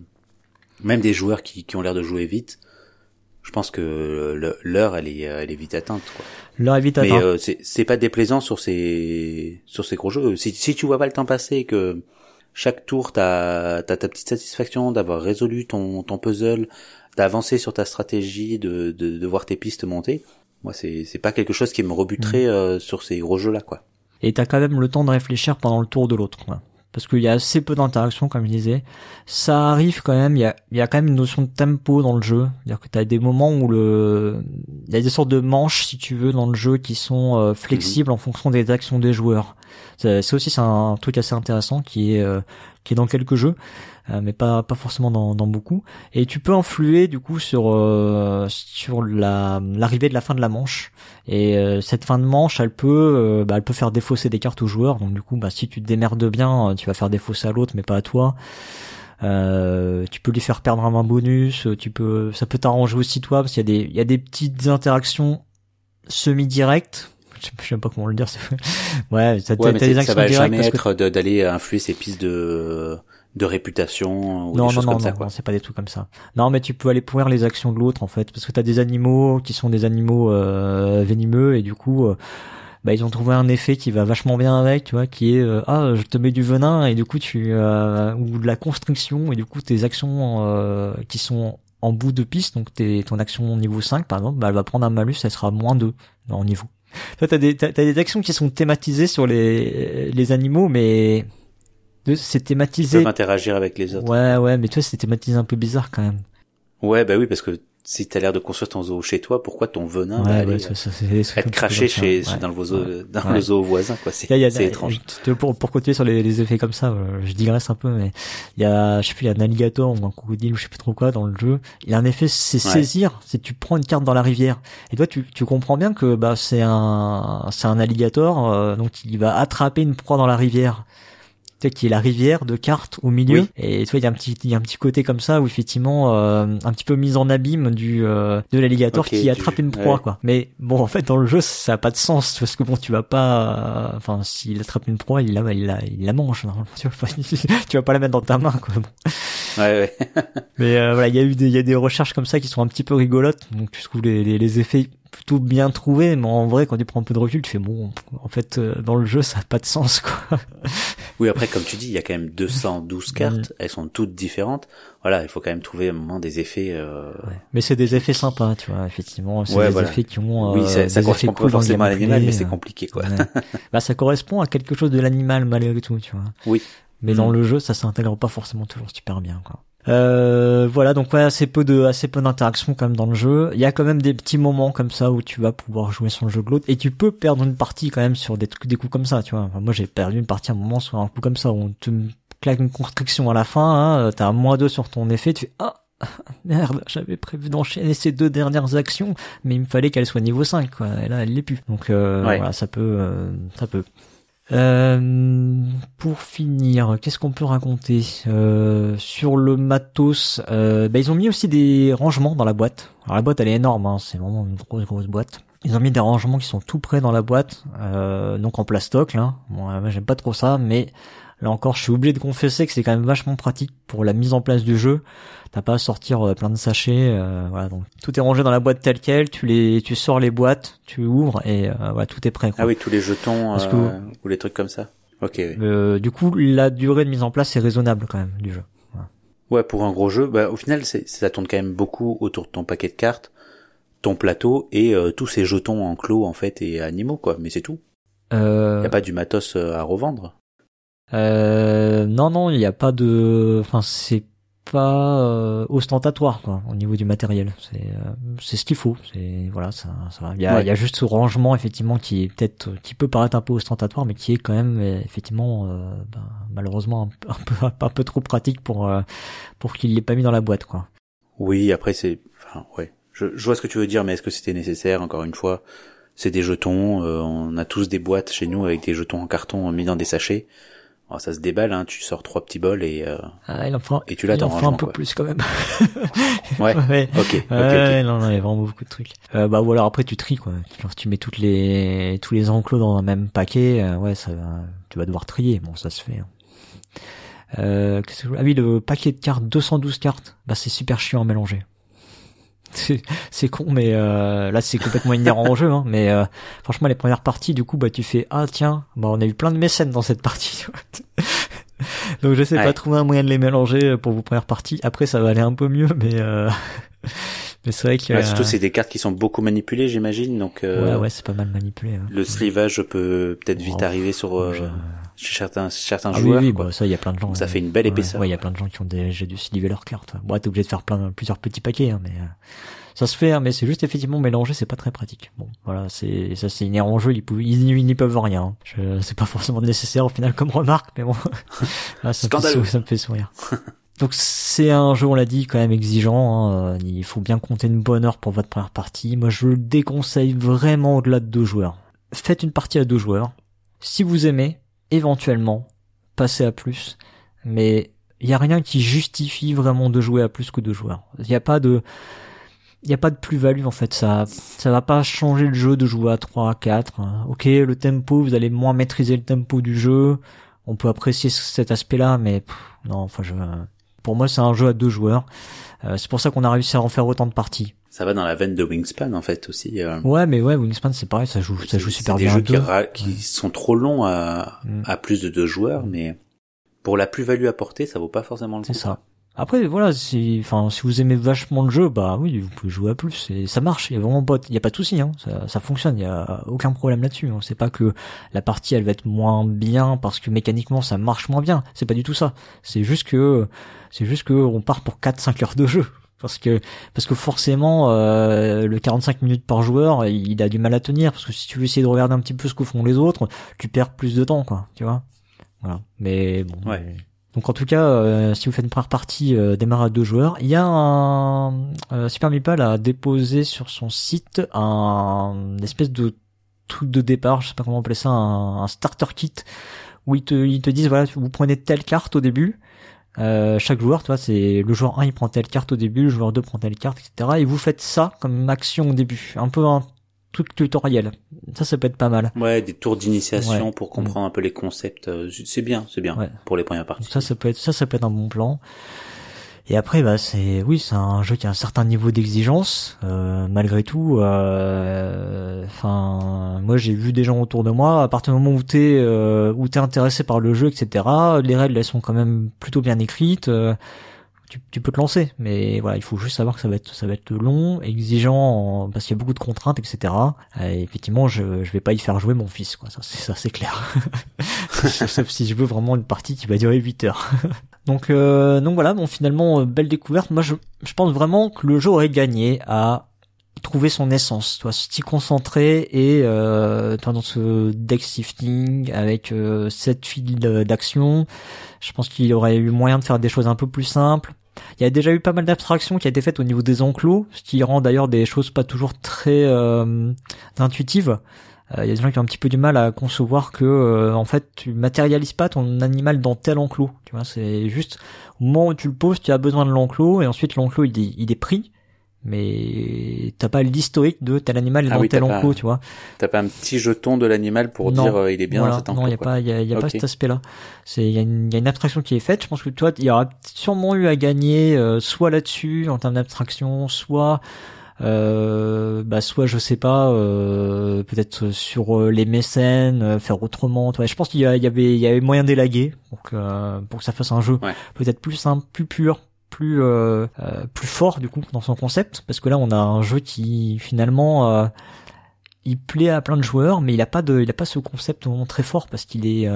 même des joueurs qui, qui ont l'air de jouer vite, je pense que l'heure, elle est, elle est vite atteinte, quoi. L'heure est vite Mais atteinte. euh, c'est c'est pas déplaisant sur ces sur ces gros jeux. Si si tu vois pas le temps passer et que chaque tour t'as t'as ta petite satisfaction d'avoir résolu ton ton puzzle, d'avancer sur ta stratégie, de de, de voir tes pistes monter. Moi c'est c'est pas quelque chose qui me rebuterait euh, sur ces gros jeux là quoi. Et t'as quand même le temps de réfléchir pendant le tour de l'autre. quoi. Parce qu'il y a assez peu d'interactions, comme je disais. Ça arrive quand même, il y a, il y a quand même une notion de tempo dans le jeu. C'est-à-dire que t'as des moments où le... Il y a des sortes de manches, si tu veux, dans le jeu qui sont euh, flexibles en fonction des actions des joueurs. C'est c'est aussi c'est un truc assez intéressant qui est, euh, qui est dans quelques jeux, mais pas, pas forcément dans, dans beaucoup. Et tu peux influer du coup sur, euh, sur la l'arrivée de la fin de la manche. Et euh, cette fin de manche, elle peut, euh, bah, elle peut faire défausser des cartes aux joueurs. Donc du coup, bah, si tu te démerdes bien, euh, tu vas faire défausser à l'autre, mais pas à toi. Euh, tu peux lui faire perdre un main bonus. euh, Tu peux, ça peut t'arranger aussi toi, parce qu'il y a des, il y a des petites interactions semi-directes. Je sais- je sais pas comment le dire. ouais, t'as Ouais, t'as des ça va directes jamais parce que être d'aller influer ces pistes de de réputation ou non, des non, choses non, comme ça non, quoi. non, c'est pas des trucs comme ça. Non, mais tu peux aller pourrir les actions de l'autre en fait, parce que t'as des animaux qui sont des animaux euh, venimeux et du coup, euh, bah ils ont trouvé un effet qui va vachement bien avec, tu vois, qui est euh, ah je te mets du venin et du coup tu euh, ou de la constriction et du coup tes actions euh, qui sont en bout de piste, donc tes, ton action niveau 5 par exemple, bah elle va prendre un malus, elle sera moins 2 en niveau. Toi t'as des t'as, t'as des actions qui sont thématisées sur les les animaux, mais c'est Ils thématisé peuvent interagir avec les autres. Ouais, ouais, mais toi, c'est thématisé un peu bizarre quand même. Ouais, bah oui, parce que si t'as l'air de construire ton zoo chez toi, pourquoi ton venin va ouais, aller ouais, ça, ça, être craché chez, ouais. dans le zoo, dans le zoo voisin, quoi. C'est étrange. Pour, pour continuer sur les, les effets comme ça, euh, je digresse un peu, mais il y a, je sais plus, il y a un alligator ou un crocodile ou je sais plus trop quoi dans le jeu. Il y a un effet, c'est saisir. C'est tu prends une carte dans la rivière. Et toi, tu, tu comprends bien que bah c'est un, c'est un alligator, euh, donc il va attraper une proie dans la rivière. Tu sais, qui est la rivière de cartes au milieu. Oui. Et tu vois, il y a un petit, il y a un petit côté comme ça où effectivement, euh, un petit peu mise en abîme du, euh, de l'alligator qui du- tu une proie, ouais. quoi. Mais bon, en fait, dans le jeu, ça a pas de sens, parce que bon, tu vas pas, euh, enfin, s'il attrape une proie, il la, il la, il la mange, normalement. Tu vas pas, tu vas pas la mettre dans ta main, quoi. Bon. Ouais, ouais. Mais euh, voilà, il y a eu des, il y a des recherches comme ça qui sont un petit peu rigolotes, donc tu trouves les, les, les effets plutôt bien trouvés, mais en vrai, quand tu prends un peu de recul, tu fais bon, en fait, euh, dans le jeu, ça a pas de sens, quoi. Oui, après, comme tu dis, il y a quand même 212 cartes. Elles sont toutes différentes. Voilà, il faut quand même trouver un moment des effets, euh... Mais c'est des effets sympas, tu vois, effectivement. C'est Ouais, des voilà. effets qui ont. oui, euh, ça, ça correspond pas forcément à l'animal, mais c'est euh, compliqué, quoi. ouais. bah, ça correspond à quelque chose de l'animal malgré tout, tu vois. Oui. Mais dans Mm. le jeu, ça s'intègre pas forcément toujours super bien, quoi. Euh, voilà, donc ouais, assez peu de, assez peu d'interactions quand même dans le jeu. Il y a quand même des petits moments comme ça où tu vas pouvoir jouer sur le jeu de l'autre et tu peux perdre une partie quand même sur des trucs, des coups comme ça, tu vois. Enfin, moi, j'ai perdu une partie à un moment sur un coup comme ça où on te claque une constriction à la fin, hein, t'as un moins 2 sur ton effet, tu fais ah merde, j'avais prévu d'enchaîner ces deux dernières actions, mais il me fallait qu'elle soit niveau 5, quoi. Et là, elle l'est plus. Donc euh, Ouais. voilà, ça peut, euh, ça peut. Euh, pour finir, qu'est-ce qu'on peut raconter euh, sur le matos euh, bah, Ils ont mis aussi des rangements dans la boîte. Alors la boîte elle est énorme, hein, c'est vraiment une grosse grosse boîte. Ils ont mis des rangements qui sont tout près dans la boîte, euh, donc en plastoc là. Bon, moi j'aime pas trop ça, mais là encore je suis obligé de confesser que c'est quand même vachement pratique pour la mise en place du jeu. T'as pas à sortir euh, plein de sachets, euh, voilà donc tout est rangé dans la boîte telle quelle. Tu les, tu sors les boîtes, tu ouvres et euh, voilà tout est prêt. quoi. Ah oui, tous les jetons, ou les trucs comme ça. Ok, oui. Euh, du coup, la durée de mise en place est raisonnable quand même du jeu. Ouais, pour un gros jeu, bah, au final, c'est, ça tourne quand même beaucoup autour de ton paquet de cartes, ton plateau et euh, tous ces jetons enclos en fait et animaux quoi. Mais c'est tout. Euh, Y a pas du matos à revendre. euh, non, non, il n'y a pas de, enfin, c'est pas euh, ostentatoire quoi, au niveau du matériel. C'est, euh, c'est ce qu'il faut. C'est voilà, ça, ça va. Il y a, Ouais. il y a juste ce rangement effectivement qui est peut-être, qui peut paraître un peu ostentatoire, mais qui est quand même euh, effectivement, euh, ben, malheureusement un, peu- un peu, un peu trop pratique pour euh, pour qu'il l'ait pas mis dans la boîte quoi. Oui, après c'est, enfin ouais, je, je vois ce que tu veux dire, mais est-ce que c'était nécessaire Encore une fois, c'est des jetons. euh, on a tous des boîtes chez nous avec des jetons en carton mis dans des sachets. Oh, ça se déballe, hein. Tu sors trois petits bols et euh, ah, il en faut, et tu l'attends. Il en un peu plus quand même. ouais. ouais. Ok. Ok. Ouais, non, non, il y a vraiment beaucoup de trucs. Euh, bah ou alors après tu tries quoi. Quand tu mets toutes les tous les enclos dans un même paquet, euh, ouais, ça va, tu vas devoir trier. Bon, ça se fait. Hein. Euh, que ah oui, le paquet de cartes, 212 cartes, bah c'est super chiant à mélanger c'est con mais euh, là c'est complètement inhérent au jeu hein, mais euh, franchement les premières parties du coup bah tu fais ah tiens bah on a eu plein de mécènes dans cette partie donc je sais pas trouver un moyen de les mélanger pour vos premières parties. Après ça va aller un peu mieux mais euh... mais c'est vrai que ouais, surtout c'est des cartes qui sont beaucoup manipulées j'imagine donc euh, ouais ouais c'est pas mal manipulé hein. le slivage peut peut-être vite arriver sur euh, chez certains certains ah joueurs. Oui, oui bah, ça, il y a plein de gens. ça fait une belle épaisseur. Ouais, il y a plein de gens qui ont déjà dû sliver leurs cartes. Bon, t'es obligé de faire plein, plusieurs petits paquets, hein, mais euh, ça se fait, hein, mais c'est juste effectivement mélanger, c'est pas très pratique. Bon, voilà, c'est ça, c'est inhérent en jeu. Ils, peuvent, ils, n'y peuvent rien. Je, c'est pas forcément nécessaire au final comme remarque, mais bon, ah, ça, me fait, ça me fait sourire. Donc c'est un jeu, on l'a dit, quand même exigeant. Hein. Il faut bien compter une bonne heure pour votre première partie. Moi, je le déconseille vraiment au-delà de deux joueurs. Faites une partie à deux joueurs. Si vous aimez, éventuellement, passer à plus, mais il y a rien qui justifie vraiment de jouer à plus que deux joueurs. Il n'y a pas de il a pas de plus-value en fait, ça ça va pas changer le jeu de jouer à 3 à 4. OK, le tempo, vous allez moins maîtriser le tempo du jeu. On peut apprécier cet aspect-là mais non, enfin je pour moi c'est un jeu à deux joueurs. Euh, c'est pour ça qu'on a réussi à en faire autant de parties. Ça va dans la veine de Wingspan en fait aussi. Euh. Ouais, mais ouais, Wingspan c'est pareil, ça joue, ça joue super bien. Des jeux qui, qui sont trop longs à, mm. à plus de deux joueurs, mais pour la plus-value apportée, ça vaut pas forcément le coup. C'est ça. Après voilà, si enfin si vous aimez vachement le jeu, bah oui, vous pouvez jouer à plus et ça marche, il y a vraiment pas il y a pas de souci hein, ça, ça fonctionne, il y a aucun problème là-dessus. Hein. C'est pas que la partie elle va être moins bien parce que mécaniquement ça marche moins bien, c'est pas du tout ça. C'est juste que c'est juste que on part pour 4 5 heures de jeu parce que parce que forcément euh, le 45 minutes par joueur, il a du mal à tenir parce que si tu veux essayer de regarder un petit peu ce que font les autres, tu perds plus de temps quoi, tu vois. Voilà. Mais bon. Ouais. Donc en tout cas, euh, si vous faites une première partie euh, démarre à deux joueurs, il y a un euh, Super Meeple a déposé sur son site un espèce de truc de départ, je sais pas comment appeler ça, un, starter kit où ils te, ils te disent voilà, vous prenez telle carte au début. Euh, chaque joueur, toi, c'est le joueur 1 il prend telle carte au début, le joueur 2 prend telle carte, etc. Et vous faites ça comme action au début, un peu un truc tutoriel. Ça, ça peut être pas mal. Ouais, des tours d'initiation pour comprendre un peu les concepts. Euh, c'est bien, c'est bien pour les premières parties. Ça, ça peut être, ça, ça peut être un bon plan. Et après, bah, c'est, oui, c'est un jeu qui a un certain niveau d'exigence, euh, malgré tout. Euh, enfin, moi, j'ai vu des gens autour de moi. À partir du moment où t'es, euh, où t'es intéressé par le jeu, etc. Les règles, elles sont quand même plutôt bien écrites. Euh, tu, peux te lancer, mais voilà, il faut juste savoir que ça va être ça va être long, exigeant, parce qu'il y a beaucoup de contraintes, etc. Et effectivement, je je vais pas y faire jouer mon fils, quoi. Ça c'est ça c'est clair. Sauf si je veux vraiment une partie qui va durer 8 heures. donc euh, donc voilà, bon finalement euh, belle découverte. Moi je je pense vraiment que le jeu aurait gagné à trouver son essence, toi, s'y concentrer et euh, toi dans ce deck shifting avec euh, cette file d'action, je pense qu'il aurait eu moyen de faire des choses un peu plus simples. Il y a déjà eu pas mal d'abstractions qui a été faites au niveau des enclos, ce qui rend d'ailleurs des choses pas toujours très euh, intuitives. Euh, il y a des gens qui ont un petit peu du mal à concevoir que euh, en fait tu matérialises pas ton animal dans tel enclos. Tu vois, c'est juste au moment où tu le poses, tu as besoin de l'enclos et ensuite l'enclos il est, il est pris mais t'as pas l'historique de tel animal est ah dans tel enclos, tu vois. T'as pas un petit jeton de l'animal pour dire euh, il est bien dans cet enclos. Non, il y a pas, il y a, pas cet aspect-là. C'est, il y, a une, y a une abstraction qui est faite. Je pense que toi, il y aura sûrement eu à gagner euh, soit là-dessus en termes d'abstraction, soit euh, bah soit je sais pas euh, peut-être sur les mécènes faire autrement je pense qu'il y, avait il y avait moyen d'élaguer pour que pour que ça fasse un jeu peut-être plus simple plus pur plus euh, euh, plus fort du coup dans son concept. Parce que là on a un jeu qui finalement euh, il plaît à plein de joueurs mais il a pas de il a pas ce concept vraiment très fort parce qu'il est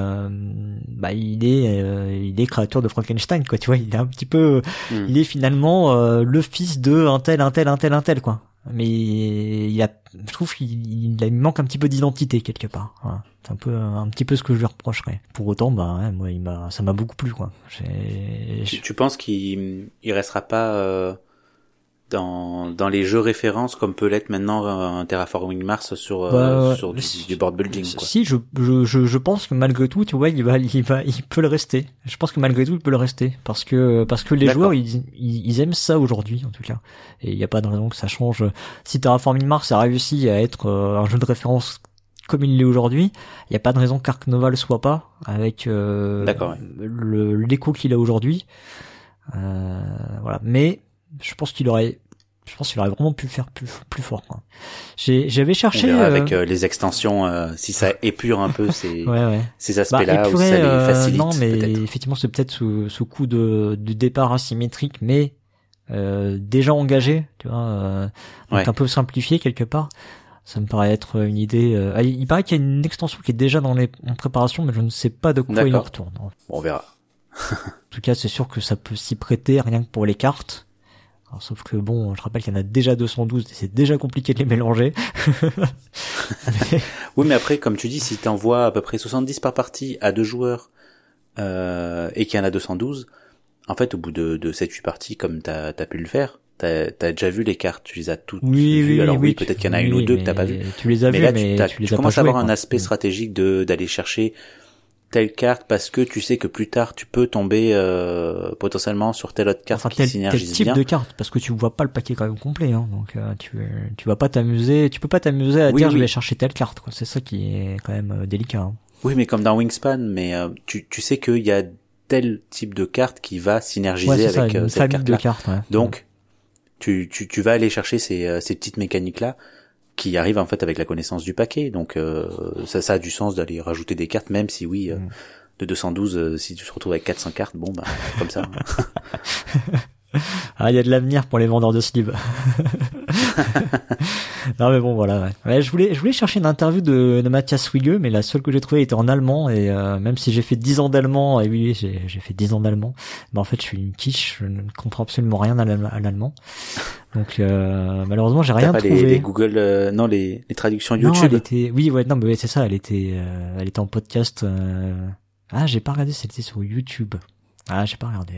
bah il est il est créateur de Frankenstein quoi tu vois il est un petit peu hmm. il est finalement le fils de un tel un tel un tel un tel quoi mais il a, je trouve qu'il il, manque un petit peu d'identité quelque part. Voilà. C'est un peu, un petit peu ce que je lui reprocherais. Pour autant, bah, ouais, moi, il m'a, ça m'a beaucoup plu, quoi. Tu, tu penses qu'il, il restera pas euh, dans, dans les jeux références comme peut l'être maintenant un Terraforming Mars sur, euh, Bah, sur du, si- du board building. Quoi. Si, je, je, je, pense que malgré tout, tu vois, il va, il va, il peut le rester. Je pense que malgré tout, il peut le rester parce que parce que les joueurs, ils, ils, ils aiment ça aujourd'hui en tout cas. Et il n'y a pas de raison que ça change. Si Terraforming Mars a réussi à être euh, un jeu de référence comme il l'est aujourd'hui, il n'y a pas de raison qu'Ark Nova le soit pas avec euh, ouais. le l'écho qu'il a aujourd'hui. Euh, voilà, mais je pense qu'il aurait, je pense qu'il aurait vraiment pu faire plus plus fort. J'ai j'avais cherché. verra euh, avec euh, les extensions euh, si ça épure un peu ces, ouais ouais. ces Bah, aspects-là ou épurer, ça les euh, facilite non, mais effectivement, c'est peut-être sous, sous coup de, du départ asymétrique, mais euh, déjà engagé, tu vois, euh, donc Ouais. un peu simplifié quelque part. Ça me paraît être une idée. euh, ah, il paraît qu'il y a une extension qui est déjà dans les, en préparation, mais je ne sais pas de quoi il en retourne. En On verra. tout cas, c'est sûr que ça peut s'y prêter rien que pour les cartes. Alors, sauf que bon, je rappelle qu'il y en a déjà 212 et c'est déjà compliqué de les mélanger. Mais- Oui, mais après, comme tu dis, si t'envoies à peu près 70 par partie à deux joueurs euh, et qu'il y en a 212, en fait, au bout de, de 7-8 parties, comme t'as as pu le faire, t'as as déjà vu les cartes, tu les as toutes oui, vues. oui, Alors oui, peut-être tu- qu'il y en a une ou deux que t'as mais pas vu. Tu les as Mais vues, là, mais tu, t'as- tu tu commences à avoir un aspect Mm. stratégique de d'aller chercher telle carte parce que tu sais que plus tard tu peux tomber euh, potentiellement sur telle autre carte enfin, qui tel, tel synergise type bien. de carte parce que tu vois pas le paquet quand même complet hein, donc euh, tu tu vas pas t'amuser tu peux pas t'amuser à Oui, dire je oui. vais chercher telle carte quoi c'est ça qui est quand même euh, délicat hein. Oui, mais comme dans Wingspan, mais euh, tu, tu sais qu'il y a tel type de carte qui va synergiser ouais ça avec euh, une cette famille de cartes ouais. Donc, tu, tu, tu vas aller chercher ces, ces petites mécaniques-là qui arrivent en fait avec la connaissance du paquet. Donc, euh, ça, ça a du sens d'aller rajouter des cartes, même si oui, euh, Mm. de 212, euh, si tu te retrouves avec 400 cartes, bon, bah, comme ça. ah il y a de l'avenir pour les vendeurs de slip non mais bon voilà ouais. Ouais, je voulais je voulais chercher une interview de, de Mathias Wigge mais la seule que j'ai trouvée était en allemand et euh, même si j'ai fait 10 ans d'allemand et oui j'ai j'ai fait 10 ans d'allemand mais en fait je suis une quiche je ne comprends absolument rien à l'allem- à l'allemand donc euh, malheureusement j'ai rien pas trouvé les, les Google, euh, non, les, les traductions Non, YouTube. elle était, oui, ouais, non, mais ouais, c'est ça, elle était, euh, elle était en podcast. euh, Ah, j'ai pas regardé, c'était sur YouTube. Ah, j'ai pas regardé.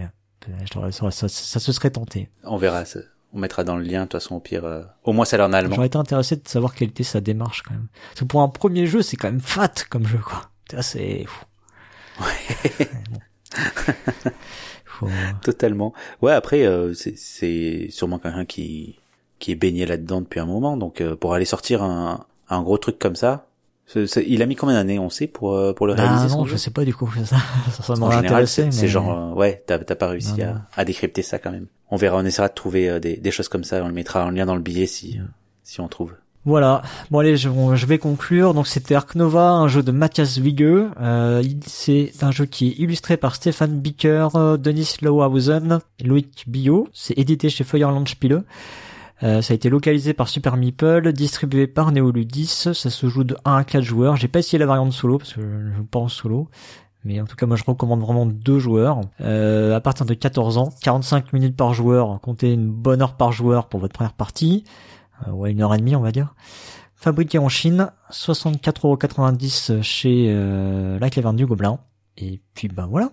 Euh, je Ça, ça, ça se serait tenté. On verra, ça. on mettra dans le lien, de toute façon, au pire. euh, Au moins, ça a l'air en allemand. J'aurais été intéressé de savoir quelle était sa démarche quand même. Parce que pour un premier jeu, c'est quand même fat comme jeu, quoi. C'est. fou. Ouais, bon. Faut- Totalement. Ouais, après, euh, c'est- sûrement quelqu'un qui qui est baigné là-dedans depuis un moment. Donc, euh, pour aller sortir un, un gros truc comme ça, il a mis combien d'années, on sait, pour euh, pour le réaliser Ah non, je sais pas du coup. Ça, ça, ça En m'aurait général, intéressé. c'est mais- genre, euh, ouais, t'as pas réussi Non, à, non. à décrypter ça quand même. On verra, on essaiera de trouver euh, des, des choses comme ça. On le mettra en lien dans le billet si si on trouve. Voilà. Bon allez, je, je vais conclure. Donc c'était Ark Nova, un jeu de Matthias Wigge. Euh, c'est un jeu qui est illustré par Stéphane Bicker, Denis Lauhausen, et Loïc Billot. C'est édité chez Feuerland Spiele. Euh, ça a été localisé par Super Meeple, distribué par Neoludis. Ça se joue de 1 à 4 joueurs. J'ai pas essayé la variante solo parce que je joue pas solo. Mais en tout cas, moi, je recommande vraiment deux joueurs. Euh, à partir de 14 ans, 45 minutes par joueur. Comptez une bonne heure par joueur pour votre première partie. Euh, ouais, une heure et demie, on va dire. Fabriqué en Chine, 64,90€ chez euh, La Caverne du Gobelin. Et puis, bah voilà.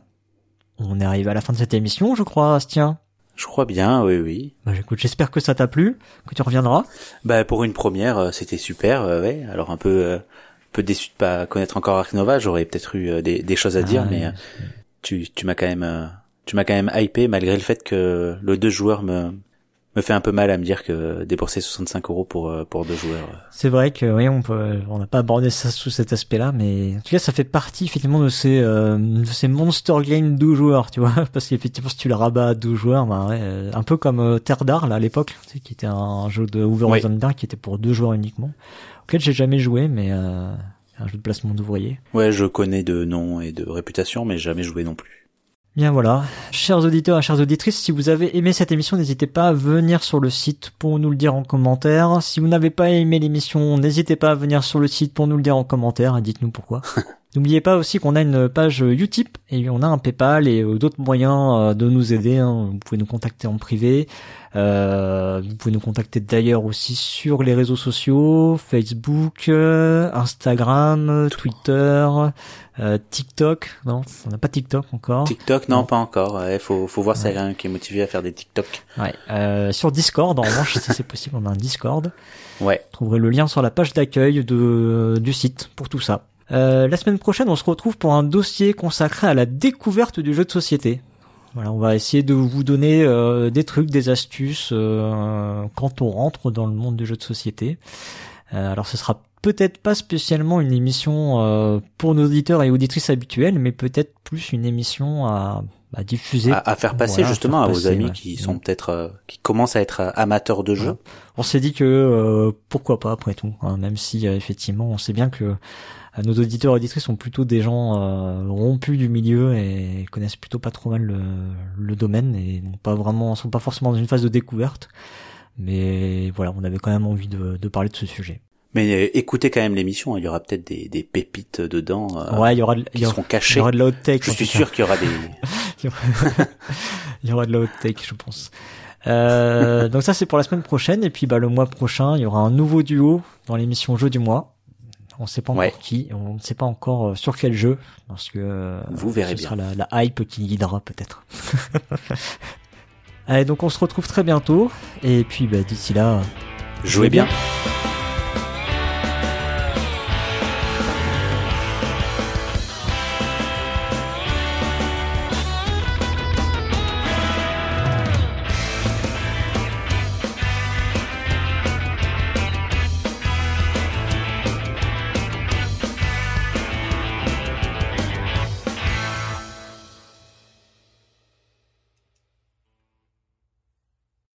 On est arrivé à la fin de cette émission, je crois, Astien. Je crois bien, oui, oui. Bah écoute, j'espère que ça t'a plu, que tu reviendras. Bah pour une première, euh, c'était super. euh, ouais. Alors un peu euh, peu déçu de pas connaître encore Ark Nova. J'aurais peut-être eu euh, des, des choses à dire, Ah, mais tu tu m'as quand même tu m'as quand même hypé malgré le fait que le deux joueurs me me fait un peu mal à me dire que débourser 65 euros pour euh, pour deux joueurs. euh, C'est vrai que oui, on peut, on n'a pas abordé ça sous cet aspect-là, mais en tout cas, ça fait partie effectivement de ces, euh, de ces monster games 12 joueurs, tu vois, parce qu'effectivement, si tu le rabats à 12 joueurs, bah, ouais, euh, un peu comme euh, Terre d'Art là à l'époque, tu sais, qui était un jeu de Uwe Oui. Rosenberg qui était pour deux joueurs uniquement, auquel j'ai jamais joué, mais euh, un jeu de placement d'ouvriers. Ouais, je connais de nom et de réputation, mais jamais joué non plus. Bien voilà, chers auditeurs et chères auditrices, si vous avez aimé cette émission, n'hésitez pas à venir sur le site pour nous le dire en commentaire. Si vous n'avez pas aimé l'émission, n'hésitez pas à venir sur le site pour nous le dire en commentaire et dites-nous pourquoi. N'oubliez pas aussi qu'on a une page Utip et on a un PayPal et d'autres moyens de nous aider. Hein. Vous pouvez nous contacter en privé. Euh, vous pouvez nous contacter d'ailleurs aussi sur les réseaux sociaux, Facebook, euh, Instagram, Twitter, euh, TikTok. Non, on n'a pas TikTok encore. TikTok, non, pas encore. Il faut, faut voir si y a quelqu'un qui est motivé à faire des TikTok. Ouais. sur Discord, en revanche, si c'est possible, on a un Discord. Ouais. Vous trouverez le lien sur la page d'accueil de du site pour tout ça. La semaine prochaine, on se retrouve pour un dossier consacré à la découverte du jeu de société. Voilà, on va essayer de vous donner euh, des trucs, des astuces euh, quand on rentre dans le monde du jeu de société. Euh, alors ce sera peut-être pas spécialement une émission pour nos auditeurs et auditrices habituels, mais peut-être plus une émission à, à diffuser, à, faire passer justement à, vos amis qui sont peut-être qui commencent à être amateurs de jeux. On s'est dit que pourquoi pas après tout, hein, même si effectivement on sait bien que euh, nos auditeurs et auditrices sont plutôt des gens euh, rompus du milieu et connaissent plutôt pas trop mal le, le domaine et n'ont pas vraiment, sont pas forcément dans une phase de découverte. Mais voilà, on avait quand même envie de, de parler de ce sujet. Mais euh, écoutez quand même l'émission, il y aura peut-être des, des pépites dedans. ouais, il y aura, qui seront cachées. Il y aura de la haute tech. Je suis sûr qu'il y aura des. il y aura de la haute tech, je pense. Euh, donc ça c'est pour la semaine prochaine et puis bah le mois prochain il y aura un nouveau duo dans l'émission jeu du mois. On sait pas encore qui, on ne sait pas encore euh, sur quel jeu, parce que euh, vous verrez ce bien. sera la, la hype qui guidera peut-être. Allez, donc on se retrouve très bientôt, et puis bah, d'ici là, jouez bien.